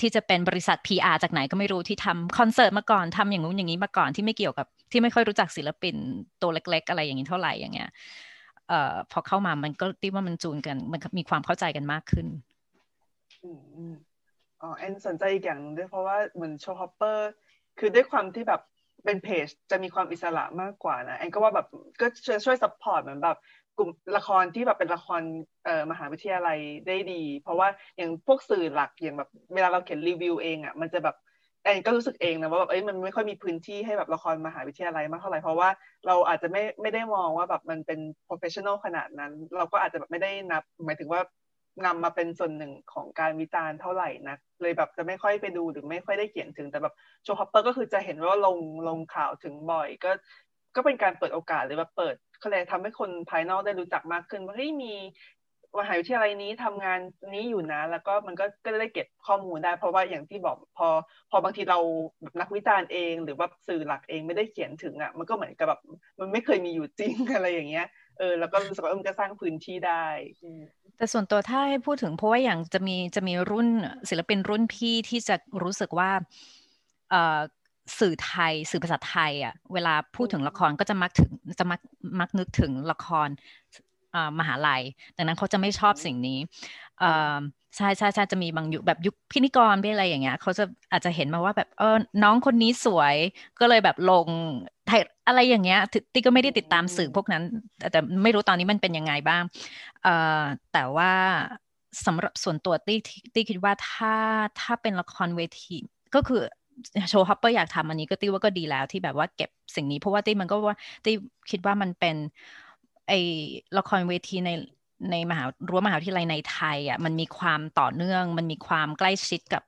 [SPEAKER 2] ที่จะเป็นบริษัท PR จากไหนก็ไม่รู้ที่ทำคอนเสิร์ตมาก่อนทำอย่างนู้นอย่างนี้มาก่อนที่ไม่เกี่ยวกับที่ไม่ค่อยรู้จักศิลปินตัวเล็ก ๆ อะไรอย่างนี้เท่าไหร่อย่างเงี้ยเอ่อพอเข้ามามันก็ตี้ว่ามันจูนกัน มันมีความเข้าใจกันมากขึ้น
[SPEAKER 1] อืมอ๋อแอนสนใจอีกอย่างนึงด้วยเพราะว่าเหมือน Showhopperคือด้วยความที่แบบเป็นเพจจะมีความอิสระมากกว่านะแอนก็ว่าแบบก็ช่วยช่วย support เหมือนแบบกลุ่มละครที่แบบเป็นละครเอ่อมหาวิทยาลัยได้ดี เพราะว่าอย่างพวกสื่อหลักอย่างแบบเวลาเราเขียนรีวิวเองอะมันจะแบบแอนก็รู้สึกเองนะว่าแบบเอ้ยมันไม่ค่อยมีพื้นที่ให้แบบละครมหาวิทยาลัยมากเท่าไหร่เพราะว่าเราอาจจะไม่ไม่ได้มองว่าแบบมันเป็น professional ขนาดนั้น เราก็อาจจะแบบไม่ได้นับ หมายถึงว่า นำมาเป็นส่วนหนึ่งของการวิจารณ์เท่าไหร่นะเลยแบบจะไม่ค่อยไปดูหรือไม่ค่อยได้เขียนถึงแต่แบบ Showhopper ก็คือจะเห็นว่าลงลงข่าวถึงบ่อย ก็ก็เป็นการเปิดโอกาสหรือว่าเปิดเขาเลยทำให้คนภายนอกได้รู้จักมากขึ้นว่าเฮ้ยมีมหาวิทยาลัยนี้ทำงานนี้อยู่นะ แล้วก็มันก็ก็ได้เก็บข้อมูลได้ เพราะว่าอย่างที่บอกพอ พอบางทีเรานักวิจารณ์เอง หรือว่าสื่อหลักเองไม่ได้เขียนถึงอะ มันก็เหมือนกับแบบมันไม่เคยมีอยู่จริงอะไรอย่างเงี้ย เออแล้วก็รู้สึกว่ามันก็สร้างพื้นที่ได้
[SPEAKER 2] แต่ส่วนตัวถ้าให้พูดถึงเพราะว่าอย่างจะมีจะมีรุ่นศิลปินรุ่นพี่ที่จะรู้สึกว่าเอ่อสื่อไทยสื่อภาษาไทยอะเวลาพูดถึงละครก็จะมักถึงจะมักมักนึกถึงละครมหาลัย ดังนั้นเขาจะไม่ชอบสิ่งนี้ใช่ใช่ใช่จะมีบางยุคแบบยุคพินิกรเป็นอะไรอย่างเงี้ยเขาจะอาจจะเห็นมาว่าแบบเออน้องคนนี้สวยก็เลยแบบลงไทย อะไรอย่างเงี้ยตี้ก็ไม่ได้ติดตามสื่อพวกนั้น แต่ไม่รู้ตอนนี้มันเป็นยังไงบ้างเอ่อแต่ว่าสำหรับส่วนตัวตี้ตี้คิดว่าถ้าถ้าเป็นละครเวที ก็คือ Showhopper อยากทำอันนี้ก็ตี้ว่าก็ดีแล้วที่แบบว่าเก็บสิ่งนี้ เพราะว่าตี้มันก็ว่าตี้คิดว่ามันเป็นไอละครเวทีในในมหารั้วมหาวิทยาลัยในไทยอะมันมีความต่อเนื่อง มันมีความใกล้ชิดกับ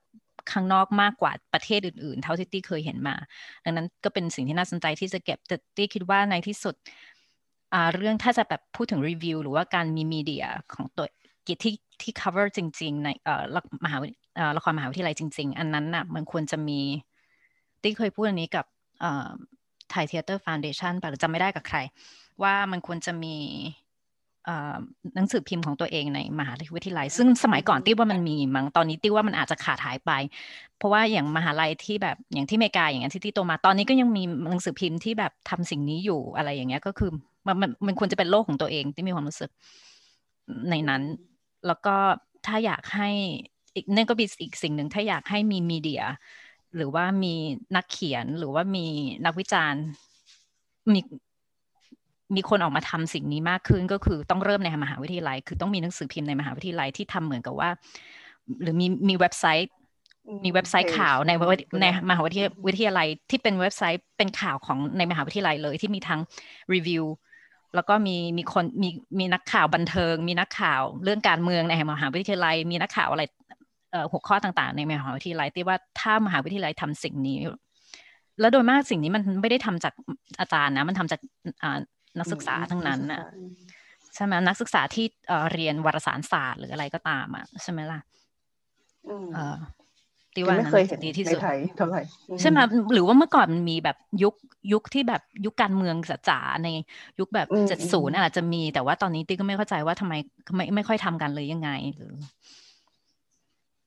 [SPEAKER 2] ข้างนอกมากกว่าประเทศอื่นๆ เท่าที่ตี้เคยเห็นมา ดังนั้นก็เป็นสิ่งที่น่าสนใจที่จะเก็บแต่ตี้คิดว่าในที่สุดเรื่องถ้าจะแบบพูดถึงรีวิวหรือว่าการมี media ของตัวกิจที่ที่ cover จริง ๆ ในมหาละครมหาวิทยาลัยจริง ๆ อันนั้นน่ะมันควรจะมีตี้เคยพูดอันนี้กับ Thai Theatre Foundation แต่จำไม่ได้กับใคร ว่ามันควรจะมี หนังสือพิมพ์ของตัวเองในมหาวิทยาลัย ซึ่งสมัยก่อนตี้ว่ามันมีมั้งตอนนี้ตี้ว่ามันอาจจะขาดหายไป เพราะว่าอย่างมหาลัยที่แบบอย่างที่เมกาอย่างเงี้ยที่ที่โตมาตอนนี้ก็ยังมีหนังสือพิมพ์ที่แบบทำสิ่งนี้อยู่อะไรอย่างเงี้ยก็คือมันมันมันควรจะเป็นโลกของตัวเองที่มีความรู้สึกในนั้น แล้วก็ถ้าอยากให้อีกนั่นก็เป็นอีกสิ่งหนึ่งถ้าอยากให้มีมีเดีย หรือว่ามีนักเขียนหรือว่ามีนักวิจารณ์มี มีคนออกมาทำสิ่งนี้มากขึ้นก็คือต้องเริ่มในมหาวิทยาลัย คือต้องมีหนังสือพิมพ์ในมหาวิทยาลัยที่ทำเหมือนกับว่า หรือมีมีเว็บไซต์ มีเว็บไซต์ข่าวในในมหาวิทยาลัยที่เป็นเว็บไซต์เป็นข่าวของในมหาวิทยาลัยเลยที่มีทั้งรีวิวแล้วก็มีมีคนมีมีนักข่าวบันเทิง มีนักข่าวเรื่องการเมืองในมหาวิทยาลัย มีนักข่าวอะไรหัวข้อต่างๆ ในมหาวิทยาลัยที่ว่าถ้ามหาวิทยาลัยทำสิ่งนี้ แล้วโดยมากสิ่งนี้มันไม่ได้ทำจากอาจารย์นะ มันทำจาก นักศึกษาทั้งนั้นน่ะใช่ไหมนักศึกษาที่เรียนวารสารศาสตร์หรืออะไรก็ตามอะใช่ไหมล่ะตี
[SPEAKER 1] ยัง
[SPEAKER 2] ว่า
[SPEAKER 1] ไม่
[SPEAKER 2] นั้น
[SPEAKER 1] เคย
[SPEAKER 2] จะ
[SPEAKER 1] เห็น
[SPEAKER 2] ดีที่
[SPEAKER 1] ใน
[SPEAKER 2] สุด
[SPEAKER 1] ไทยเท่าไหร่
[SPEAKER 2] ใช่ไหมหรือว่าเมื่อก่อนมันมีแบบยุคยุคที่แบบยุคการเมืองจ๋าๆในยุคแบบ
[SPEAKER 1] อืม
[SPEAKER 2] เจ็ดศูนย์อาจจะมีแต่ว่าตอนนี้ติ๊กก็ไม่เข้าใจว่าทำไมไม่ไม่ค่อยทำกันเลยยังไงหรือ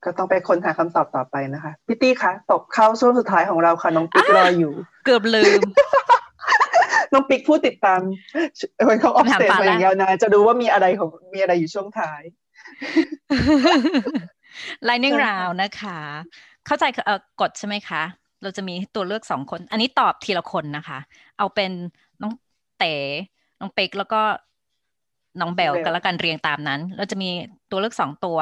[SPEAKER 1] ก็ต้องไปค้นหาคำตอบต่อไปนะคะ พี่ตี้คะตกเข้าช่วงสุดท้ายของเราค่ะน้องปิ๊กรออยู่
[SPEAKER 2] เกือบลืม
[SPEAKER 1] น้องปิ๊กผู้ติดตามวันเขาออฟ
[SPEAKER 2] คำถาม
[SPEAKER 1] สเตจ
[SPEAKER 2] ปา
[SPEAKER 1] มา
[SPEAKER 2] แรก
[SPEAKER 1] อย่างยาวนานจะดูว่ามีอะไรของมีอะไรอยู่ช่วงท้าย
[SPEAKER 2] Lightning
[SPEAKER 1] ใช่ค่ะ
[SPEAKER 2] round นะคะ เข้าใจเอ่อกฎใช่ไหมคะ เราจะมีตัวเลือกสองคน อันนี้ตอบทีละคนนะคะ เอาเป็นน้องเต๋น้องเป็กแล้วก็น้องเบล
[SPEAKER 1] เบล
[SPEAKER 2] กันแล้วกันเรียงตามนั้น เราจะมีตัวเลือกสองตัว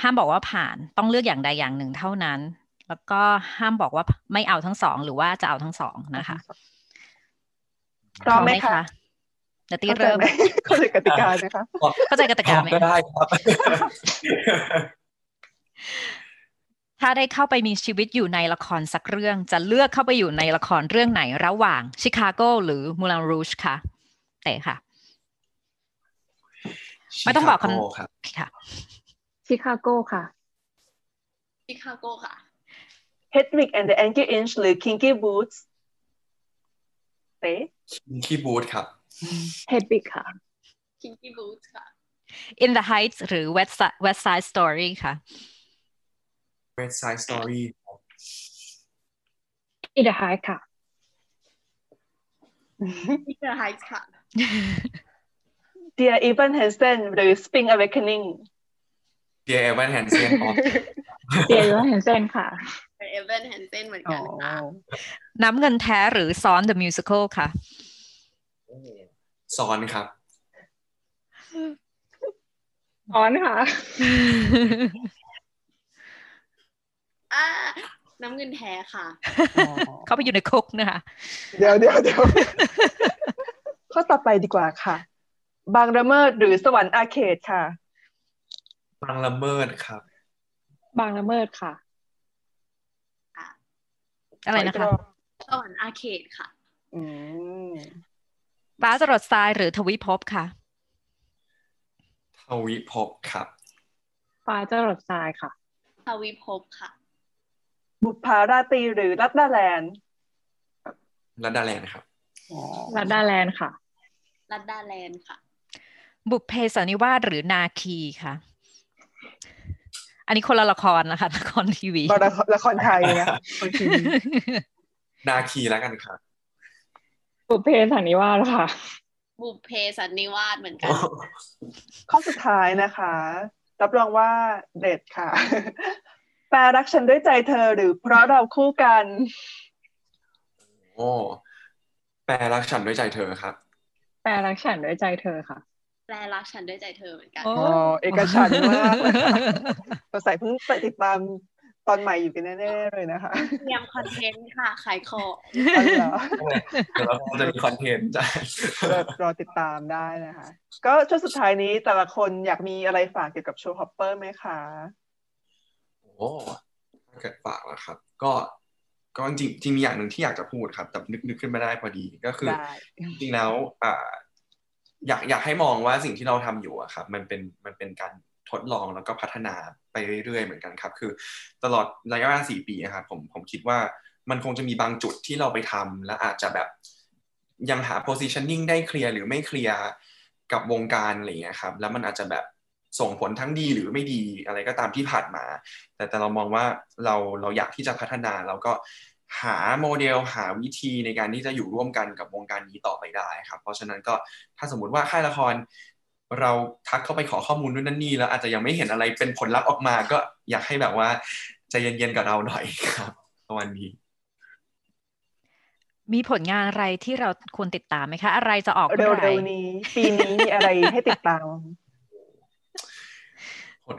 [SPEAKER 2] ห้ามบอกว่าผ่านต้องเลือกอย่างใดอย่างหนึ่งเท่านั้น แล้วก็ห้ามบอกว่าไม่เอาทั้งสอง หรือว่าจะเอาทั้งสองนะคะ
[SPEAKER 1] พร้อมไหมคะ
[SPEAKER 2] เดี๋ยวตี
[SPEAKER 1] เข้าใจ
[SPEAKER 2] เริ่ม
[SPEAKER 1] ไหมเข้าใจกติกาไหมคะ
[SPEAKER 2] เข้าใจกติ
[SPEAKER 3] พร้
[SPEAKER 2] กา
[SPEAKER 3] อม
[SPEAKER 2] ไหม
[SPEAKER 3] ก็ได้ครับ
[SPEAKER 2] ถ้าได้เข้าไปมีชีวิตอยู่ในละครสักเรื่อง จะเลือกเข้าไปอยู่ในละครเรื่องไหนระหว่างชิคาโกหรือมูลานรูชคะเตะค่ะ ไม่ต้องบอกค
[SPEAKER 3] ชิาโครับำ
[SPEAKER 2] ค่ะ
[SPEAKER 4] Chicago ค่ะ
[SPEAKER 5] Chicago ค่ะ
[SPEAKER 1] Hedwig and the Angry Inch หรือ Kinky Boots เต๊ะ
[SPEAKER 3] Kinky Boots ครับ
[SPEAKER 4] Hedwig ค่ะ
[SPEAKER 5] Kinky Boots ค่ะ
[SPEAKER 2] In the Heights หรือ West Side, West Side Story ค่ะ
[SPEAKER 3] West Side Story
[SPEAKER 4] In the Heights ค่ะ
[SPEAKER 5] In the Heights ค่ะ
[SPEAKER 1] Dear Evan Hansen หรือ Spring Awakening
[SPEAKER 3] Dear Evan Hansen ครับ
[SPEAKER 4] เดียร์แฮนเซนค่ะ
[SPEAKER 5] เป็นเอเวนแฮนเซนเหมือน
[SPEAKER 1] อ๋
[SPEAKER 5] กั
[SPEAKER 1] อน
[SPEAKER 5] ค่ะ
[SPEAKER 2] น้ำเงินแท้หรือซ้อน The Musical ค่ะ
[SPEAKER 3] ซ้อนครับ
[SPEAKER 4] ออนค่ะ
[SPEAKER 5] อ่าน้ำเงินแท้ค่ะ
[SPEAKER 2] เข้าไปอยู่ในคุกนะคะ
[SPEAKER 1] เดี๋ยวเดี๋ยวเดี๋ยวข้อต่อไปดีกว่าค่ะ บางระเมิดหรือสวรรค์อาเขตค่ะ
[SPEAKER 3] บางละเมิดครับ
[SPEAKER 4] บางละเมิดค่ะ
[SPEAKER 2] อะไรนะคะ
[SPEAKER 5] สวรรค์อาเขตค่ะ
[SPEAKER 1] อืม
[SPEAKER 2] ฟ้าจรดทรายหรือทวิภพค่ะ
[SPEAKER 3] ทวิภพครับ
[SPEAKER 4] ฟ้าจรดทรายค่ะ
[SPEAKER 5] ทวิภพค่ะ
[SPEAKER 1] บุปผาราตรีหรือลัดดาแลนด์
[SPEAKER 3] ลัดดาแลนด์ครับ
[SPEAKER 1] อ๋อ
[SPEAKER 4] ลัดดาแลนด์ค่ะ
[SPEAKER 5] ลัดดาแลนด์ค่ะ
[SPEAKER 2] บุพเพสันนิวาสหรือนาคีค่ะ อันนี้คนละละครนะคะละครทีวี
[SPEAKER 1] บางละครละครไทยนะคนทีวี
[SPEAKER 3] นาคีแล้วกันครับ
[SPEAKER 4] บุพเพสันนิวาสค่ะ
[SPEAKER 5] บุพเพสันนิวาสเหมือนกัน
[SPEAKER 1] ข้อสุดท้ายนะคะ รับรองว่าเด็ดค่ะ แปลรักฉันด้วยใจเธอหรือเพราะเราคู่กัน
[SPEAKER 3] โอ้แปลรักฉันด้วยใจเธอครับ
[SPEAKER 4] แปลรักฉันด้วยใจเธอค่ะ
[SPEAKER 5] แปลรักฉันด้วยใจเธอเหมือนกัน
[SPEAKER 2] โอ้
[SPEAKER 1] อ๋อเอกฉันท์มากเลยค่ะสงสัยเพิ่งไปติดตามตอนใหม่อยู่กันแน่ๆเลยนะคะ
[SPEAKER 5] เตรียมคอนเทนต์ค่ะ ขายของ
[SPEAKER 1] อ๋อเหรอ
[SPEAKER 3] เดี๋ยวเราจะมีคอนเทนต์จ้ะ
[SPEAKER 1] รอรอติดตามได้นะคะ ก็ช่วงสุดท้ายนี้แต่ละคนอยากมีอะไรฝากเกี่ยวกับ Showhopper ไหมคะ
[SPEAKER 3] โอ้ถ้าเกิดฝากแล้วครับ ก็ก็จริงจริงมีอย่างหนึ่งที่อยากจะพูดครับ แต่นึกนึกขึ้นมาได้พอดีก็คือ
[SPEAKER 1] ได้
[SPEAKER 3] จริงๆแล้วอ่า อยากอยากให้มองว่าสิ่งที่เราทำอยู่อะครับมันเป็นมันเป็นการทดลองแล้วก็พัฒนาไปเรื่อยๆเหมือนกันครับ คือตลอดระยะเวลาสี่ปีอะครับผมผมคิดว่ามันคงจะมีบางจุดที่เราไปทำและอาจจะแบบยังหา positioning ได้เคลียร์หรือไม่เคลียร์กับวงการอะไรอย่างเงี้ยครับ แล้วมันอาจจะแบบส่งผลทั้งดีหรือไม่ดีอะไรก็ตามที่ผ่านมา แต่แต่เรามองว่าเราเราอยากที่จะพัฒนาเราก็ หาโมเดลหาวิธีในการที่จะอยู่ร่วมกันกับวงการนี้ต่อไปได้ครับ เพราะฉะนั้นก็ถ้าสมมุติว่าค่ายละคร เราทักเข้าไปขอข้อมูลนู่นนั่นนี่แล้วอาจจะยังไม่เห็นอะไรเป็นผลลัพธ์ออกมา ก็อยากให้แบบว่าใจเย็นๆกับเราหน่อยครับประมาณนี้
[SPEAKER 2] มีผลงานอะไรที่เราควรติดตามไหมคะ อะไรจะออกเมื่อไหร่
[SPEAKER 1] เร็วๆนี้ ปีนี้มีอะไรให้ติดตาม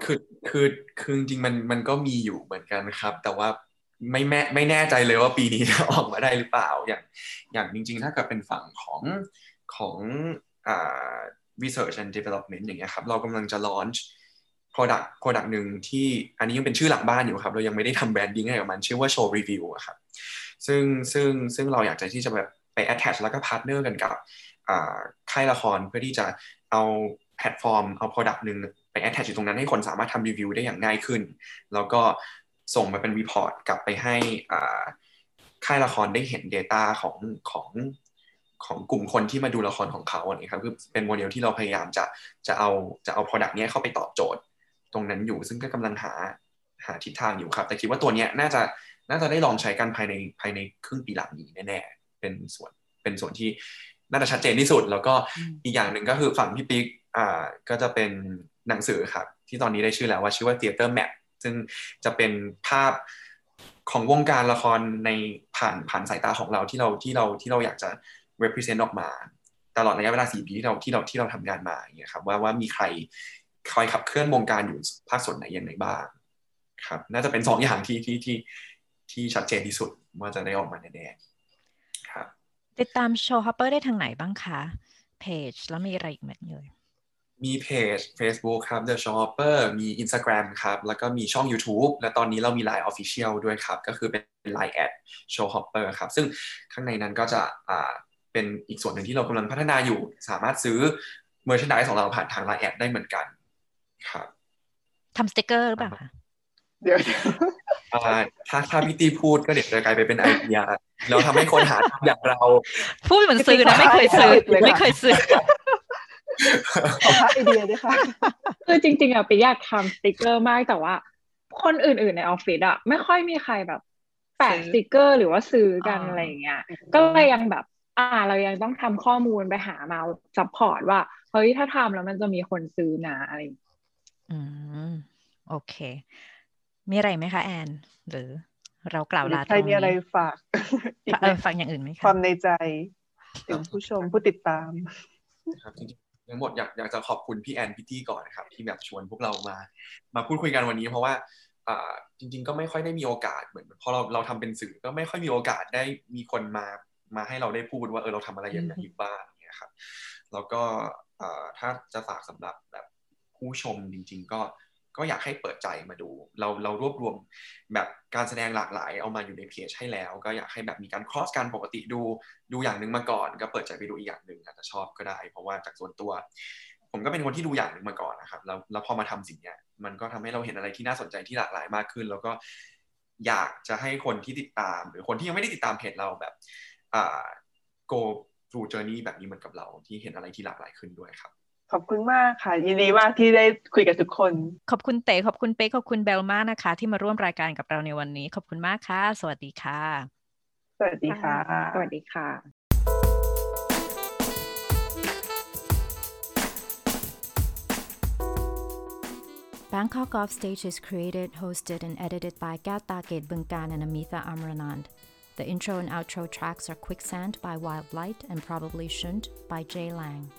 [SPEAKER 3] คือคือคือจริงๆมันมันก็มีอยู่เหมือนกันครับ แต่ว่า ไม่แม่ไม่แน่ใจเลยว่าปีนี้จะออกมาได้หรือเปล่าอย่างอย่างจริง ๆ ถ้าเกิดเป็นฝั่งของของอ่า research and development อย่างเงี้ยครับเรากำลังจะ launch product product หนึ่งที่อันนี้ยังเป็นชื่อหลังบ้านอยู่ครับ เรายังไม่ได้ทำ branding ให้กับมัน ชื่อว่า show review อะครับซึ่งซึ่งซึ่งเราอยากจะที่จะแบบไป attach แล้วก็ partner กันกับอ่าค่ายละครเพื่อที่จะเอาแพลตฟอร์ม เอา product หนึ่งไป attach อยู่ตรงนั้นให้คนสามารถทำรีวิวได้อย่างง่ายขึ้น แล้วก็ ส่งมาเป็น report กลับไปให้ค่ายละครได้เห็น data ของของของกลุ่มคนที่มาดูละครของเขาอันนี้ครับคือเป็นโมเดลที่เราพยายามจะจะเอาจะเอา Product นี้เข้าไปตอบโจทย์ ตรงนั้นอยู่ซึ่งก็กำลังหาหาทิศทางอยู่ครับ แต่คิดว่าตัวนี้น่าจะน่าจะได้ลองใช้กันภายในภายในครึ่งปีหลังนี้แน่ๆเป็นส่วนเป็นส่วนที่น่าจะชัดเจนที่สุด แล้วก็อีกอย่างหนึ่งก็คือฝั่งพี่ปิ๊กอ่าก็จะเป็นหนังสือครับ ที่ตอนนี้ได้ชื่อแล้วว่าชื่อว่า Theater Map ซึ่งจะเป็นภาพของวงการละครในผ่านผ่านสายตาของเราที่เราที่เราที่เราอยากจะ represent ออกมา ตลอดระยะเวลาสี่ปีที่เราที่เราที่เราทำงานมาอย่างเงี้ยครับว่าว่ามีใครคอยขับเคลื่อนวงการอยู่ภาคส่วนไหนยังไงบ้างครับ น่าจะเป็นสองอย่างที่ที่ที่ที่ชัดเจนที่สุดว่าจะได้ออกมาแน่ๆครับ
[SPEAKER 2] ติดตาม Showhopper ได้ทางไหนบ้างคะเพจแล้วมีอะไรอีกไหมเลย
[SPEAKER 3] มีเพจ Facebook ครับ The Shopper มี Instagram ครับ แล้วก็มีช่อง YouTube และตอนนี้เรามี Line Official ด้วยครับ ก็คือเป็น Line แอด Showhopper ครับ ซึ่งข้างในนั้นก็จะอ่าเป็นอีกส่วนหนึ่งที่เรากำลังพัฒนาอยู่ สามารถซื้อ merchandise ของเราผ่านทาง Line แอดได้เหมือนกันครับ
[SPEAKER 2] ทำสติกเกอร์หรือเปล่าคะ
[SPEAKER 1] เดี๋ยว
[SPEAKER 3] ถ้าถ้าพี่ตีพูดก็เดี๋ยวจะกลายไปเป็นไอเดียเราทำให้คนหาอย่างเรา
[SPEAKER 2] พูดเหมือนซื้อนะไม่เคยซื้อไม่เคยซื้อ
[SPEAKER 1] ขอไอเดียด้วยค่ะ
[SPEAKER 4] คือจริง ๆอะไปอยากทำสติกเกอร์มากแต่ว่า คนอื่น ๆในออฟฟิศอะไม่ค่อยมีใครแบบแปะสติกเกอร์หรือว่าซื้อกันอะไรอย่างเงี้ยก็เลยยังแบบ อ่าเรายังต้องทำข้อมูลไปหามา support ว่าเฮ้ยถ้าทำแล้วมันจะมีคนซื้อนะอะไร
[SPEAKER 2] อืมโอเค มีอะไรไหมคะแอน หรือเรากล่าวลา
[SPEAKER 1] ใครมีอะไรฝาก
[SPEAKER 2] เออฝากอย่างอื่นไหมคะ
[SPEAKER 1] ความในใจถึงผู้ชมผู้ติดตาม
[SPEAKER 3] ครับจริง ทั้งหมดอยากอยากจะขอบคุณพี่แอนพี่ตี้ก่อนนะครับ ที่แบบชวนพวกเรามา มาพูดคุยกันวันนี้เพราะว่าจริง ๆ ก็ไม่ค่อยได้มีโอกาสเหมือนพอเราเราทำเป็นสื่อก็ไม่ค่อยมีโอกาสได้มีคนมามาให้เราได้พูดว่าเออเราทำอะไรอย่างไรอยู่บ้างเนี่ยครับแล้วก็ถ้าจะฝากสำหรับแบบผู้ชมจริง ๆ ก็ ก็อยากให้เปิดใจมาดู เราเรารวบรวมแบบการแสดงหลากหลายเอามาอยู่ในเพจให้แล้ว ก็อยากให้แบบมีการ cross กันปกติดูดูอย่างหนึ่งมาก่อน ก็เปิดใจไปดูอีกอย่างหนึ่งอาจจะชอบก็ได้ เพราะว่าจากส่วนตัว ผมก็เป็นคนที่ดูอย่างหนึ่งมาก่อนนะครับแล้วแล้วพอมาทำสิ่งนี้มันก็ทำให้เราเห็นอะไรที่น่าสนใจที่หลากหลายมากขึ้น แล้วก็อยากจะให้คนที่ติดตาม หรือคนที่ยังไม่ได้ติดตามเพจเราแบบอ่า go through journey แบบนี้เหมือนกับเราที่เห็นอะไรที่หลากหลายขึ้นด้วยครับ
[SPEAKER 1] ขอบคุณมากค่ะ ยินดีมากที่ได้คุยกับทุกคน
[SPEAKER 2] ขอบคุณเต๋ขอบคุณเป๊กขอบคุณเบลมากนะคะ ที่มาร่วมรายการกับเราในวันนี้ ขอบคุณมากค่ะ สวัสดีค่ะ
[SPEAKER 1] สวัสดีค่ะ
[SPEAKER 4] สวัสดีค่ะ
[SPEAKER 2] Bangkok Offstage is created, hosted, and edited by Gata Gate Bunkan and Amitha Amranand. The intro and outro tracks are Quicksand by Wild Light and Probably Shouldn't by Jay Lang.